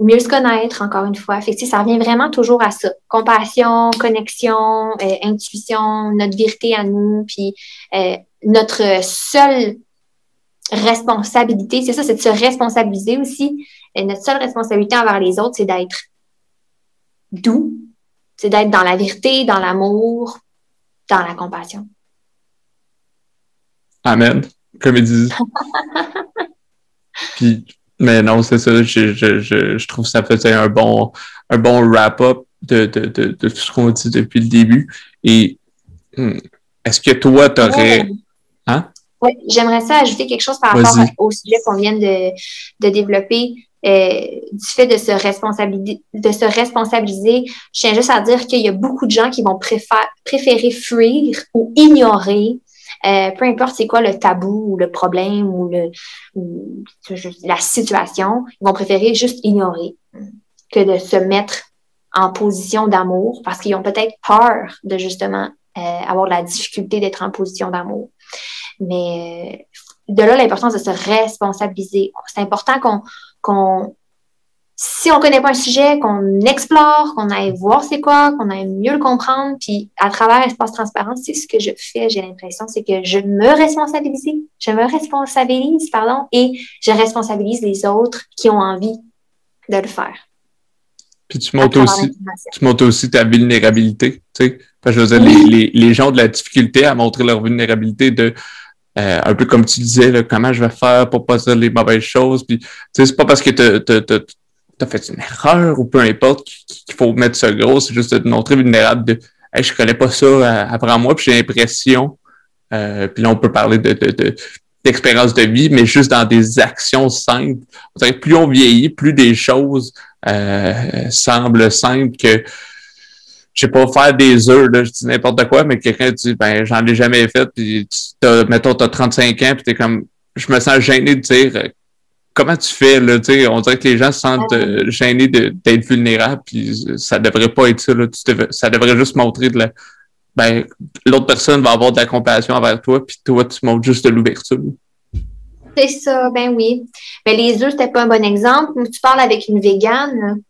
mieux se connaître, encore une fois. Fait ça revient vraiment toujours à ça. Compassion, connexion, euh, intuition, notre vérité à nous, puis euh, notre seule responsabilité, c'est ça, c'est de se responsabiliser aussi. Et notre seule responsabilité envers les autres, c'est d'être doux, c'est d'être dans la vérité, dans l'amour, dans la compassion. Amen, disent. puis mais non, c'est ça. Je, je, je, je, trouve que ça faisait un bon, un bon wrap-up de, de, de, de, tout ce qu'on dit depuis le début. Et hmm, est-ce que toi, tu aurais. Hein? Oui, j'aimerais ça ajouter quelque chose par rapport au sujet qu'on vient de, de développer. Euh, du fait de se responsabiliser, de se responsabiliser, je tiens juste à dire qu'il y a beaucoup de gens qui vont préférer fuir ou ignorer euh, peu importe c'est quoi le tabou ou le problème ou, le, la situation, ils vont préférer juste ignorer que de se mettre en position d'amour parce qu'ils ont peut-être peur de justement euh, avoir la difficulté d'être en position d'amour. Mais euh, de là l'importance de se responsabiliser. C'est important qu'on qu'on si on connaît pas un sujet, qu'on explore, qu'on aille voir c'est quoi, qu'on aille mieux le comprendre, puis à travers Espace Transparence, c'est ce que je fais, j'ai l'impression, c'est que je me responsabilise, je me responsabilise, pardon, et je responsabilise les autres qui ont envie de le faire. Puis tu montes aussi, tu montes aussi ta vulnérabilité, tu sais. je veux dire, les, les, les, gens ont de la difficulté à montrer leur vulnérabilité de, euh, un peu comme tu disais, là, comment je vais faire pour pas dire les mauvaises choses. Puis, tu sais, c'est pas parce que tu t'as fait une erreur ou peu importe qu'il faut mettre ça gros, c'est juste de te montrer vulnérable de hey, je connais pas ça, euh, apprends-moi, puis j'ai l'impression, euh, puis là on peut parler de, de, d'expérience de vie, mais juste dans des actions simples. plus on vieillit, plus des choses euh, semblent simples que je sais pas, faire des œufs, là, je dis n'importe quoi, mais quelqu'un dit ben j'en ai jamais fait, puis tu mettons, t'as 35 ans, puis t'es comme je me sens gêné de dire comment tu fais, là, on dirait que les gens se sentent euh, gênés d'être vulnérables, puis ça devrait pas être ça, là. ça devrait juste montrer de la, ben, l'autre personne va avoir de la compassion envers toi, puis toi, tu montres juste de l'ouverture. C'est ça, ben oui. Mais les œufs, c'était pas un bon exemple. Tu parles avec une végane.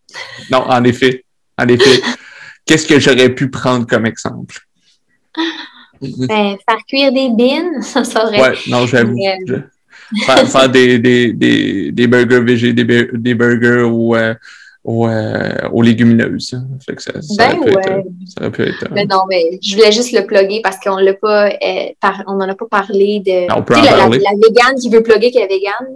Non, en effet. En effet. Qu'est-ce que j'aurais pu prendre comme exemple? Ben, faire cuire des bines, ça serait. Ouais, non, j'avoue. Euh, faire, des, des, des, des, burgers végés, des, des burgers aux, euh, euh, aux, légumineuses. Fait que ça, ça, ben ouais. être, ça aurait pu être. Mais non, mais je voulais juste le plugger parce qu'on l'a pas, euh, on n'en a pas parlé de. on peut en la, parler. La, végane qui veut plugger qu'elle est végane.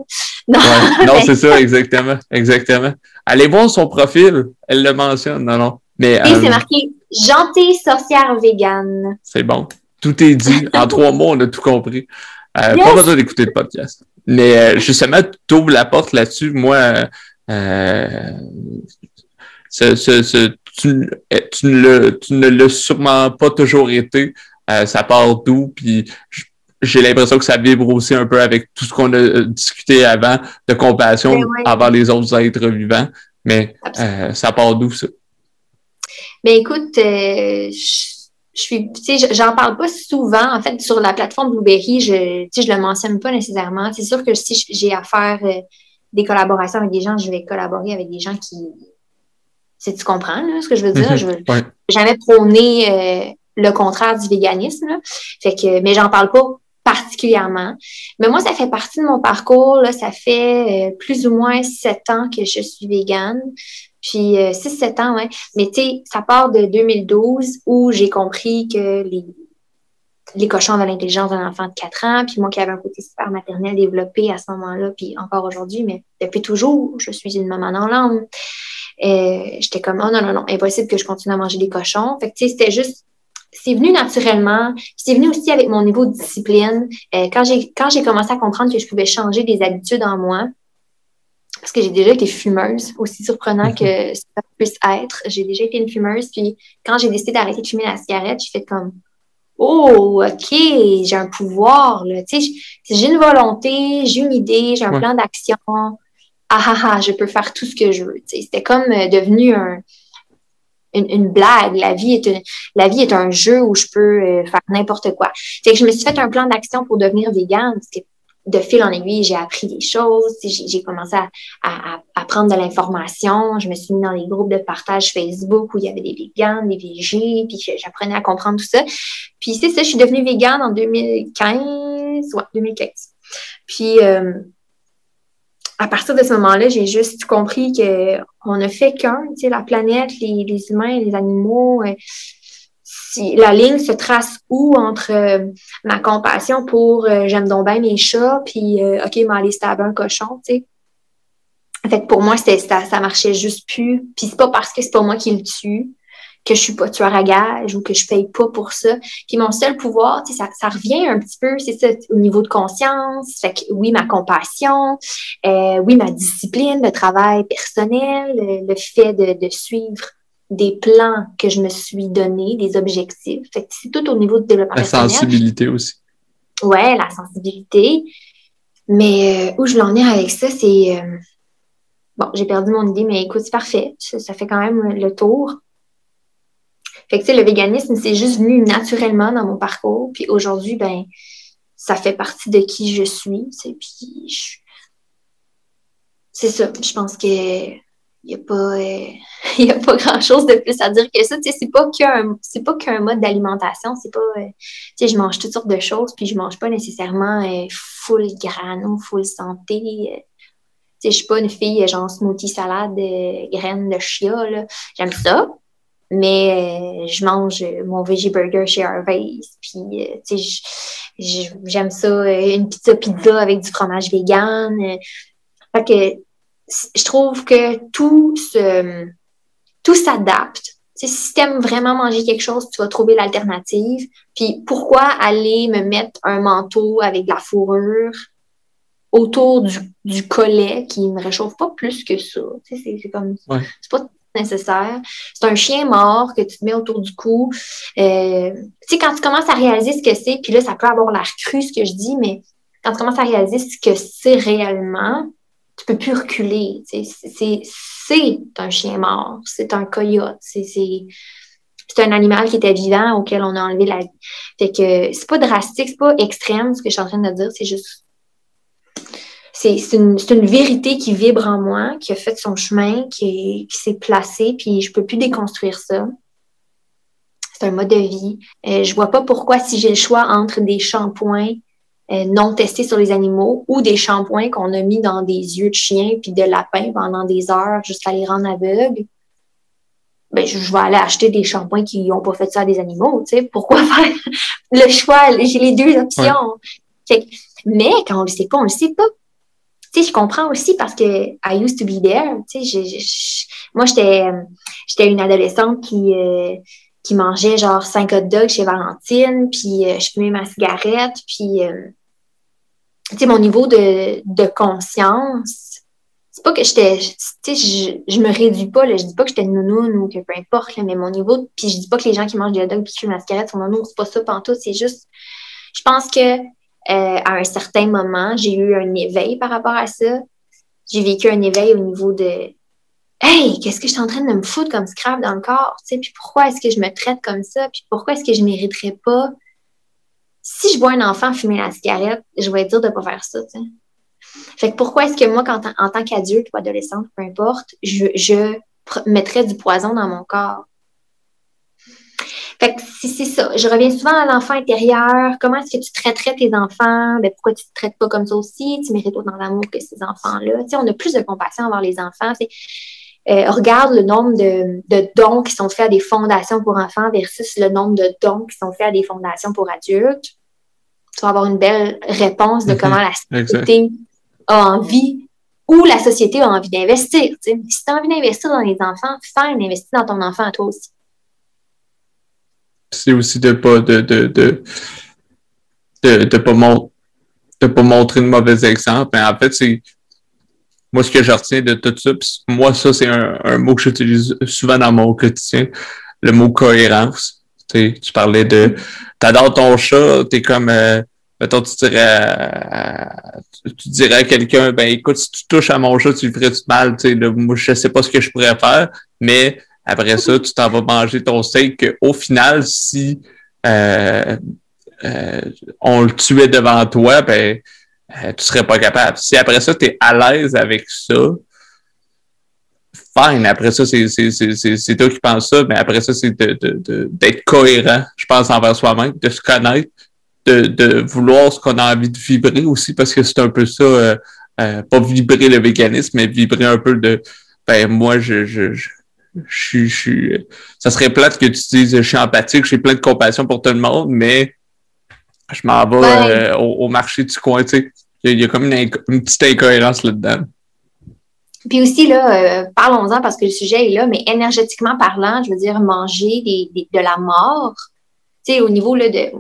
Non, non c'est ça, exactement. Exactement. Allez voir son profil, elle le mentionne. Non, non. Mais, Et c'est marqué gentille sorcière végane. C'est bon. Tout est dit. En trois mots, on a tout compris. Euh, pas besoin d'écouter le podcast. Mais euh, justement, tu ouvres la porte là-dessus. Moi, euh, ce, ce, tu, tu, ne tu, ne l'as sûrement pas toujours été. Euh, ça part d'où? Puis j'ai l'impression que ça vibre aussi un peu avec tout ce qu'on a discuté avant de compassion envers les autres êtres vivants. Mais ça part d'où ça? Ben écoute, je je suis, tu sais, j'en parle pas souvent. En fait, sur la plateforme Blueberry, je, tu sais, je le mentionne pas nécessairement. C'est sûr que si j'ai affaire, euh, des collaborations avec des gens, je vais collaborer avec des gens qui. Si tu comprends ce que je veux dire? Mhm. Je veux jamais prôner euh, le contraire du véganisme. Fait que, mais j'en parle pas particulièrement. Mais moi, ça fait partie de mon parcours. Là, ça fait euh, plus ou moins sept ans que je suis végane. Puis euh, six, sept ans, ouais. Mais tu sais, ça part de 2012 où j'ai compris que les, les cochons avaient l'intelligence d'un enfant de 4 ans, puis moi qui avais un côté super maternel développé à ce moment-là, puis encore aujourd'hui, mais depuis toujours, je suis une maman dans l'âme. Euh, j'étais comme, oh non, non, non, impossible que je continue à manger des cochons. Fait que, tu sais, c'était juste, c'est venu naturellement. C'est venu aussi avec mon niveau de discipline. Euh, quand j'ai quand j'ai commencé à comprendre que je pouvais changer des habitudes en moi, parce que j'ai déjà été fumeuse, aussi surprenant que mhm. ça puisse être. J'ai déjà été une fumeuse. Puis quand j'ai décidé d'arrêter de fumer la cigarette, j'ai fait comme Oh, OK, j'ai un pouvoir. Là. Tu sais, j'ai une volonté, j'ai une idée, j'ai un plan d'action. Ah ah ah, je peux faire tout ce que je veux. Tu sais, C'était comme euh, devenu un, une, blague. La vie, est un, la vie est un jeu où je peux euh, faire n'importe quoi. Fait que je me suis fait un plan d'action pour devenir végane. De fil en aiguille, j'ai appris des choses, j'ai commencé à, à, à, prendre de l'information, je me suis mis dans les groupes de partage Facebook où il y avait des véganes, des végés, puis j'apprenais à comprendre tout ça. Puis c'est ça, je suis devenue végane en 2015, ouais, 2015. Puis euh, à partir de ce moment-là, j'ai juste compris qu'on ne fait qu'un, tu sais, la planète, les, les humains, les animaux, euh, la ligne se trace où entre euh, ma compassion pour euh, j'aime donc bien mes chats, puis euh, OK, m'aller stabber un cochon, tu sais. Fait, pour moi, c'était ça, ça marchait juste plus. Puis c'est pas parce que c'est pas moi qui le tue que je suis pas tueur à gage ou que je paye pas pour ça. Puis mon seul pouvoir, tu sais, ça, ça revient un petit peu, c'est ça, au niveau de conscience. Fait que oui, ma compassion, oui, ma discipline, le travail personnel, le, fait de, de suivre des plans que je me suis donné, des objectifs. Fait c'est tout au niveau de développement la sensibilité aussi. Ouais, la sensibilité. Mais euh, où je l'en ai avec ça, c'est... Euh, bon, j'ai perdu mon idée, mais écoute, c'est parfait. Ça, fait quand même le tour. Fait que, tu sais, le véganisme, c'est juste venu naturellement dans mon parcours. Puis aujourd'hui, ben, ça fait partie de qui je suis. Puis, c'est ça. Je pense que il n'y a pas, euh, pas grand-chose de plus à dire que ça. pas qu'un, c'est pas qu'un mode d'alimentation. C'est pas, euh, tu sais, je mange toutes sortes de choses, puis je mange pas nécessairement euh, full grano, full santé. tu sais, je suis pas une fille genre smoothie salade, graines de chia. J'aime ça. Mais je mange mon veggie burger chez Harvey's. Tu sais, j'aime ça, une pizza pizza avec du fromage vegan. Je trouve que tout se, tout s'adapte. si tu aimes vraiment manger quelque chose, tu vas trouver l'alternative. Puis pourquoi aller me mettre un manteau avec de la fourrure autour du, collet qui ne réchauffe pas plus que ça? C'est comme c'est pas nécessaire. C'est un chien mort que tu te mets autour du cou. Euh, tu sais, quand tu commences à réaliser ce que c'est, puis là, ça peut avoir l'air cru ce que je dis, mais quand tu commences à réaliser ce que c'est réellement, tu peux plus reculer. C'est un chien mort, c'est un coyote, c'est un animal qui était vivant auquel on a enlevé la vie. Fait que c'est pas drastique, c'est pas extrême ce que je suis en train de dire, c'est juste. C'est une, une, vérité qui vibre en moi, qui a fait son chemin, qui, qui s'est placé, puis je peux plus déconstruire ça. C'est un mode de vie. Euh, je vois pas pourquoi, si j'ai le choix entre des shampoings non testés sur les animaux ou des shampoings qu'on a mis dans des yeux de chien puis de lapin pendant des heures jusqu'à les rendre aveugles, ben, je, vais aller acheter des shampoings qui n'ont pas fait ça à des animaux. Tu sais. Pourquoi faire le choix? J'ai les deux options. mais quand on le sait pas, on le sait pas. Tu sais, je comprends aussi parce que I used to be there. Tu sais, moi, j'étais, j'étais une adolescente qui, euh, qui mangeait genre cinq hot dogs chez Valentine, puis euh, je fumais ma cigarette, puis tu sais, mon niveau de, de conscience, c'est pas que j'étais, tu sais, je, me réduis pas, là, je dis pas que j'étais nounoune ou que peu importe, là, mais mon niveau, puis je dis pas que les gens qui mangent des hot dogs puis qui fument la cigarette sont nounoun, c'est pas ça pantoute, c'est juste, je pense que euh, à un certain moment, j'ai eu un éveil par rapport à ça. J'ai vécu un éveil au niveau de Hey, qu'est-ce que je suis en train de me foutre comme scrap dans le corps? Puis pourquoi est-ce que je me traite comme ça? Puis pourquoi est-ce que je mériterais pas? Si je vois un enfant fumer la cigarette, je vais dire de ne pas faire ça. Fait que pourquoi est-ce que moi, en tant qu'adulte ou adolescente, peu importe, je, mettrais du poison dans mon corps? Fait que c'est ça. Je reviens souvent à l'enfant intérieur. Comment est-ce que tu traiterais tes enfants? Ben, pourquoi tu ne te traites pas comme ça aussi? Tu mérites autant d'amour que ces enfants-là. On a plus de compassion envers les enfants. Euh, regarde le nombre de, de, dons qui sont faits à des fondations pour enfants versus le nombre de dons qui sont faits à des fondations pour adultes. Tu vas avoir une belle réponse de mhm. comment la société a envie ou la société a envie d'investir. Si tu as envie d'investir dans les enfants, fais un investir dans ton enfant à toi aussi. C'est aussi de pas de, de, de, de, pas, de pas montrer de mauvais exemples. Mais en fait, c'est moi, ce que je retiens de tout ça, moi, ça, c'est un, mot que j'utilise souvent dans mon quotidien, le mot cohérence. Tu, parlais de t'adores ton chat, t'es comme euh, mettons, tu dirais tu dirais à quelqu'un, ben écoute, si tu touches à mon chat, tu le ferais du mal, tu sais, moi, je sais pas ce que je pourrais faire, mais après ça, tu t'en vas manger ton steak. Au final, si euh, euh, on le tuait devant toi, ben euh, tu serais pas capable. Si après ça, tu es à l'aise avec ça, fine. Après ça, c'est toi qui penses ça, mais après ça, c'est d'être de, de, cohérent, je pense, envers soi-même, de se connaître, de, de vouloir ce qu'on a envie de vibrer aussi, parce que c'est un peu ça, euh, euh, pas vibrer le véganisme, mais vibrer un peu de, ben moi, je, je, je je suis, ça serait plate que tu dises je suis empathique, j'ai plein de compassion pour tout le monde, mais je m'en vais au, marché du coin, tu sais. Il y, a, comme une, petite incohérence là-dedans. Puis aussi, là, euh, parlons-en parce que le sujet est là, mais énergétiquement parlant, je veux dire, manger de la mort, tu sais, au niveau là, de.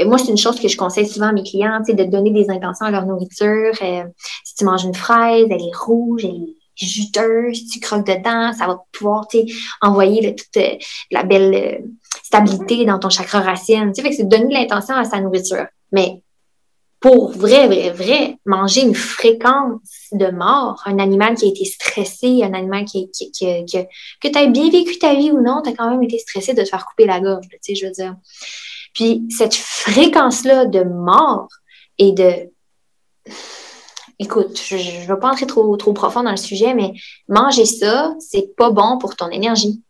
Euh, moi, c'est une chose que je conseille souvent à mes clients, tu sais, de donner des intentions à leur nourriture. Euh, si tu manges une fraise, elle est rouge, elle est juteuse, tu croques dedans, ça va pouvoir envoyer toute la belle stabilité dans ton chakra racine. Tu sais, fait que c'est donner l'intention à sa nourriture. Mais pour vrai, vrai, vrai, manger une fréquence de mort, un animal qui a été stressé, un animal qui, qui, que tu as bien vécu ta vie ou non, tu as quand même été stressé de te faire couper la gorge, tu sais, je veux dire. Puis cette fréquence-là de mort et de... Écoute, je ne veux pas entrer trop, trop profond dans le sujet, mais manger ça, c'est pas bon pour ton énergie.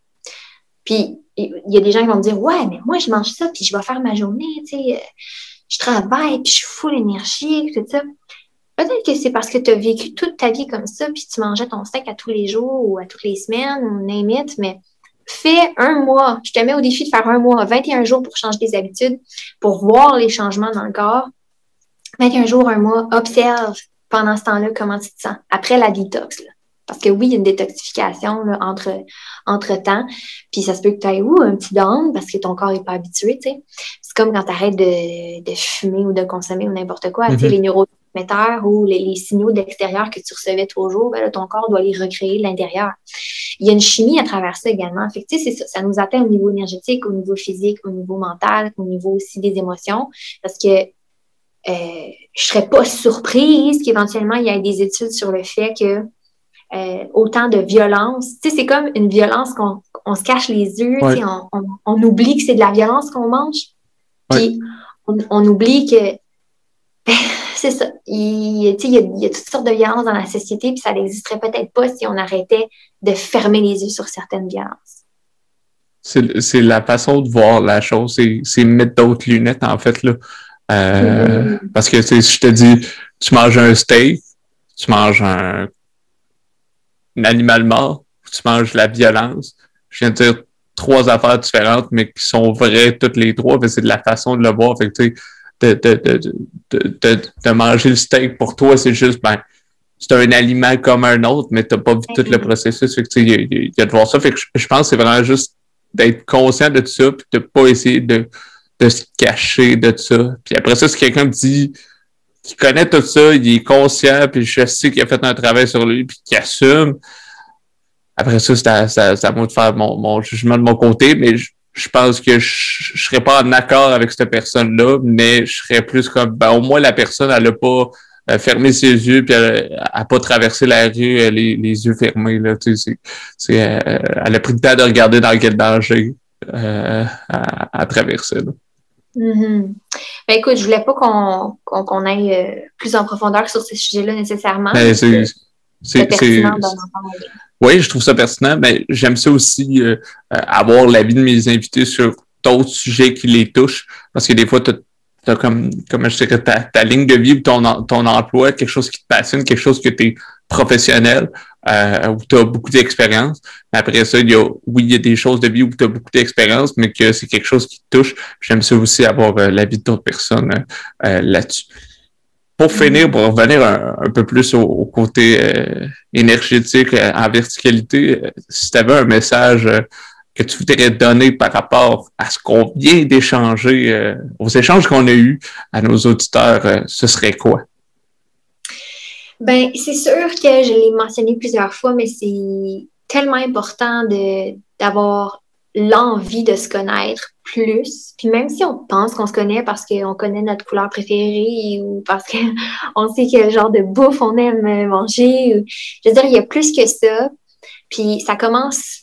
Puis, il y a des gens qui vont me dire, ouais, mais moi, je mange ça, puis je vais faire ma journée, tu sais je travaille, puis je suis full énergie, tout ça. Peut-être que c'est parce que tu as vécu toute ta vie comme ça, puis tu mangeais ton steak à tous les jours ou à toutes les semaines, ou name mais fais un mois. Je te mets au défi de faire un mois, 21 jours pour changer tes habitudes, pour voir les changements dans le corps. 21 jours, un mois, observe pendant ce temps-là comment tu te sens? Après la détox. Parce que oui, il y a une détoxification entre, entre temps. Puis ça se peut que tu aies un petit down parce que ton corps n'est pas habitué. C'est comme quand tu arrêtes de, de, fumer ou de consommer ou n'importe quoi. Mm Les neurotransmetteurs ou les, signaux d'extérieur que tu recevais toujours, ben ton corps doit les recréer de l'intérieur. Il y a une chimie à travers ça également. Fait que, ça, ça nous atteint au niveau énergétique, au niveau physique, au niveau mental, au niveau aussi des émotions. Parce que euh, je serais pas surprise qu'éventuellement il y ait des études sur le fait que euh, autant de violence. Tu sais, c'est comme une violence qu'on on se cache les yeux, on, on, oublie que c'est de la violence qu'on mange. Puis on, oublie que c'est ça. Il, il, y a, il y a toutes sortes de violences dans la société, puis ça n'existerait peut-être pas si on arrêtait de fermer les yeux sur certaines violences. C'est la façon de voir la chose, c'est mettre d'autres lunettes, en fait. Là. Euh, mm-hmm. Parce que si je te dis, tu manges un steak, tu manges un un animal mort, tu manges la violence. Je viens de dire trois affaires différentes, mais qui sont vraies toutes les trois, mais c'est de la façon de le voir. Fait que, de, de, de, de, manger le steak pour toi, c'est juste, ben, c'est un aliment comme un autre, mais tu n'as pas vu tout le processus. Fait que, il y, a de voir ça. Fait que je, pense que c'est vraiment juste d'être conscient de tout ça, puis de pas essayer de, de se cacher de ça. Puis après ça, si quelqu'un me dit qui connaît tout ça, il est conscient, puis je sais qu'il a fait un travail sur lui, puis qu'il assume. Après ça, c'est à, de faire mon, mon, jugement de mon côté, mais je, pense que je, je serais pas en accord avec cette personne-là, mais je serais plus comme, ben, au moins la personne, elle a pas euh, fermé ses yeux, puis elle a pas traversé la rue euh, les, les yeux fermés, là, tu sais, euh, elle a pris le temps de regarder dans quel danger à, à traverser. Mm-hmm. Ben, écoute, je voulais pas qu'on aille euh, plus en profondeur sur ce sujet-là nécessairement. Ben, c'est pertinent Oui, je trouve ça pertinent, mais j'aime ça aussi euh, avoir l'avis de mes invités sur d'autres sujets qui les touchent, parce que des fois, tu as, comme, comme je dirais, ta, ta ligne de vie ou ton, ton emploi, quelque chose qui te passionne, quelque chose que tu es professionnel, euh, où tu as beaucoup d'expérience. Après ça, il y a, oui, il y a des choses de vie où tu as beaucoup d'expérience, mais que c'est quelque chose qui te touche. J'aime ça aussi avoir euh, l'avis d'autres personnes euh, euh, là-dessus. Pour mm-hmm. finir, pour revenir un, peu plus au, côté énergétique, en verticalité, si tu avais un message que tu voudrais donner par rapport à ce qu'on vient d'échanger, aux échanges qu'on a eus à nos auditeurs, ce serait quoi? Ben, c'est sûr que je l'ai mentionné plusieurs fois, mais c'est tellement important de, d'avoir l'envie de se connaître plus. Puis même si on pense qu'on se connaît parce qu'on connaît notre couleur préférée ou parce qu'on sait quel genre de bouffe on aime manger, je veux dire, il y a plus que ça. Puis ça commence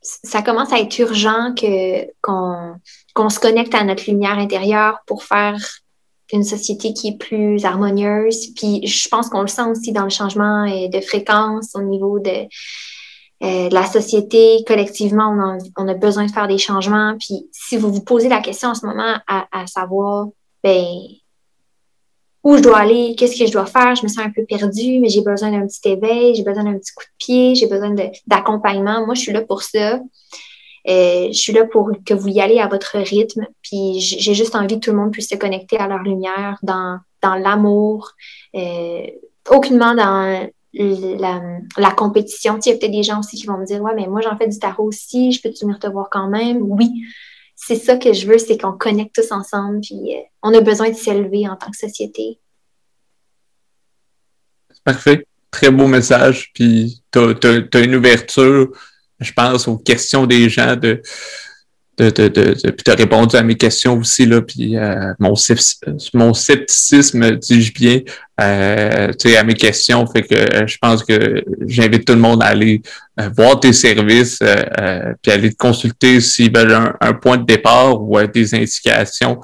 ça commence à être urgent que qu'on qu'on se connecte à notre lumière intérieure pour faire une société qui est plus harmonieuse. Puis je pense qu'on le sent aussi dans le changement euh, de fréquence au niveau de, euh, la société. Collectivement, on a, besoin de faire des changements. Puis si vous vous posez la question en ce moment à, à savoir, ben, où je dois aller, qu'est-ce que je dois faire, je me sens un peu perdue, mais j'ai besoin d'un petit éveil, j'ai besoin d'un petit coup de pied, j'ai besoin d'accompagnement. Moi, je suis là pour ça. Euh, je suis là pour que vous y allez à votre rythme. Puis j'ai juste envie que tout le monde puisse se connecter à leur lumière, dans, dans l'amour, euh, aucunement dans la, compétition. il y a peut-être des gens aussi qui vont me dire Ouais, mais moi j'en fais du tarot aussi, je peux-tu venir te voir quand même? Oui. C'est ça que je veux, c'est qu'on connecte tous ensemble, puis euh, on a besoin de s'élever en tant que société. Parfait. Très beau message. Puis tu as, une ouverture je pense, aux questions des gens de de, de, de, puis tu as répondu à mes questions aussi, là, puis euh, mon, scepticisme, dis-je bien, euh, à mes questions, fait que euh, je pense que j'invite tout le monde à aller euh, voir tes services, puis aller te consulter s'ils veulent un, point de départ ou des indications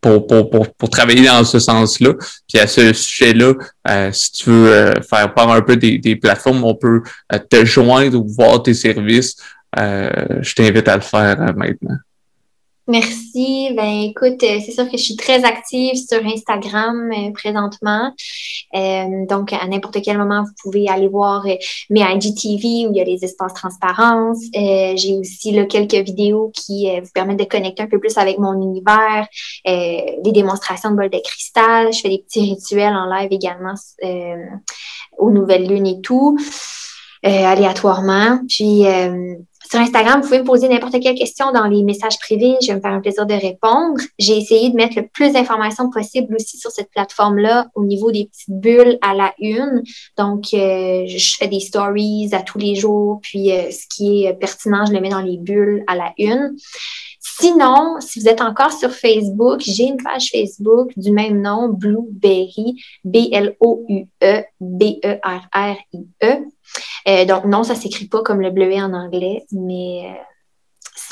pour, pour, pour, pour, travailler dans ce sens-là. Puis à ce sujet-là, euh, si tu veux euh, faire part un peu des, des plateformes, on peut euh, te joindre ou voir tes services. je t'invite à le faire maintenant. Merci. Ben écoute, euh, c'est sûr que je suis très active sur Instagram euh, présentement. Euh, donc, à n'importe quel moment, vous pouvez aller voir mes IGTV où il y a les espaces transparence. J'ai aussi là, quelques vidéos qui vous permettent de connecter un peu plus avec mon univers, des démonstrations de bol de cristal. Je fais des petits rituels en live également aux nouvelles lunes et tout. aléatoirement. Puis sur Instagram, vous pouvez me poser n'importe quelle question dans les messages privés. Je vais me faire un plaisir de répondre. J'ai essayé de mettre le plus d'informations possible aussi sur cette plateforme-là au niveau des petites bulles à la une. Donc, euh, je fais des stories à tous les jours. Puis, euh, ce qui est pertinent, je le mets dans les bulles à la une. Sinon, si vous êtes encore sur Facebook, j'ai une page Facebook du même nom, Blueberry, B-L-O-U-E, B-E-R-R-I-E. Euh, donc, non, ça s'écrit pas comme le bleuet en anglais, mais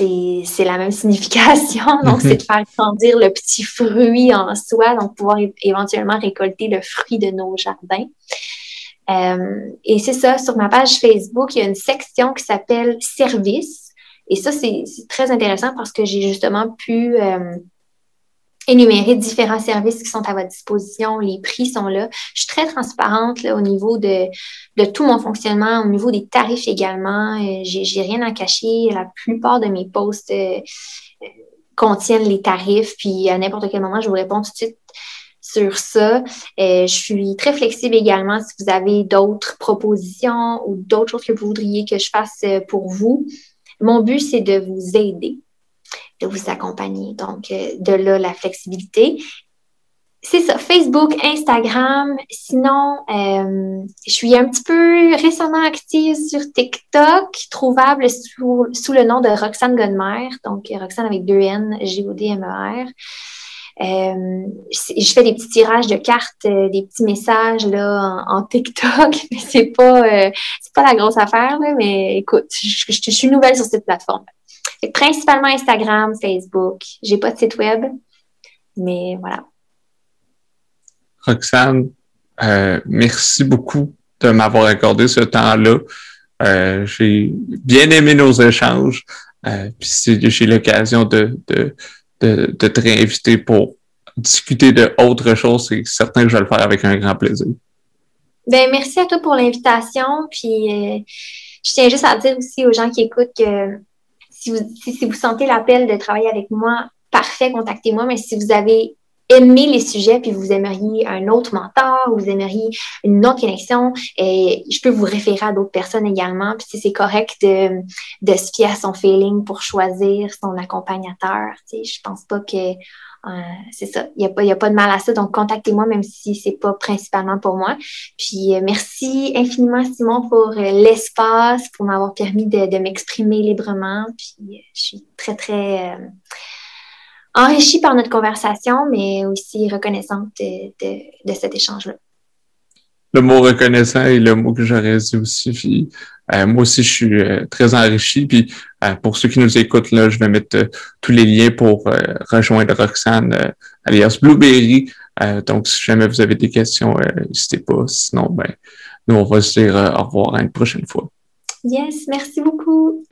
euh, c'est la même signification. Donc, c'est de faire grandir le petit fruit en soi, donc pouvoir éventuellement récolter le fruit de nos jardins. Euh, et c'est ça, sur ma page Facebook, il y a une section qui s'appelle Service. Et ça, c'est très intéressant parce que j'ai justement pu euh, énumérer différents services qui sont à votre disposition. Les prix sont là. Je suis très transparente au niveau de, tout mon fonctionnement, au niveau des tarifs également. Euh, j'ai rien à cacher. La plupart de mes posts euh, contiennent les tarifs. Puis à n'importe quel moment, je vous réponds tout de suite sur ça. je suis très flexible également si vous avez d'autres propositions ou d'autres choses que vous voudriez que je fasse pour vous. Mon but, c'est de vous aider, de vous accompagner. Donc, euh, de là, la flexibilité. C'est ça, Facebook, Instagram. Sinon, euh, je suis un petit peu récemment active sur TikTok, trouvable sous, sous le nom de Roxane Godmer. Donc, Roxane avec deux N, G-O-D-M-E-R. Euh, je fais des petits tirages de cartes, euh, des petits messages là en, TikTok, mais c'est pas euh, pas la grosse affaire mais écoute, je, suis nouvelle sur cette plateforme. principalement Instagram, Facebook. J'ai pas de site web, mais voilà. Roxane, merci beaucoup de m'avoir accordé ce temps-là. J'ai bien aimé nos échanges. Puis j'ai l'occasion de, de, de, te réinviter pour discuter de autre chose, c'est certain que je vais le faire avec un grand plaisir. Ben, merci à toi pour l'invitation. Puis euh, je tiens juste à dire aussi aux gens qui écoutent que si vous, si vous sentez l'appel de travailler avec moi, parfait, contactez-moi. Mais si vous avez aimez les sujets, puis vous aimeriez un autre mentor, ou vous aimeriez une autre connexion, et je peux vous référer à d'autres personnes également. Puis si c'est correct de, de se fier à son feeling pour choisir son accompagnateur, tu sais, je pense pas que euh, c'est ça. Il n'y a, pas, y a pas de mal à ça. Donc, contactez-moi, même si c'est pas principalement pour moi. Puis, euh, merci infiniment, Simon, pour euh, l'espace, pour m'avoir permis de, de m'exprimer librement. Puis, je suis très, très enrichie par notre conversation, mais aussi reconnaissante de, cet échange-là. Le mot reconnaissant est le mot que j'aurais dit aussi. Euh, moi aussi, je suis euh, très enrichi. Puis euh, pour ceux qui nous écoutent, là, je vais mettre tous les liens pour rejoindre Roxane alias Blueberry. donc, si jamais vous avez des questions, n'hésitez pas. Sinon, ben, nous, on va se dire au revoir à une prochaine fois. Yes, merci beaucoup.